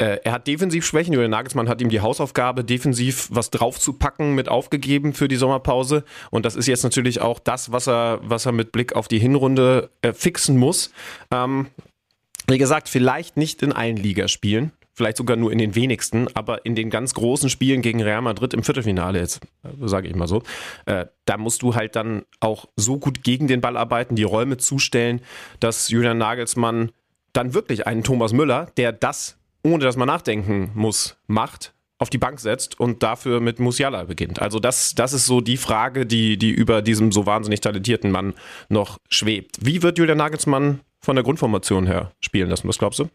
Äh, er hat defensiv Schwächen. Julian Nagelsmann hat ihm die Hausaufgabe, defensiv was draufzupacken, mit aufgegeben für die Sommerpause. Und das ist jetzt natürlich auch das, was er, was er mit Blick auf die Hinrunde äh, fixen muss. Ähm, wie gesagt, vielleicht nicht in allen Ligaspielen, vielleicht sogar nur in den wenigsten, aber in den ganz großen Spielen gegen Real Madrid im Viertelfinale, jetzt äh, sage ich mal so, äh, da musst du halt dann auch so gut gegen den Ball arbeiten, die Räume zustellen, dass Julian Nagelsmann dann wirklich einen Thomas Müller, der das ohne dass man nachdenken muss, macht, auf die Bank setzt und dafür mit Musiala beginnt. Also das, das ist so die Frage, die, die über diesem so wahnsinnig talentierten Mann noch schwebt. Wie wird Julian Nagelsmann von der Grundformation her spielen lassen? Was glaubst du?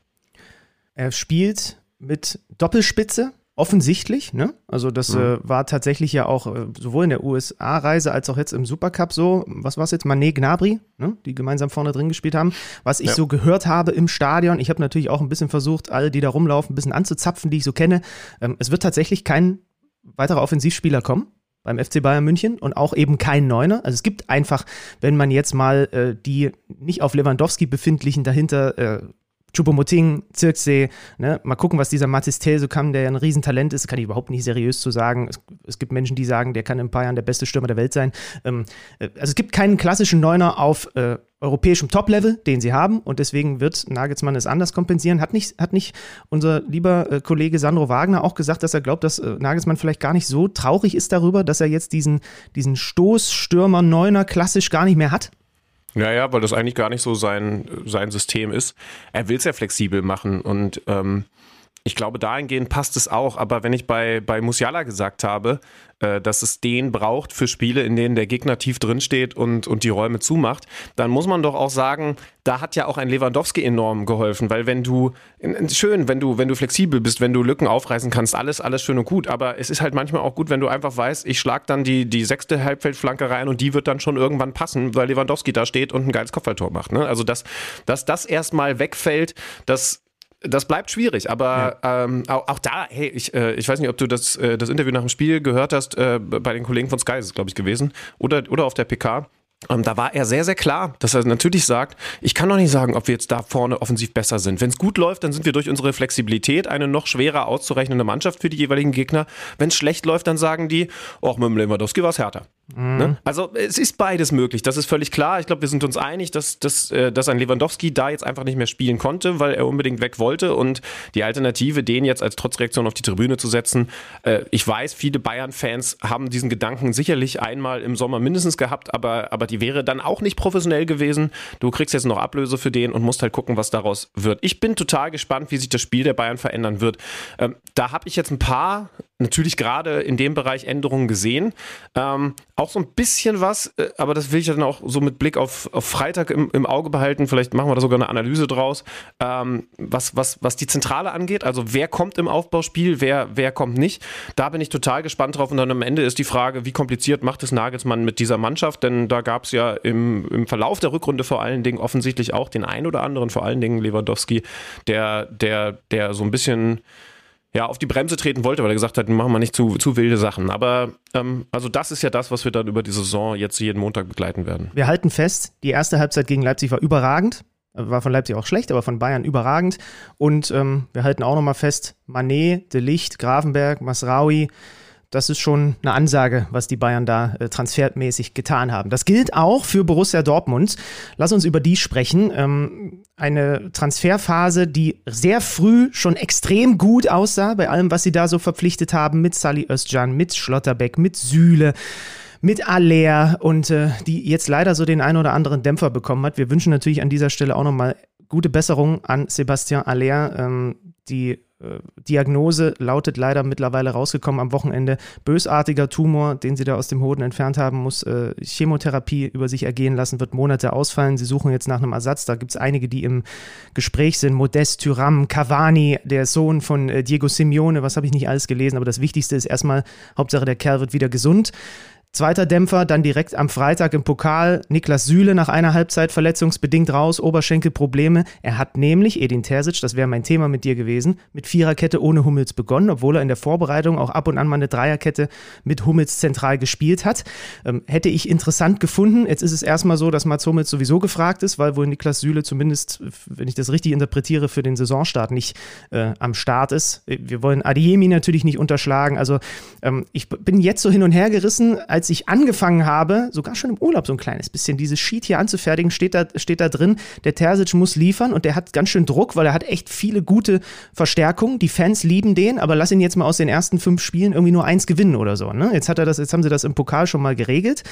Er spielt mit Doppelspitze, offensichtlich. Ne? Also das mhm. äh, war tatsächlich ja auch äh, sowohl in der USA-Reise als auch jetzt im Supercup so. Was war es jetzt? Mané Gnabry, ne? die gemeinsam vorne drin gespielt haben. Was ich ja. so gehört habe im Stadion. Ich habe natürlich auch ein bisschen versucht, alle, die da rumlaufen, ein bisschen anzuzapfen, die ich so kenne. Ähm, es wird tatsächlich kein weiterer Offensivspieler kommen beim FC Bayern München und auch eben kein Neuner. Also es gibt einfach, wenn man jetzt mal äh, die nicht auf Lewandowski befindlichen dahinter äh, Choupo-Moting, Zirksee, ne? mal gucken, was dieser Matistel so kann, der ja ein Riesentalent ist, kann ich überhaupt nicht seriös zu sagen. Es, es, gibt Menschen, die sagen, der kann in ein paar Jahren der beste Stürmer der Welt sein. Ähm, äh, also es gibt keinen klassischen Neuner auf äh, europäischem Top-Level, den sie haben und deswegen wird Nagelsmann es anders kompensieren. Hat nicht, hat nicht unser lieber äh, Kollege Sandro Wagner auch gesagt, dass er glaubt, dass äh, Nagelsmann vielleicht gar nicht so traurig ist darüber, dass er jetzt diesen, diesen Stoßstürmer Neuner klassisch gar nicht mehr hat? Ja, ja, weil das eigentlich gar nicht so sein, sein System ist. Er will es ja flexibel machen und ähm, ich glaube, dahingehend passt es auch. Aber wenn ich bei, bei Musiala gesagt habe, äh, dass es den braucht für Spiele, in denen der Gegner tief drin steht und, und die Räume zumacht, dann muss man doch auch sagen, da hat ja auch ein Lewandowski enorm geholfen, weil wenn du, schön, wenn du, wenn du flexibel bist, wenn du Lücken aufreißen kannst, alles, alles schön und gut, aber es ist halt manchmal auch gut, wenn du einfach weißt, ich schlag dann die, die sechste Halbfeldflanke rein und die wird dann schon irgendwann passen, weil Lewandowski da steht und ein geiles Kopfballtor macht. Ne? Also, dass, dass das erstmal wegfällt, das das bleibt schwierig, aber ja. ähm, auch, auch, da, hey, ich, äh, ich weiß nicht, ob du das, äh, das Interview nach dem Spiel gehört hast, äh, bei den Kollegen von Sky ist es, glaube ich, gewesen, oder, oder auf der PK. Ähm, da war er sehr, sehr klar, dass er natürlich sagt, ich kann doch nicht sagen, ob wir jetzt da vorne offensiv besser sind. Wenn es gut läuft, dann sind wir durch unsere Flexibilität eine noch schwerer auszurechnende Mannschaft für die jeweiligen Gegner. Wenn es schlecht läuft, dann sagen die, ach, mit dem Lewandowski war es härter. Mhm. Ne? Also es ist beides möglich, das ist völlig klar. Ich glaube, wir sind uns einig, dass, dass, äh, dass ein Lewandowski da jetzt einfach nicht mehr spielen konnte, weil er unbedingt weg wollte und die Alternative, den jetzt als Trotzreaktion auf die Tribüne zu setzen, äh, ich weiß, viele Bayern-Fans haben diesen Gedanken sicherlich einmal im Sommer mindestens gehabt, aber, aber die wäre dann auch nicht professionell gewesen. Du kriegst jetzt noch Ablöse für den und musst halt gucken, was daraus wird. Ich bin total gespannt, wie sich das Spiel der Bayern verändern wird. Ähm, da habe ich jetzt ein paar natürlich gerade in dem Bereich Änderungen gesehen. Ähm, auch so ein bisschen was, äh, aber das will ich dann auch so mit Blick auf, auf Freitag im, im Auge behalten. Vielleicht machen wir da sogar eine Analyse draus, ähm, was, was, was die Zentrale angeht. Also wer kommt im Aufbauspiel, wer, wer kommt nicht. Da bin ich total gespannt drauf. Und dann am Ende ist die Frage, wie kompliziert macht es Nagelsmann mit dieser Mannschaft? Denn da gab es ja im, im Verlauf der Rückrunde vor allen Dingen offensichtlich auch den ein oder anderen, vor allen Dingen Lewandowski, der, der, der so ein bisschen ja, auf die Bremse treten wollte, weil er gesagt hat, machen wir nicht zu, zu wilde Sachen. Aber ähm, also das ist ja das, was wir dann über die Saison jetzt jeden Montag begleiten werden. Wir halten fest, die erste Halbzeit gegen Leipzig war überragend. War von Leipzig auch schlecht, aber von Bayern überragend. Und ähm, wir halten auch nochmal fest, Manet, De Licht, Grafenberg, Masraui, das ist schon eine Ansage, was die Bayern da äh, transfermäßig getan haben. Das gilt auch für Borussia Dortmund. Lass uns über die sprechen. Ähm, eine Transferphase, die sehr früh schon extrem gut aussah, bei allem, was sie da so verpflichtet haben, mit Sally Özcan, mit Schlotterbeck, mit Sühle mit Aller und äh, die jetzt leider so den einen oder anderen Dämpfer bekommen hat. Wir wünschen natürlich an dieser Stelle auch nochmal gute Besserung an Sebastian Aller. Ähm, die äh, Diagnose lautet leider mittlerweile rausgekommen am Wochenende. Bösartiger Tumor, den sie da aus dem Hoden entfernt haben, muss äh, Chemotherapie über sich ergehen lassen, wird Monate ausfallen. Sie suchen jetzt nach einem Ersatz. Da gibt es einige, die im Gespräch sind. Modest, Tyram, Cavani, der Sohn von äh, Diego Simeone. Was habe ich nicht alles gelesen? Aber das Wichtigste ist erstmal, Hauptsache der Kerl wird wieder gesund. Zweiter Dämpfer, dann direkt am Freitag im Pokal. Niklas Süle nach einer Halbzeit verletzungsbedingt raus, Oberschenkelprobleme. Er hat nämlich, Edin Terzic, das wäre mein Thema mit dir gewesen, mit Viererkette ohne Hummels begonnen, obwohl er in der Vorbereitung auch ab und an mal eine Dreierkette mit Hummels zentral gespielt hat. Ähm, hätte ich interessant gefunden. Jetzt ist es erstmal so, dass Mats Hummels sowieso gefragt ist, weil wohl Niklas Süle zumindest, wenn ich das richtig interpretiere, für den Saisonstart nicht äh, am Start ist. Wir wollen Adiemi natürlich nicht unterschlagen. Also ähm, ich bin jetzt so hin und her gerissen, als als ich angefangen habe, sogar schon im Urlaub so ein kleines bisschen, dieses Sheet hier anzufertigen, steht da, steht da drin, der Terzic muss liefern und der hat ganz schön Druck, weil er hat echt viele gute Verstärkungen. Die Fans lieben den, aber lass ihn jetzt mal aus den ersten fünf Spielen irgendwie nur eins gewinnen oder so. Ne? Jetzt hat er das, jetzt haben sie das im Pokal schon mal geregelt.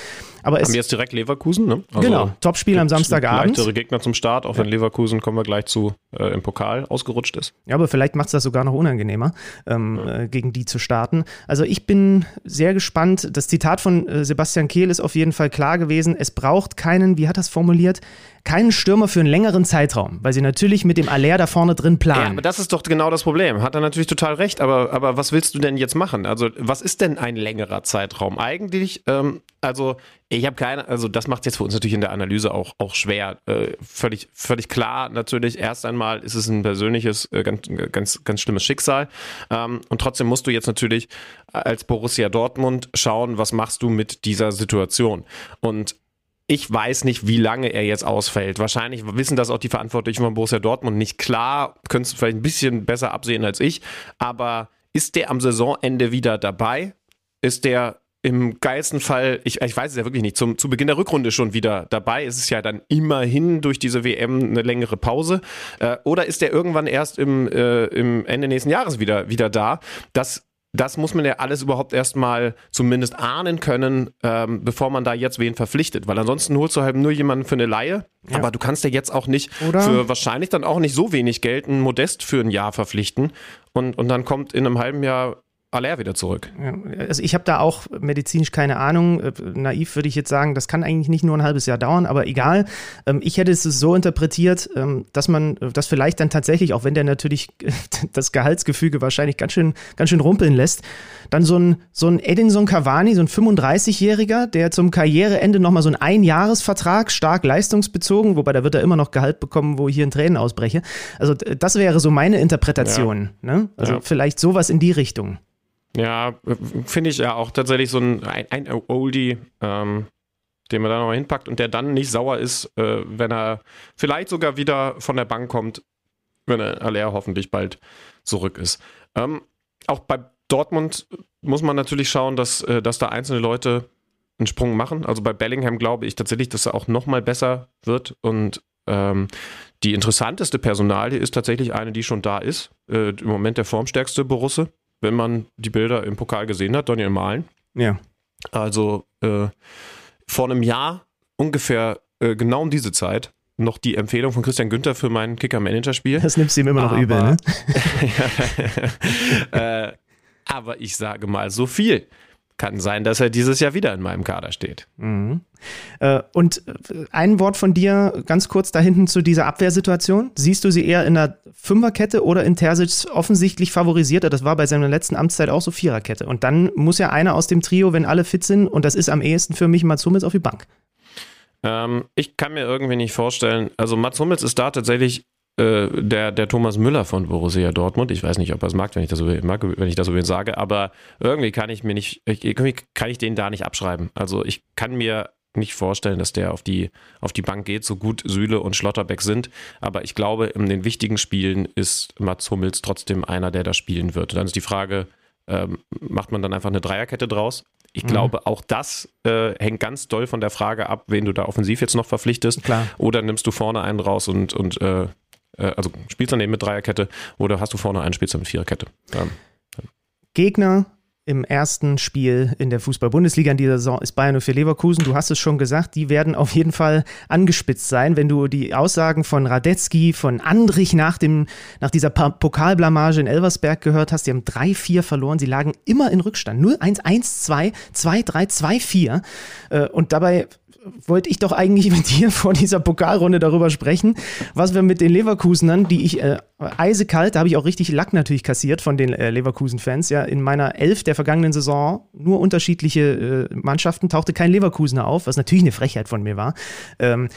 Aber haben jetzt direkt Leverkusen, ne? Also genau, Topspiel am Samstagabend. Leichtere Gegner zum Start, auch wenn Leverkusen, kommen wir gleich zu, äh, im Pokal ausgerutscht ist. Ja, aber vielleicht macht es das sogar noch unangenehmer, ähm, ja. äh, gegen die zu starten. Also ich bin sehr gespannt. Das Zitat von Sebastian Kehl ist auf jeden Fall klar gewesen. Es braucht keinen, wie hat er es formuliert, keinen Stürmer für einen längeren Zeitraum, weil sie natürlich mit dem Aller da vorne drin planen. Ja, aber das ist doch genau das Problem. Hat er natürlich total recht, aber, aber was willst du denn jetzt machen? Also, was ist denn ein längerer Zeitraum? Eigentlich, ähm, also, ich habe keine, also das macht jetzt für uns natürlich in der Analyse auch, auch schwer. Äh, völlig, völlig klar, natürlich, erst einmal ist es ein persönliches, äh, ganz, ganz, ganz schlimmes Schicksal. Ähm, und trotzdem musst du jetzt natürlich als Borussia Dortmund schauen, was machst du mit dieser Situation. Und ich weiß nicht, wie lange er jetzt ausfällt. Wahrscheinlich wissen das auch die Verantwortlichen von Borussia Dortmund nicht klar. Könntest du vielleicht ein bisschen besser absehen als ich. Aber ist der am Saisonende wieder dabei? Ist der im geilsten Fall, ich, ich weiß es ja wirklich nicht, zum, zu Beginn der Rückrunde schon wieder dabei? Ist es ja dann immerhin durch diese WM eine längere Pause? Äh, oder ist der irgendwann erst im, äh, im Ende nächsten Jahres wieder, wieder da? Das das muss man ja alles überhaupt erstmal zumindest ahnen können, ähm, bevor man da jetzt wen verpflichtet. Weil ansonsten holst du halt nur jemanden für eine Laie. Ja. Aber du kannst ja jetzt auch nicht Oder? für wahrscheinlich dann auch nicht so wenig Geld ein Modest für ein Jahr verpflichten. Und, und dann kommt in einem halben Jahr Aller wieder zurück. Also ich habe da auch medizinisch keine Ahnung. Äh, naiv würde ich jetzt sagen, das kann eigentlich nicht nur ein halbes Jahr dauern, aber egal. Ähm, ich hätte es so interpretiert, ähm, dass man das vielleicht dann tatsächlich, auch wenn der natürlich das Gehaltsgefüge wahrscheinlich ganz schön, ganz schön rumpeln lässt, dann so ein, so ein Edinson Cavani, so ein 35-Jähriger, der zum Karriereende nochmal so einen Einjahresvertrag, stark leistungsbezogen, wobei da wird er immer noch Gehalt bekommen, wo ich hier in Tränen ausbreche. Also das wäre so meine Interpretation. Ja. Ne? Also ja. vielleicht sowas in die Richtung. Ja, finde ich ja auch tatsächlich so ein, ein, Oldie, ähm, den man da noch hinpackt und der dann nicht sauer ist, äh, wenn er vielleicht sogar wieder von der Bank kommt, wenn er Aller hoffentlich bald zurück ist. Ähm, auch bei Dortmund muss man natürlich schauen, dass, äh, dass da einzelne Leute einen Sprung machen. Also bei Bellingham glaube ich tatsächlich, dass er auch noch mal besser wird und ähm, die interessanteste Personalie ist tatsächlich eine, die schon da ist. Äh, Im Moment der formstärkste Borusse wenn man die Bilder im Pokal gesehen hat, Daniel Mahlen. Ja. Also äh, vor einem Jahr ungefähr äh, genau um diese Zeit noch die Empfehlung von Christian Günther für mein Kicker-Manager-Spiel. Das nimmst du ihm immer noch aber, übel, ne? äh, aber ich sage mal so viel kann sein, dass er dieses Jahr wieder in meinem Kader steht. Mhm. Äh, und äh, ein Wort von dir ganz kurz da hinten zu dieser Abwehrsituation. Siehst du sie eher in der Fünferkette oder in Terzic offensichtlich favorisiert? Das war bei seiner letzten Amtszeit auch so Viererkette. Und dann muss ja einer aus dem Trio, wenn alle fit sind, und das ist am ehesten für mich Mats Hummels auf die Bank. Ähm, ich kann mir irgendwie nicht vorstellen, also Mats Hummels ist da tatsächlich äh, der, der Thomas Müller von Borussia Dortmund. Ich weiß nicht, ob er es mag, wenn ich das so mag, wenn ich das so sage, aber irgendwie kann ich mir nicht, irgendwie kann ich den da nicht abschreiben. Also ich kann mir nicht vorstellen, dass der auf die, auf die Bank geht, so gut Süle und Schlotterbeck sind. Aber ich glaube, in den wichtigen Spielen ist Mats Hummels trotzdem einer, der da spielen wird. Und dann ist die Frage, ähm, macht man dann einfach eine Dreierkette draus? Ich mhm. glaube, auch das äh, hängt ganz doll von der Frage ab, wen du da offensiv jetzt noch verpflichtest. Klar. Oder nimmst du vorne einen raus und, und äh, äh, also spielst dann eben mit Dreierkette oder hast du vorne einen, spielst mit Viererkette. Ja. Gegner im ersten Spiel in der Fußball-Bundesliga in dieser Saison ist Bayern für Leverkusen. Du hast es schon gesagt, die werden auf jeden Fall angespitzt sein. Wenn du die Aussagen von Radetzky, von Andrich nach, dem, nach dieser Pokalblamage in Elversberg gehört hast, die haben 3-4 verloren. Sie lagen immer in Rückstand. 0-1, 1-2, 2-3, 2-4. Und dabei wollte ich doch eigentlich mit dir vor dieser Pokalrunde darüber sprechen, was wir mit den Leverkusenern, die ich äh, eisekalt, da habe ich auch richtig Lack natürlich kassiert von den äh, Leverkusen-Fans, ja, in meiner Elf der vergangenen Saison nur unterschiedliche äh, Mannschaften tauchte kein Leverkusener auf, was natürlich eine Frechheit von mir war. Ähm,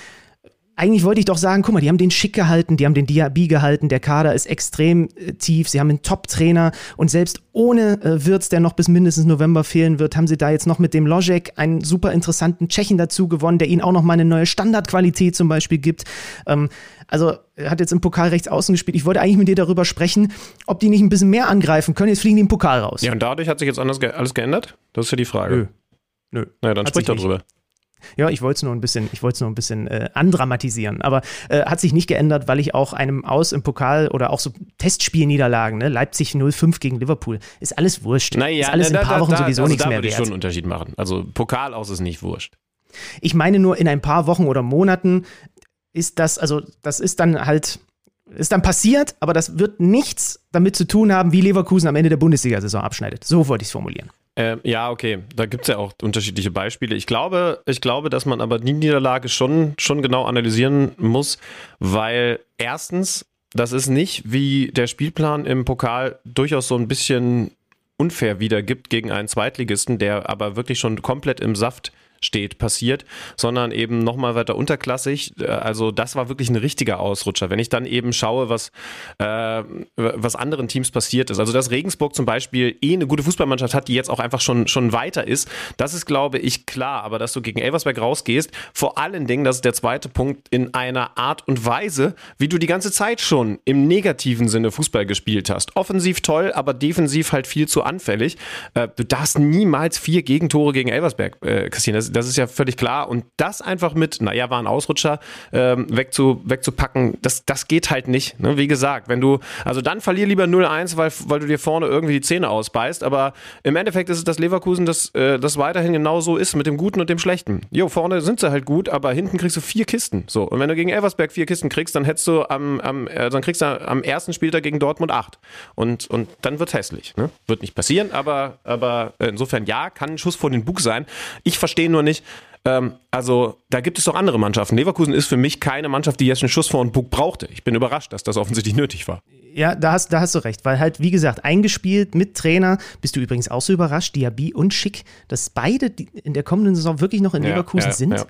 eigentlich wollte ich doch sagen, guck mal, die haben den schick gehalten, die haben den Diaby gehalten, der Kader ist extrem äh, tief, sie haben einen Top-Trainer und selbst ohne äh, Wirtz, der noch bis mindestens November fehlen wird, haben sie da jetzt noch mit dem Logic einen super interessanten Tschechen dazu gewonnen, der ihnen auch noch mal eine neue Standardqualität zum Beispiel gibt. Ähm, also er hat jetzt im Pokal rechts außen gespielt. Ich wollte eigentlich mit dir darüber sprechen, ob die nicht ein bisschen mehr angreifen können. Jetzt fliegen die im Pokal raus. Ja, und dadurch hat sich jetzt alles, ge alles geändert? Das ist ja die Frage. Nö. Nö. Naja, dann sprich doch drüber. Ja, ich wollte es nur ein bisschen, ich wollte es nur ein bisschen äh, andramatisieren. Aber äh, hat sich nicht geändert, weil ich auch einem Aus im Pokal oder auch so Testspielniederlagen, ne? Leipzig 0-5 gegen Liverpool, ist alles wurscht. Naja, ist alles na, in ein paar da, Wochen da, sowieso also nichts da mehr würde wert. ich schon einen Unterschied machen. Also Pokal aus ist nicht wurscht. Ich meine nur, in ein paar Wochen oder Monaten ist das, also das ist dann halt, ist dann passiert, aber das wird nichts damit zu tun haben, wie Leverkusen am Ende der Bundesliga-Saison abschneidet. So wollte ich es formulieren. Ähm, ja, okay. Da gibt es ja auch unterschiedliche Beispiele. Ich glaube, ich glaube, dass man aber die Niederlage schon, schon genau analysieren muss, weil erstens, das ist nicht wie der Spielplan im Pokal durchaus so ein bisschen unfair wiedergibt gegen einen Zweitligisten, der aber wirklich schon komplett im Saft steht, passiert, sondern eben nochmal weiter unterklassig. Äh, also das war wirklich ein richtiger Ausrutscher. Wenn ich dann eben schaue, was, äh, was anderen Teams passiert ist. Also dass Regensburg zum Beispiel eh eine gute Fußballmannschaft hat, die jetzt auch einfach schon, schon weiter ist, das ist, glaube ich, klar. Aber dass du gegen Elversberg rausgehst, vor allen Dingen, das ist der zweite Punkt, in einer Art und Weise, wie du die ganze Zeit schon im negativen Sinne Fußball gespielt hast. Offensiv toll, aber defensiv halt viel zu anfällig. Äh, du darfst niemals vier Gegentore gegen Elversberg äh, kassieren. Das das, das ist ja völlig klar. Und das einfach mit, naja, war ein Ausrutscher, ähm, wegzu, wegzupacken, das, das geht halt nicht. Ne? Wie gesagt, wenn du, also dann verlier lieber 0-1, weil, weil du dir vorne irgendwie die Zähne ausbeißt. Aber im Endeffekt ist es das Leverkusen, das, äh, das weiterhin genau so ist mit dem Guten und dem Schlechten. Jo, vorne sind sie halt gut, aber hinten kriegst du vier Kisten. So. Und wenn du gegen Elversberg vier Kisten kriegst, dann hättest du am, am äh, dann kriegst du am ersten Spieltag gegen Dortmund acht. Und, und dann wird's hässlich. Ne? Wird nicht passieren, aber, aber insofern ja, kann ein Schuss vor den Bug sein. Ich verstehe nur nicht, ähm, also da gibt es doch andere Mannschaften. Leverkusen ist für mich keine Mannschaft, die jetzt einen Schuss vor den Bug brauchte. Ich bin überrascht, dass das offensichtlich nötig war. Ja, da hast, da hast du recht, weil halt, wie gesagt, eingespielt mit Trainer, bist du übrigens auch so überrascht, Diaby und Schick, dass beide in der kommenden Saison wirklich noch in Ja, Leverkusen ja, sind. ja.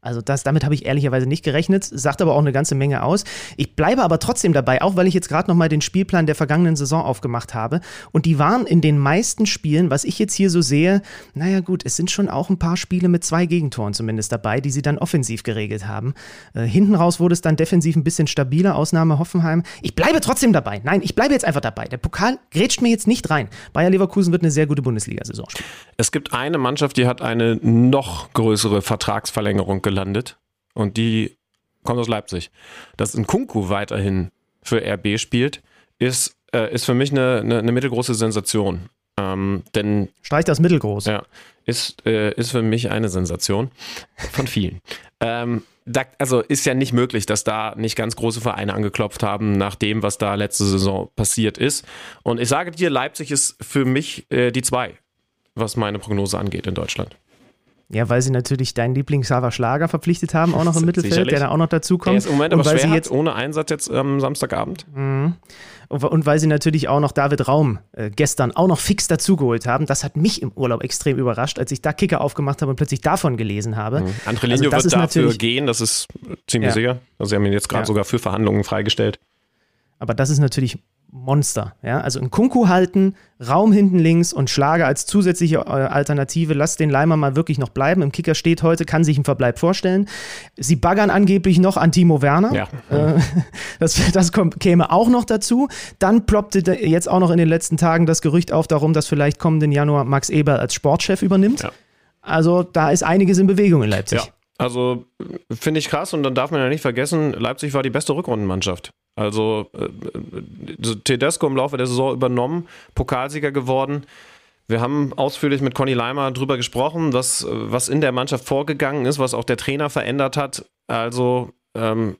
Also das, damit habe ich ehrlicherweise nicht gerechnet, sagt aber auch eine ganze Menge aus. Ich bleibe aber trotzdem dabei, auch weil ich jetzt gerade nochmal den Spielplan der vergangenen Saison aufgemacht habe. Und die waren in den meisten Spielen, was ich jetzt hier so sehe, naja gut, es sind schon auch ein paar Spiele mit zwei Gegentoren zumindest dabei, die sie dann offensiv geregelt haben. Äh, hinten raus wurde es dann defensiv ein bisschen stabiler, Ausnahme Hoffenheim. Ich bleibe trotzdem dabei. Nein, ich bleibe jetzt einfach dabei. Der Pokal grätscht mir jetzt nicht rein. Bayer Leverkusen wird eine sehr gute Bundesliga-Saison spielen. Es gibt eine Mannschaft, die hat eine noch größere Vertragsverlängerung gelandet. Und die kommt aus Leipzig. Dass ein Kunku weiterhin für RB spielt, ist, äh, ist für mich eine, eine, eine mittelgroße Sensation. Ähm, denn Streich das mittelgroß. ja, ist, äh, ist für mich eine Sensation von vielen. Ähm, da, also ist ja nicht möglich, dass da nicht ganz große Vereine angeklopft haben nach dem, was da letzte Saison passiert ist. Und ich sage dir, Leipzig ist für mich äh, die zwei, was meine Prognose angeht in Deutschland. Ja, weil sie natürlich deinen Lieblings-Xaver Schlager verpflichtet haben, auch noch im Mittelfeld, Sicherlich. der da auch noch dazu kommt. Der ist im Moment und aber weil schwer sie jetzt ohne Einsatz jetzt am Samstagabend. und, und weil sie natürlich auch noch David Raum äh, gestern auch noch fix dazugeholt haben. Das hat mich im Urlaub extrem überrascht, als ich da Kicker aufgemacht habe und plötzlich davon gelesen habe. Angelino Also das wird ist dafür gehen, das ist ziemlich Ja. sicher. Also sie haben ihn jetzt gerade Ja. sogar für Verhandlungen freigestellt. Aber das ist natürlich Monster. Ja? Also ein Kunku halten, Raum hinten links und Schlager als zusätzliche äh, Alternative. Lass den Leimer mal wirklich noch bleiben. Im Kicker steht heute, kann sich einen Verbleib vorstellen. Sie baggern angeblich noch an Timo Werner. Ja. Äh, das das kommt, käme auch noch dazu. Dann ploppte jetzt auch noch in den letzten Tagen das Gerücht auf darum, dass vielleicht kommenden Januar Max Eberl als Sportchef übernimmt. Ja. Also da ist einiges in Bewegung in Leipzig. Ja, also finde ich krass und dann darf man ja nicht vergessen, Leipzig war die beste Rückrundenmannschaft. Also äh, äh, Tedesco im Laufe der Saison übernommen, Pokalsieger geworden. Wir haben ausführlich mit Conny Leimer drüber gesprochen, was, was in der Mannschaft vorgegangen ist, was auch der Trainer verändert hat. Also, ähm,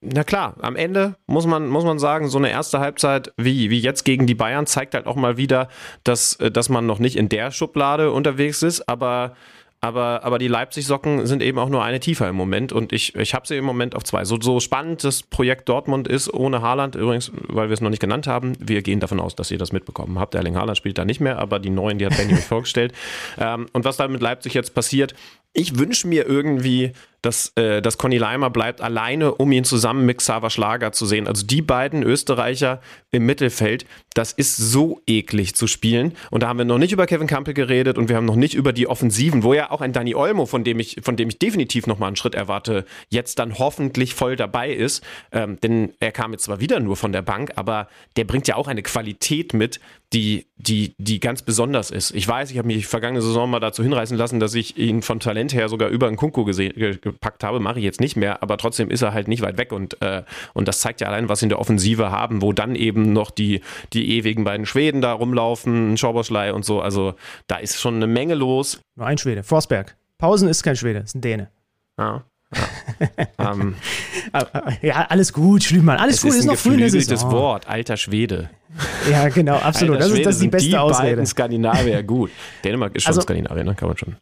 na klar, am Ende muss man, muss man sagen, so eine erste Halbzeit wie, wie jetzt gegen die Bayern zeigt halt auch mal wieder, dass, äh, dass man noch nicht in der Schublade unterwegs ist, aber aber, aber die Leipzig-Socken sind eben auch nur eine tiefer im Moment und ich, ich habe sie im Moment auf zwei. So, so spannend das Projekt Dortmund ist ohne Haaland, übrigens, weil wir es noch nicht genannt haben, wir gehen davon aus, dass ihr das mitbekommen habt. Erling Haaland spielt da nicht mehr, aber die neuen, die hat Benny vorgestellt. Ähm, und was da mit Leipzig jetzt passiert, ich wünsche mir irgendwie, dass, äh, dass Conny Leimer bleibt alleine, um ihn zusammen mit Xaver Schlager zu sehen. Also die beiden Österreicher im Mittelfeld, das ist so eklig zu spielen. Und da haben wir noch nicht über Kevin Campbell geredet und wir haben noch nicht über die Offensiven, wo ja auch ein Dani Olmo, von dem ich, von dem ich definitiv nochmal einen Schritt erwarte, jetzt dann hoffentlich voll dabei ist. Ähm, denn er kam jetzt zwar wieder nur von der Bank, aber der bringt ja auch eine Qualität mit, die, die, die ganz besonders ist. Ich weiß, ich habe mich vergangene Saison mal dazu hinreißen lassen, dass ich ihn von Talent her sogar über einen Kunku gese- ge- gepackt habe. Mache ich jetzt nicht mehr, aber trotzdem ist er halt nicht weit weg und, äh, und das zeigt ja allein, was sie in der Offensive haben, wo dann eben noch die, die ewigen beiden Schweden da rumlaufen, Schauberschlei und so. Also da ist schon eine Menge los. Nur ein Schwede, Forsberg. Pausen ist kein Schwede, ist ein Däne. Ja. ja. ähm, Ja, alles gut, Schlümann, alles es gut, ist ist ein noch früh in der. Wort, alter Schwede. Ja, genau, absolut. Alter das ist, das ist die beste die Ausrede. beiden Skandinavier gut. Dänemark ist schon Also- Skandinavien, ne? kann man schon.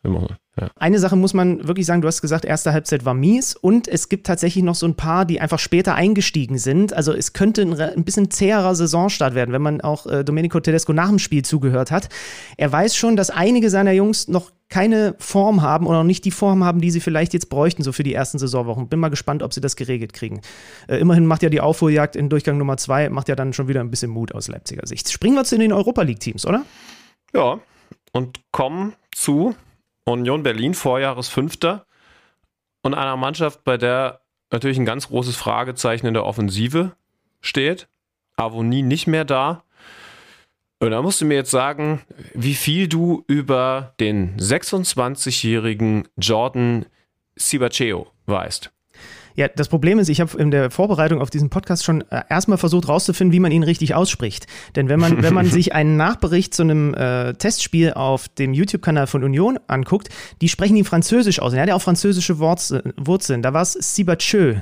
Ja. Eine Sache muss man wirklich sagen, du hast gesagt, erste Halbzeit war mies und es gibt tatsächlich noch so ein paar, die einfach später eingestiegen sind. Also es könnte ein, ein bisschen zäherer Saisonstart werden, wenn man auch äh, Domenico Tedesco nach dem Spiel zugehört hat. Er weiß schon, dass einige seiner Jungs noch keine Form haben oder noch nicht die Form haben, die sie vielleicht jetzt bräuchten, so für die ersten Saisonwochen. Bin mal gespannt, ob sie das geregelt kriegen. Äh, immerhin macht ja die Aufholjagd in Durchgang Nummer zwei, macht ja dann schon wieder ein bisschen Mut aus Leipziger Sicht. Springen wir zu den Europa League-Teams, oder? Ja, und kommen zu Union Berlin, Vorjahresfünfter und einer Mannschaft, bei der natürlich ein ganz großes Fragezeichen in der Offensive steht. Avonie nicht mehr da. Und da musst du mir jetzt sagen, wie viel du über den 26-jährigen Jordan Sibacheo weißt. Ja, das Problem ist, ich habe in der Vorbereitung auf diesen Podcast schon äh, erstmal versucht rauszufinden, wie man ihn richtig ausspricht. Denn wenn man, wenn man sich einen Nachbericht zu einem äh, Testspiel auf dem YouTube-Kanal von Union anguckt, die sprechen ihn französisch aus. er hat ja auch französische Wurzeln. Da war es Sibacheux.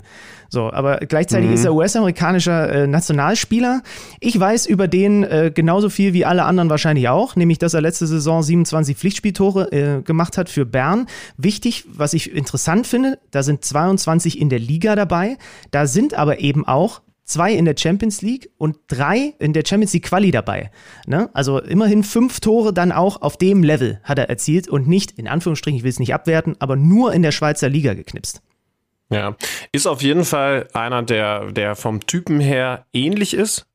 So, aber gleichzeitig mhm. ist er US-amerikanischer äh, Nationalspieler. Ich weiß über den äh, genauso viel wie alle anderen wahrscheinlich auch, nämlich dass er letzte Saison 27 Pflichtspieltore äh, gemacht hat für Bern. Wichtig, was ich interessant finde, da sind 22 in der Liga dabei. Da sind aber eben auch zwei in der Champions League und drei in der Champions League Quali dabei. Ne? Also immerhin fünf Tore dann auch auf dem Level hat er erzielt und nicht, in Anführungsstrichen, ich will es nicht abwerten, aber nur in der Schweizer Liga geknipst. Ja, ist auf jeden Fall einer, der, der vom Typen her ähnlich ist.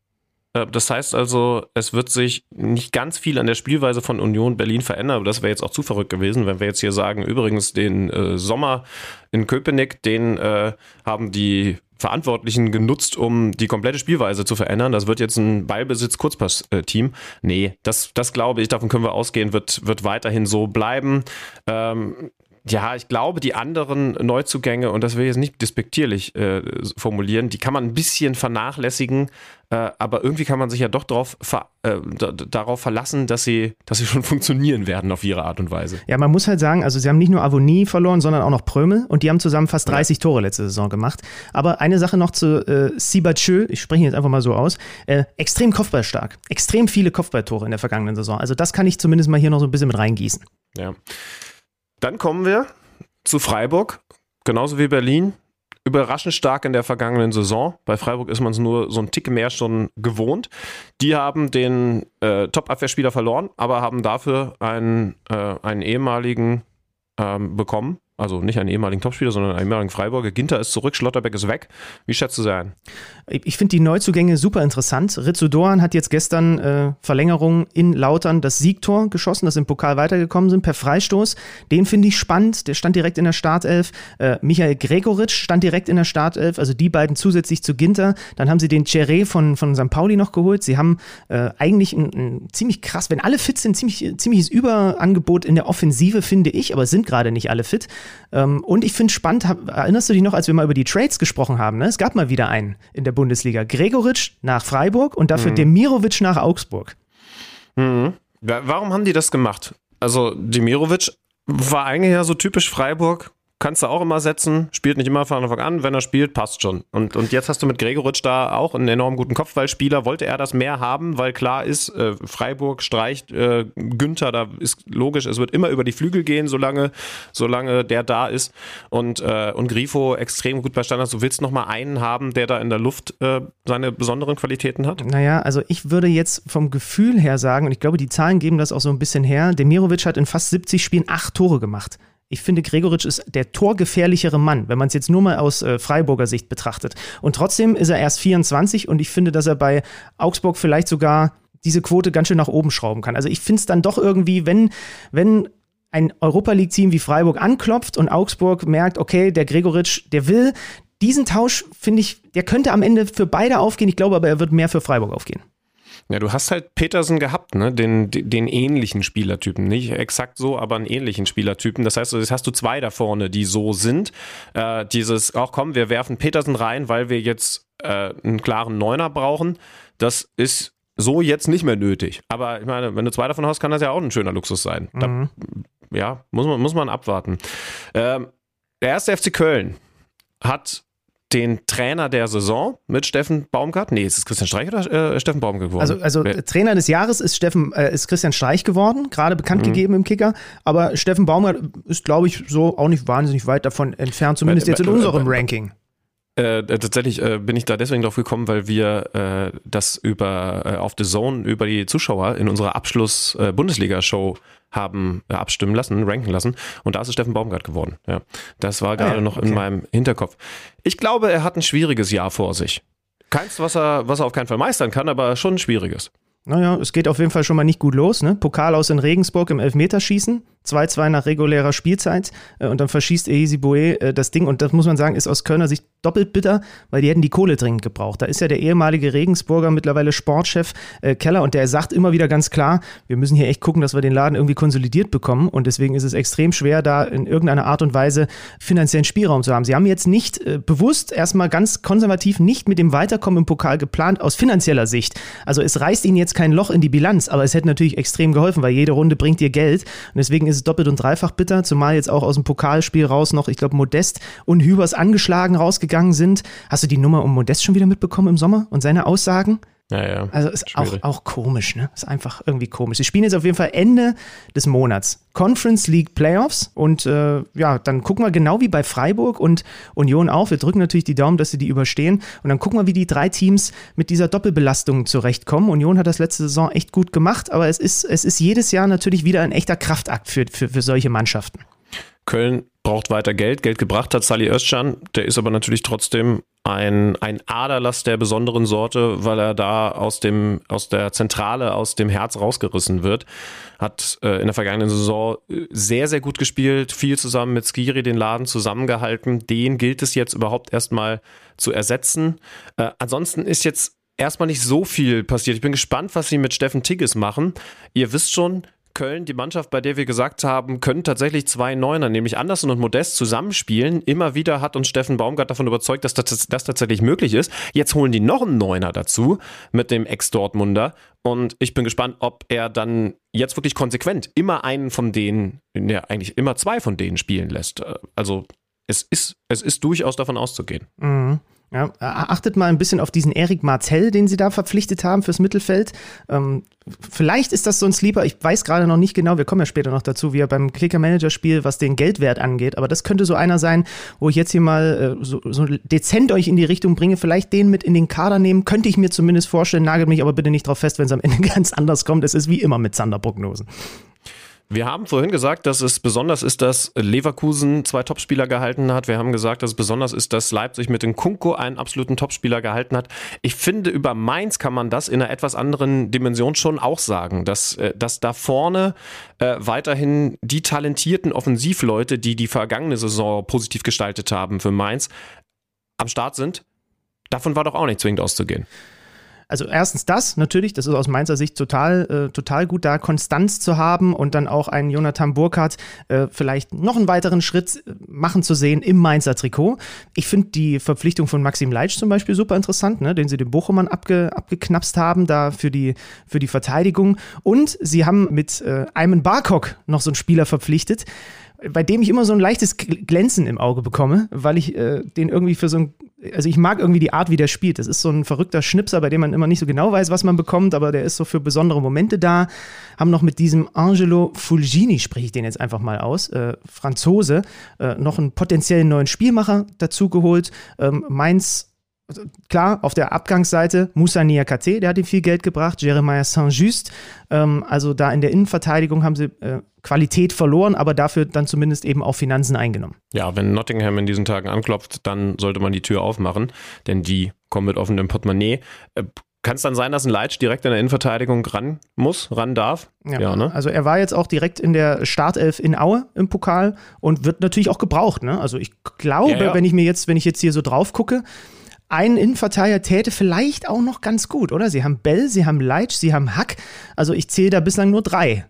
Äh, das heißt also, es wird sich nicht ganz viel an der Spielweise von Union Berlin verändern, aber das wäre jetzt auch zu verrückt gewesen, wenn wir jetzt hier sagen, übrigens den äh, Sommer in Köpenick, den äh, haben die Verantwortlichen genutzt, um die komplette Spielweise zu verändern. Das wird jetzt ein Ballbesitz-Kurzpass-Team. Nee, das, das glaube ich, davon können wir ausgehen, wird, wird weiterhin so bleiben. Ähm, ja, ich glaube, die anderen Neuzugänge, und das will ich jetzt nicht despektierlich äh, formulieren, die kann man ein bisschen vernachlässigen, äh, aber irgendwie kann man sich ja doch drauf ver äh, darauf verlassen, dass sie, dass sie schon funktionieren werden auf ihre Art und Weise. Ja, man muss halt sagen, also sie haben nicht nur Avonie verloren, sondern auch noch Prömel und die haben zusammen fast 30 ja. Tore letzte Saison gemacht. Aber eine Sache noch zu äh, Sibachö, ich spreche ihn jetzt einfach mal so aus, äh, extrem kopfballstark, extrem viele Kopfballtore in der vergangenen Saison. Also das kann ich zumindest mal hier noch so ein bisschen mit reingießen. Ja. Dann kommen wir zu Freiburg, genauso wie Berlin. Überraschend stark in der vergangenen Saison. Bei Freiburg ist man es nur so ein Tick mehr schon gewohnt. Die haben den äh, Top-Abwehrspieler verloren, aber haben dafür einen, äh, einen ehemaligen ähm, bekommen, also nicht einen ehemaligen Topspieler, sondern einen ehemaligen Freiburger. Ginter ist zurück, Schlotterbeck ist weg. Wie schätzt du sie ein? Ich finde die Neuzugänge super interessant. Ritsu Doan hat jetzt gestern äh, Verlängerung in Lautern das Siegtor geschossen, das im Pokal weitergekommen sind per Freistoß. Den finde ich spannend. Der stand direkt in der Startelf. Äh, Michael Gregoritsch stand direkt in der Startelf. Also die beiden zusätzlich zu Ginter. Dann haben sie den Cheré von, von St. Pauli noch geholt. Sie haben äh, eigentlich ein, ein, ziemlich krass, wenn alle fit sind, ziemlich, ziemliches Überangebot in der Offensive, finde ich. Aber sind gerade nicht alle fit. Ähm, und ich finde spannend, erinnerst du dich noch, als wir mal über die Trades gesprochen haben? Ne? Es gab mal wieder einen in der Bundesliga. Gregoritsch nach Freiburg und dafür mhm. Demirovic nach Augsburg. Mhm. Warum haben die das gemacht? Also Demirovic war eigentlich ja so typisch Freiburg, kannst du auch immer setzen, spielt nicht immer von Anfang an, wenn er spielt, passt schon. Und, und jetzt hast du mit Gregoritsch da auch einen enorm guten Kopfballspieler. Wollte er das mehr haben, weil klar ist, äh, Freiburg streicht äh, Günther, da ist logisch, es wird immer über die Flügel gehen, solange, solange der da ist. Und, äh, und Grifo extrem gut bei Standards. Du willst noch mal einen haben, der da in der Luft äh, seine besonderen Qualitäten hat? Naja, also ich würde jetzt vom Gefühl her sagen, und ich glaube, die Zahlen geben das auch so ein bisschen her, Demirovic hat in fast 70 Spielen acht Tore gemacht. Ich finde, Gregoritsch ist der torgefährlichere Mann, wenn man es jetzt nur mal aus äh, Freiburger Sicht betrachtet. Und trotzdem ist er erst 24 und ich finde, dass er bei Augsburg vielleicht sogar diese Quote ganz schön nach oben schrauben kann. Also ich finde es dann doch irgendwie, wenn, wenn ein Europa League-Team wie Freiburg anklopft und Augsburg merkt, okay, der Gregoritsch, der will, diesen Tausch, finde ich, der könnte am Ende für beide aufgehen. Ich glaube aber, er wird mehr für Freiburg aufgehen. Ja, du hast halt Petersen gehabt, ne? Den, den ähnlichen Spielertypen. Nicht exakt so, aber einen ähnlichen Spielertypen. Das heißt, jetzt hast du zwei da vorne, die so sind. Äh, dieses, auch komm, wir werfen Petersen rein, weil wir jetzt äh, einen klaren Neuner brauchen. Das ist so jetzt nicht mehr nötig. Aber ich meine, wenn du zwei davon hast, kann das ja auch ein schöner Luxus sein. Mhm. Da, ja, muss man, muss man abwarten. Ähm, der erste FC Köln hat den Trainer der Saison mit Steffen Baumgart. Nee, ist es Christian Streich oder äh, Steffen Baumgart geworden? Also, also Trainer des Jahres ist, Steffen, äh, ist Christian Streich geworden, gerade bekannt mhm. gegeben im Kicker. Aber Steffen Baumgart ist, glaube ich, so auch nicht wahnsinnig weit davon entfernt, zumindest jetzt in unserem Ranking. Äh, tatsächlich äh, bin ich da deswegen drauf gekommen, weil wir äh, das über äh, auf The Zone über die Zuschauer in unserer Abschluss-Bundesliga-Show haben äh, abstimmen lassen, ranken lassen. Und da ist es Steffen Baumgart geworden. Ja. Das war gerade ah ja, noch okay. in meinem Hinterkopf. Ich glaube, er hat ein schwieriges Jahr vor sich. Keins, was er, was er auf keinen Fall meistern kann, aber schon ein schwieriges. Naja, es geht auf jeden Fall schon mal nicht gut los. Ne? Pokal aus in Regensburg im Elfmeterschießen, 2-2 nach regulärer Spielzeit äh, und dann verschießt Ehisi Boe äh, das Ding und das muss man sagen, ist aus Kölner Sicht doppelt bitter, weil die hätten die Kohle dringend gebraucht. Da ist ja der ehemalige Regensburger, mittlerweile Sportchef äh, Keller und der sagt immer wieder ganz klar, wir müssen hier echt gucken, dass wir den Laden irgendwie konsolidiert bekommen und deswegen ist es extrem schwer, da in irgendeiner Art und Weise finanziellen Spielraum zu haben. Sie haben jetzt nicht äh, bewusst erstmal ganz konservativ nicht mit dem Weiterkommen im Pokal geplant aus finanzieller Sicht. Also es reißt ihnen jetzt kein Loch in die Bilanz, aber es hätte natürlich extrem geholfen, weil jede Runde bringt ihr Geld und deswegen ist es doppelt und dreifach bitter, zumal jetzt auch aus dem Pokalspiel raus noch, ich glaube, Modest und Hübers angeschlagen rausgegangen sind. Hast du die Nummer um Modest schon wieder mitbekommen im Sommer und seine Aussagen? Ja, ja. Also ist auch, auch komisch, ne? Ist einfach irgendwie komisch. Sie spielen jetzt auf jeden Fall Ende des Monats Conference League Playoffs und äh, ja, dann gucken wir genau wie bei Freiburg und Union auch. Wir drücken natürlich die Daumen, dass sie die überstehen und dann gucken wir, wie die drei Teams mit dieser Doppelbelastung zurechtkommen. Union hat das letzte Saison echt gut gemacht, aber es ist, es ist jedes Jahr natürlich wieder ein echter Kraftakt für, für, für solche Mannschaften. Köln braucht weiter Geld. Geld gebracht hat Sally Özcan. Der ist aber natürlich trotzdem ein, ein Aderlass der besonderen Sorte, weil er da aus, dem, aus der Zentrale, aus dem Herz rausgerissen wird. Hat äh, in der vergangenen Saison äh, sehr, sehr gut gespielt, viel zusammen mit Skiri den Laden zusammengehalten. Den gilt es jetzt überhaupt erstmal zu ersetzen. Äh, ansonsten ist jetzt erstmal nicht so viel passiert. Ich bin gespannt, was sie mit Steffen Tigges machen. Ihr wisst schon, Köln, die Mannschaft, bei der wir gesagt haben, können tatsächlich zwei Neuner, nämlich Anderson und Modest, zusammenspielen. Immer wieder hat uns Steffen Baumgart davon überzeugt, dass das, das tatsächlich möglich ist. Jetzt holen die noch einen Neuner dazu mit dem Ex-Dortmunder. Und ich bin gespannt, ob er dann jetzt wirklich konsequent immer einen von denen, ja, eigentlich immer zwei von denen spielen lässt. Also es ist, es ist durchaus davon auszugehen. Mhm. Ja, achtet mal ein bisschen auf diesen Erik Martell, den sie da verpflichtet haben fürs Mittelfeld. Ähm, vielleicht ist das so ein Sleeper, ich weiß gerade noch nicht genau, wir kommen ja später noch dazu, wie er beim Kicker-Manager-Spiel, was den Geldwert angeht, aber das könnte so einer sein, wo ich jetzt hier mal äh, so, so, dezent euch in die Richtung bringe, vielleicht den mit in den Kader nehmen, könnte ich mir zumindest vorstellen, nagelt mich aber bitte nicht drauf fest, wenn es am Ende ganz anders kommt. Es ist wie immer mit Zander-Prognosen. Wir haben vorhin gesagt, dass es besonders ist, dass Leverkusen zwei Topspieler gehalten hat. Wir haben gesagt, dass es besonders ist, dass Leipzig mit dem Kunko einen absoluten Topspieler gehalten hat. Ich finde, über Mainz kann man das in einer etwas anderen Dimension schon auch sagen, dass, äh, dass da vorne äh, weiterhin die talentierten Offensivleute, die die vergangene Saison positiv gestaltet haben für Mainz, am Start sind. Davon war doch auch nicht zwingend auszugehen. Also erstens das, natürlich, das ist aus meiner Sicht total, äh, total gut, da Konstanz zu haben und dann auch einen Jonathan Burkhardt äh, vielleicht noch einen weiteren Schritt äh, machen zu sehen im Mainzer Trikot. Ich finde die Verpflichtung von Maxim Leitsch zum Beispiel super interessant, ne, den sie den Bochumern abge, abgeknapst haben, da für die, für die Verteidigung. Und sie haben mit äh, Ayman Barkok noch so einen Spieler verpflichtet, bei dem ich immer so ein leichtes Glänzen im Auge bekomme, weil ich äh, den irgendwie für so ein, also ich mag irgendwie die Art, wie der spielt. Das ist so ein verrückter Schnipser, bei dem man immer nicht so genau weiß, was man bekommt, aber der ist so für besondere Momente da. Haben noch mit diesem Angelo Fulgini, spreche ich den jetzt einfach mal aus, äh, Franzose, äh, noch einen potenziellen neuen Spielmacher dazugeholt. Ähm, Mainz klar, auf der Abgangsseite Moussa Niakate, der hat ihm viel Geld gebracht, Jeremiah Saint-Just, ähm, also da in der Innenverteidigung haben sie äh, Qualität verloren, aber dafür dann zumindest eben auch Finanzen eingenommen. Ja, wenn Nottingham in diesen Tagen anklopft, dann sollte man die Tür aufmachen, denn die kommen mit offenem Portemonnaie. Äh, kann es dann sein, dass ein Leitsch direkt in der Innenverteidigung ran muss, ran darf? Ja, ja ne? Also er war jetzt auch direkt in der Startelf in Aue im Pokal und wird natürlich auch gebraucht. Ne? Also ich glaube, ja, ja. wenn ich mir jetzt, wenn ich jetzt hier so drauf gucke, ein Innenverteidiger täte vielleicht auch noch ganz gut, oder? Sie haben Bell, sie haben Leitsch, sie haben Hack. Also ich zähle da bislang nur drei.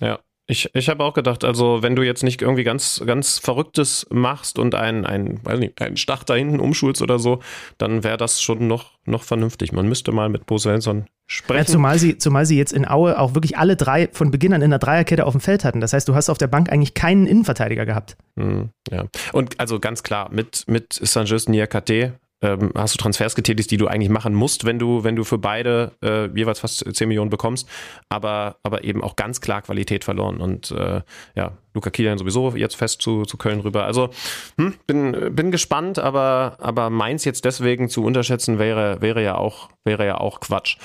Ja. Ich, ich habe auch gedacht, also wenn du jetzt nicht irgendwie ganz, ganz Verrücktes machst und einen, einen, weiß nicht, einen Stach da hinten umschulst oder so, dann wäre das schon noch, noch vernünftig. Man müsste mal mit Bo Svensson sprechen. Ja, zumal, sie, zumal sie jetzt in Aue auch wirklich alle drei von Beginn an in der Dreierkette auf dem Feld hatten. Das heißt, du hast auf der Bank eigentlich keinen Innenverteidiger gehabt. Hm, ja. Und also ganz klar, mit, mit Saint-Just Niakate ähm, hast du Transfers getätigt, die du eigentlich machen musst, wenn du, wenn du für beide äh, jeweils fast 10 Millionen bekommst, aber, aber eben auch ganz klar Qualität verloren. Und äh, ja, Luca Kilian sowieso jetzt fest zu, zu Köln rüber. Also hm, bin, bin gespannt, aber, aber Mainz jetzt deswegen zu unterschätzen wäre, wäre, ja, auch, wäre ja auch Quatsch.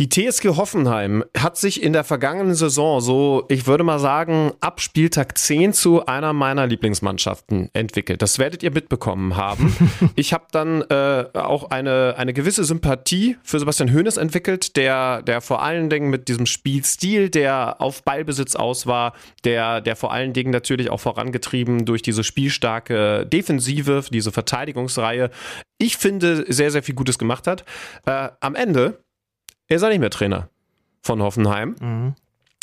Die TSG Hoffenheim hat sich in der vergangenen Saison so, ich würde mal sagen, ab Spieltag 10 zu einer meiner Lieblingsmannschaften entwickelt. Das werdet ihr mitbekommen haben. ich habe dann äh, auch eine, eine gewisse Sympathie für Sebastian Hoeneß entwickelt, der, der vor allen Dingen mit diesem Spielstil, der auf Ballbesitz aus war, der, der vor allen Dingen natürlich auch vorangetrieben durch diese spielstarke Defensive, diese Verteidigungsreihe, ich finde, sehr, sehr viel Gutes gemacht hat. Äh, am Ende er ist auch nicht mehr Trainer von Hoffenheim. Mhm.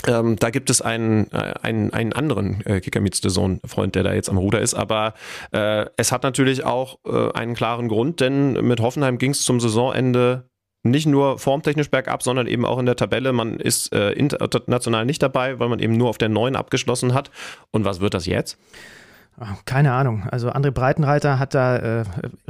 Ähm, da gibt es einen, äh, einen, einen anderen äh, Kicker Zone Freund, der da jetzt am Ruder ist. Aber äh, es hat natürlich auch äh, einen klaren Grund, denn mit Hoffenheim ging es zum Saisonende nicht nur formtechnisch bergab, sondern eben auch in der Tabelle. Man ist äh, international nicht dabei, weil man eben nur auf der 9 abgeschlossen hat. Und was wird das jetzt? Keine Ahnung. Also André Breitenreiter hat da äh,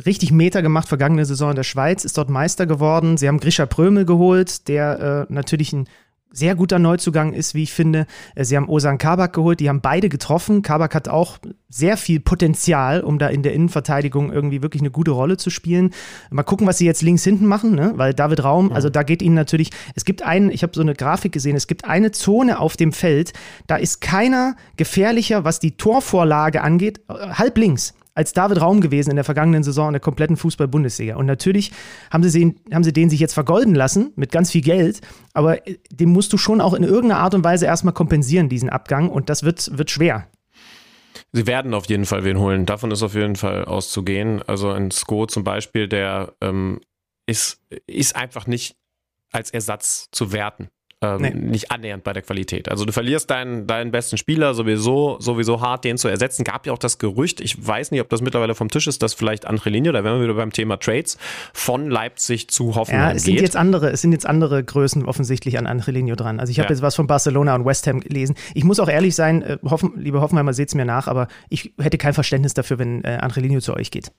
richtig Meter gemacht vergangene Saison in der Schweiz, ist dort Meister geworden. Sie haben Grisha Prömel geholt, der äh, natürlich ein sehr guter Neuzugang ist, wie ich finde. Äh, sie haben Osan Kabak geholt, die haben beide getroffen. Kabak hat auch sehr viel Potenzial, um da in der Innenverteidigung irgendwie wirklich eine gute Rolle zu spielen. Mal gucken, was sie jetzt links hinten machen, ne? weil David Raum, ja. also da geht ihnen natürlich, es gibt einen, ich habe so eine Grafik gesehen, es gibt eine Zone auf dem Feld, da ist keiner gefährlicher, was die Torvorlage angeht, äh, halb links als David Raum gewesen in der vergangenen Saison in der kompletten Fußball-Bundesliga. Und natürlich haben sie, den, haben sie den sich jetzt vergolden lassen mit ganz viel Geld, aber äh, den musst du schon auch in irgendeiner Art und Weise erstmal kompensieren, diesen Abgang. Und das wird, wird schwer. Sie werden auf jeden Fall wen holen. Davon ist auf jeden Fall auszugehen. Also ein Sko zum Beispiel, der ähm, ist, ist einfach nicht als Ersatz zu werten ähm, nee. nicht annähernd bei der Qualität. Also du verlierst deinen, deinen besten Spieler sowieso, sowieso hart, den zu ersetzen. Gab ja auch das Gerücht, ich weiß nicht, ob das mittlerweile vom Tisch ist, dass vielleicht Angelino, da wären wir wieder beim Thema Trades, von Leipzig zu Hoffenheim Ja, es sind geht. jetzt andere, es sind jetzt andere Größen offensichtlich an Angelino dran. Also ich habe ja. jetzt was von Barcelona und West Ham gelesen. Ich muss auch ehrlich sein, äh, Hoffen, liebe Hoffenheimer, seht es mir nach, aber ich hätte kein Verständnis dafür, wenn äh, Angelino zu euch geht.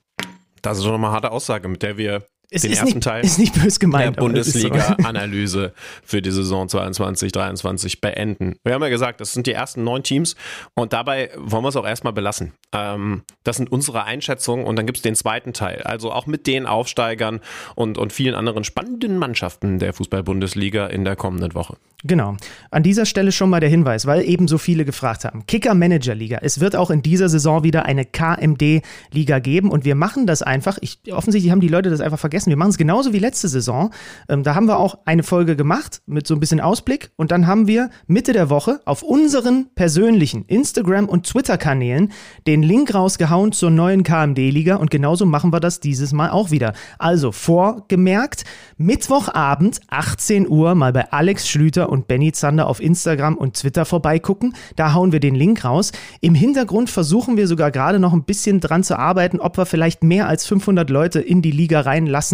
Das ist doch nochmal eine harte Aussage, mit der wir es den ist ersten nicht, Teil ist nicht böse gemeint, der Bundesliga-Analyse für die Saison 22, 23 beenden. Wir haben ja gesagt, das sind die ersten neun Teams und dabei wollen wir es auch erstmal belassen. Ähm, das sind unsere Einschätzungen und dann gibt es den zweiten Teil. Also auch mit den Aufsteigern und, und vielen anderen spannenden Mannschaften der Fußball-Bundesliga in der kommenden Woche. Genau. An dieser Stelle schon mal der Hinweis, weil eben so viele gefragt haben. Kicker Manager Liga. Es wird auch in dieser Saison wieder eine KMD Liga geben und wir machen das einfach. Ich, offensichtlich haben die Leute das einfach vergessen. Wir machen es genauso wie letzte Saison. Ähm, da haben wir auch eine Folge gemacht mit so ein bisschen Ausblick und dann haben wir Mitte der Woche auf unseren persönlichen Instagram und Twitter Kanälen den Link rausgehauen zur neuen KMD Liga und genauso machen wir das dieses Mal auch wieder. Also vorgemerkt, Mittwochabend 18 Uhr mal bei Alex Schlüter und Benny Zander auf Instagram und Twitter vorbeigucken. Da hauen wir den Link raus. Im Hintergrund versuchen wir sogar gerade noch ein bisschen dran zu arbeiten, ob wir vielleicht mehr als 500 Leute in die Liga reinlassen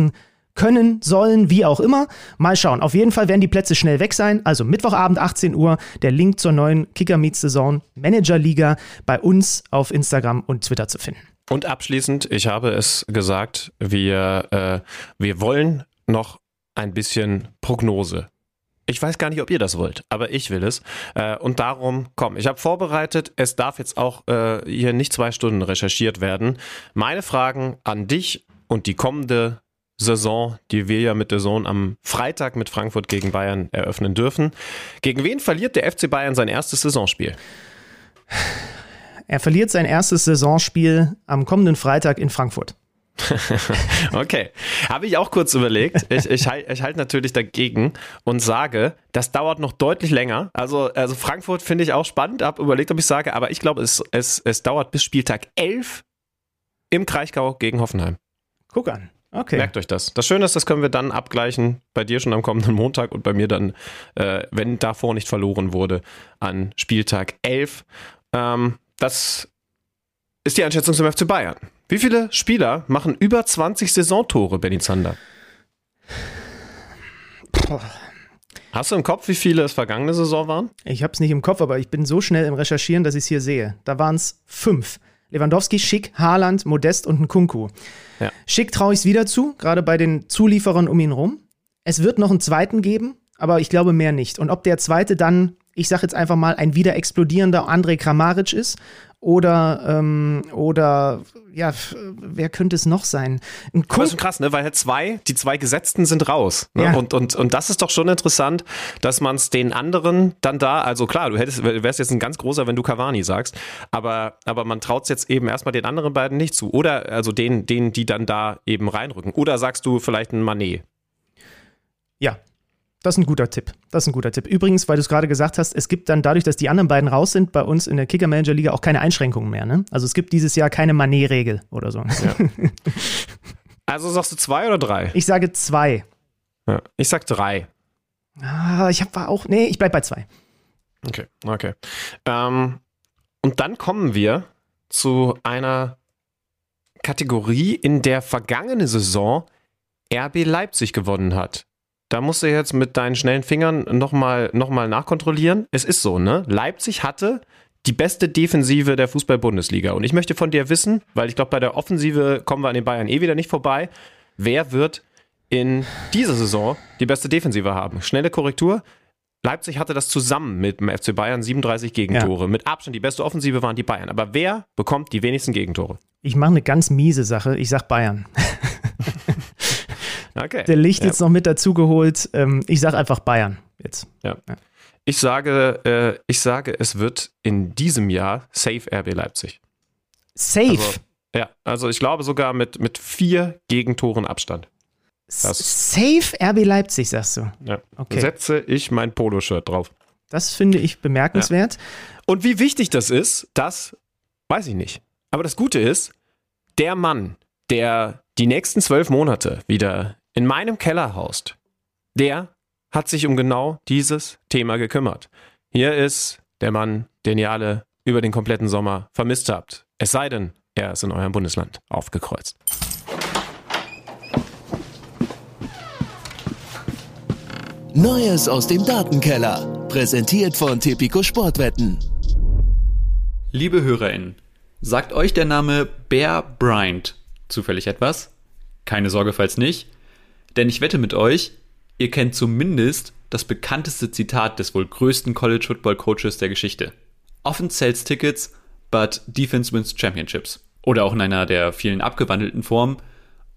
können, sollen, wie auch immer. Mal schauen. Auf jeden Fall werden die Plätze schnell weg sein. Also Mittwochabend 18 Uhr der Link zur neuen Kicker Meets Saison Manager Liga bei uns auf Instagram und Twitter zu finden. Und abschließend, ich habe es gesagt, wir, äh, wir wollen noch ein bisschen Prognose ich weiß gar nicht, ob ihr das wollt, aber ich will es. Äh, und darum, komm, ich habe vorbereitet, es darf jetzt auch äh, hier nicht zwei Stunden recherchiert werden. Meine Fragen an dich und die kommende Saison, die wir ja mit der Sohn am Freitag mit Frankfurt gegen Bayern eröffnen dürfen. Gegen wen verliert der FC Bayern sein erstes Saisonspiel? Er verliert sein erstes Saisonspiel am kommenden Freitag in Frankfurt. okay, habe ich auch kurz überlegt. Ich, ich, ich halte natürlich dagegen und sage, das dauert noch deutlich länger. Also, also Frankfurt finde ich auch spannend, habe überlegt, ob ich sage, aber ich glaube, es, es, es dauert bis Spieltag 11 im Kraichgau gegen Hoffenheim. Guck an. Okay. Merkt euch das. Das Schöne ist, das können wir dann abgleichen, bei dir schon am kommenden Montag und bei mir dann, äh, wenn davor nicht verloren wurde, an Spieltag 11. Ähm, das ist die Einschätzung zum FC Bayern. Wie viele Spieler machen über 20 Saisontore, Benny Zander? Hast du im Kopf, wie viele es vergangene Saison waren? Ich habe es nicht im Kopf, aber ich bin so schnell im Recherchieren, dass ich es hier sehe. Da waren es fünf. Lewandowski, Schick, Haaland, Modest und Nkunku. Ja. Schick traue ich es wieder zu, gerade bei den Zulieferern um ihn rum. Es wird noch einen zweiten geben, aber ich glaube mehr nicht. Und ob der zweite dann, ich sage jetzt einfach mal, ein wieder explodierender André Kramaric ist oder, ähm, oder ja, wer könnte es noch sein? Ein Aber ist schon krass, ne? Weil halt zwei, die zwei Gesetzten sind raus. Ne? Ja. Und, und, und das ist doch schon interessant, dass man es den anderen dann da, also klar, du hättest, wärst jetzt ein ganz großer, wenn du Cavani sagst, aber, aber man traut es jetzt eben erstmal den anderen beiden nicht zu. Oder also denen, denen, die dann da eben reinrücken. Oder sagst du vielleicht ein Manet? Ja, das ist ein guter Tipp. Das ist ein guter Tipp. Übrigens, weil du es gerade gesagt hast, es gibt dann dadurch, dass die anderen beiden raus sind, bei uns in der Kicker-Manager-Liga auch keine Einschränkungen mehr. Ne? Also es gibt dieses Jahr keine Manet-Regel oder so. Also sagst du zwei oder drei? Ich sage zwei. Ja. Ich sag drei. Ah, ich habe auch, nee, ich bleib bei zwei. Okay, okay. Ähm, und dann kommen wir zu einer Kategorie, in der vergangene Saison RB Leipzig gewonnen hat. Da musst du jetzt mit deinen schnellen Fingern nochmal noch mal nachkontrollieren. Es ist so, ne? Leipzig hatte die beste Defensive der Fußball-Bundesliga. Und ich möchte von dir wissen, weil ich glaube, bei der Offensive kommen wir an den Bayern eh wieder nicht vorbei. Wer wird in dieser Saison die beste Defensive haben? Schnelle Korrektur. Leipzig hatte das zusammen mit dem FC Bayern 37 Gegentore. Mit Abstand die beste Offensive waren die Bayern. Aber wer bekommt die wenigsten Gegentore? Ich mache eine ganz miese Sache. Ich sag Bayern. Okay. Der Licht ja. jetzt noch mit dazugeholt. Ähm, ich sag einfach Bayern jetzt. Ich sage, äh, ich sage, es wird in diesem Jahr safe RB Leipzig. Safe. Also, ja, also ich glaube sogar mit, mit vier Gegentoren Abstand. das- Safe RB Leipzig, sagst du. Ja. Okay. Setze ich mein Poloshirt drauf. Das finde ich bemerkenswert. Und wie wichtig das ist, das weiß ich nicht. Aber das Gute ist, der Mann, der die nächsten zwölf Monate wieder in meinem Keller haust, der hat sich um genau dieses Thema gekümmert. Hier ist der Mann, den ihr alle über den kompletten Sommer vermisst habt. Es sei denn, er ist in eurem Bundesland aufgekreuzt. Neues aus dem Datenkeller. Präsentiert von Tipico Sportwetten. Liebe HörerInnen, sagt euch der Name Bear Bryant zufällig etwas? Keine Sorge, falls nicht. Denn ich wette mit euch, ihr kennt zumindest das bekannteste Zitat des wohl größten College Football Coaches der Geschichte. Offense sells tickets, but defense wins championships. Oder auch in einer der vielen abgewandelten Formen,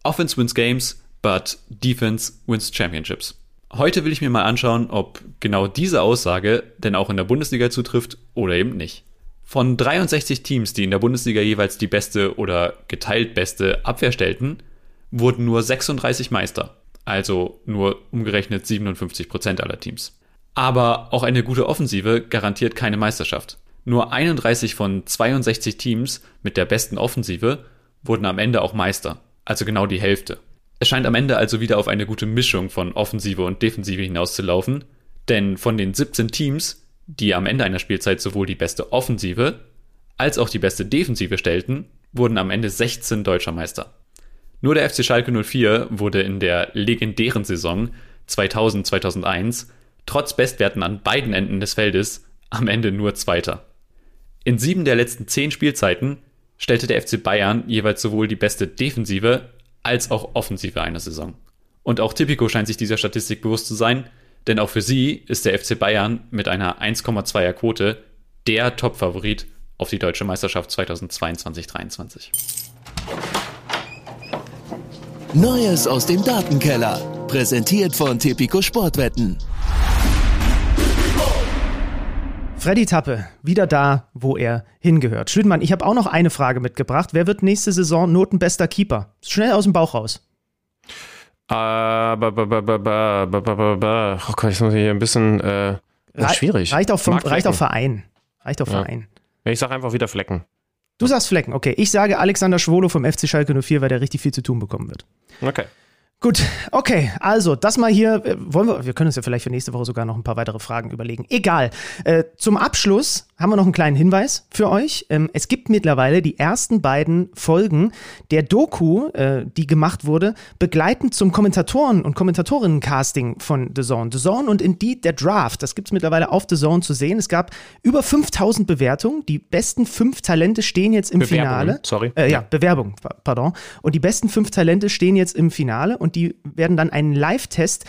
Offense wins games, but defense wins championships. Heute will ich mir mal anschauen, ob genau diese Aussage denn auch in der Bundesliga zutrifft oder eben nicht. Von 63 Teams, die in der Bundesliga jeweils die beste oder geteilt beste Abwehr stellten, wurden nur 36 Meister, also nur umgerechnet 57 Prozent aller Teams. Aber auch eine gute Offensive garantiert keine Meisterschaft. Nur 31 von 62 Teams mit der besten Offensive wurden am Ende auch Meister, also genau die Hälfte. Es scheint am Ende also wieder auf eine gute Mischung von Offensive und Defensive hinauszulaufen, denn von den 17 Teams, die am Ende einer Spielzeit sowohl die beste Offensive als auch die beste Defensive stellten, wurden am Ende 16 deutscher Meister. Nur der FC Schalke 04 wurde in der legendären Saison 2000-2001 trotz Bestwerten an beiden Enden des Feldes am Ende nur Zweiter. In sieben der letzten zehn Spielzeiten stellte der FC Bayern jeweils sowohl die beste Defensive als auch Offensive einer Saison. Und auch Tipico scheint sich dieser Statistik bewusst zu sein, denn auch für sie ist der FC Bayern mit einer 1,2er Quote der Top-Favorit auf die deutsche Meisterschaft 2022-23. Neues aus dem Datenkeller. Präsentiert von Tipico Sportwetten. Freddy Tappe, wieder da, wo er hingehört. Schönmann, ich habe auch noch eine Frage mitgebracht. Wer wird nächste Saison notenbester Keeper? Schnell aus dem Bauch raus. Ah, ba, ba, ba, oh Gott, jetzt muss ich hier ein bisschen. Äh, schwierig. Reicht auf, vom, reicht auf Verein. Reicht auf ja. Verein. Ich sage einfach wieder Flecken. Du sagst Flecken, okay. Ich sage Alexander Schwolo vom FC Schalke 04, weil der richtig viel zu tun bekommen wird. Okay. Gut, okay, also das mal hier, äh, wollen wir, wir können uns ja vielleicht für nächste Woche sogar noch ein paar weitere Fragen überlegen. Egal. Äh, zum Abschluss haben wir noch einen kleinen Hinweis für euch. Ähm, es gibt mittlerweile die ersten beiden Folgen der Doku, äh, die gemacht wurde, begleitend zum Kommentatoren- und Kommentatorinnen-Casting von The Zone. The Zone und Indeed der Draft, das gibt es mittlerweile auf The Zone zu sehen. Es gab über 5000 Bewertungen. Die besten fünf Talente stehen jetzt im Bewerbungen, Finale. sorry. Äh, ja, Ja. Bewerbung, pa- pardon. Und die besten fünf Talente stehen jetzt im Finale und die werden dann einen Live-Test äh,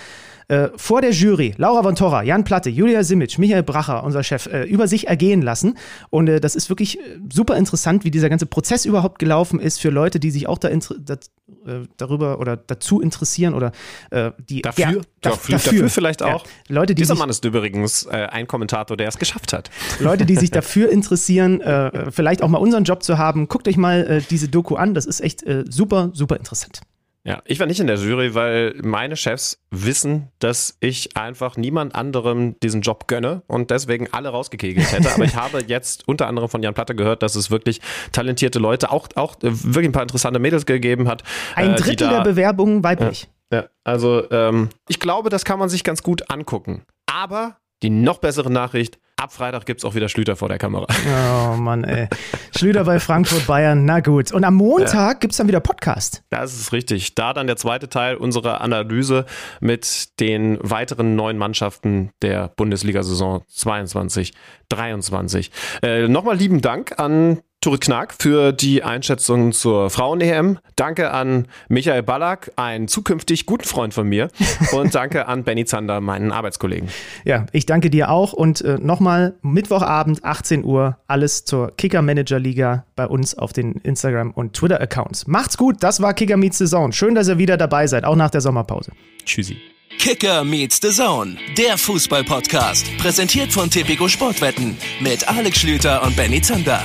vor der Jury Laura von Torra, Jan Platte, Julia Simic, Michael Bracher, unser Chef, äh, über sich ergehen lassen. Und äh, das ist wirklich äh, super interessant, wie dieser ganze Prozess überhaupt gelaufen ist für Leute, die sich auch da, da äh, darüber oder dazu interessieren oder äh, die dafür, ja, dafür, dafür, vielleicht auch. Ja, Leute, die Dieser sich, Mann ist übrigens äh, ein Kommentator, der es geschafft hat. Leute, die sich dafür interessieren, äh, vielleicht auch mal unseren Job zu haben, guckt euch mal äh, diese Doku an. Das ist echt äh, super, super interessant. Ja, ich war nicht in der Jury, weil meine Chefs wissen, dass ich einfach niemand anderem diesen Job gönne und deswegen alle rausgekegelt hätte. Aber ich habe jetzt unter anderem von Jan Platte gehört, dass es wirklich talentierte Leute, auch, auch äh, wirklich ein paar interessante Mädels gegeben hat. Ein Drittel da, der Bewerbungen weiblich. Ja, ja also ähm, ich glaube, das kann man sich ganz gut angucken. Aber die noch bessere Nachricht, ab Freitag gibt es auch wieder Schlüter vor der Kamera. Oh Mann, ey. Schlüter bei Frankfurt, Bayern, na gut. Und am Montag ja. gibt es dann wieder Podcast. Das ist richtig. Da dann der zweite Teil unserer Analyse mit den weiteren neun Mannschaften der Bundesliga-Saison 22, 23. Äh, Nochmal lieben Dank an Turit Knack für die Einschätzung zur Frauen-EM. Danke an Michael Ballack, einen zukünftig guten Freund von mir. Und danke an Benny Zander, meinen Arbeitskollegen. Ja, ich danke dir auch. Und äh, nochmal Mittwochabend, 18 Uhr, alles zur Kicker-Manager-Liga bei uns auf den Instagram- und Twitter-Accounts. Macht's gut, das war Kicker Meets Saison. Schön, dass ihr wieder dabei seid, auch nach der Sommerpause. Tschüssi. Kicker meets the Zone, der Fußball-Podcast. Präsentiert von Tipico Sportwetten mit Alex Schlüter und Benny Zander.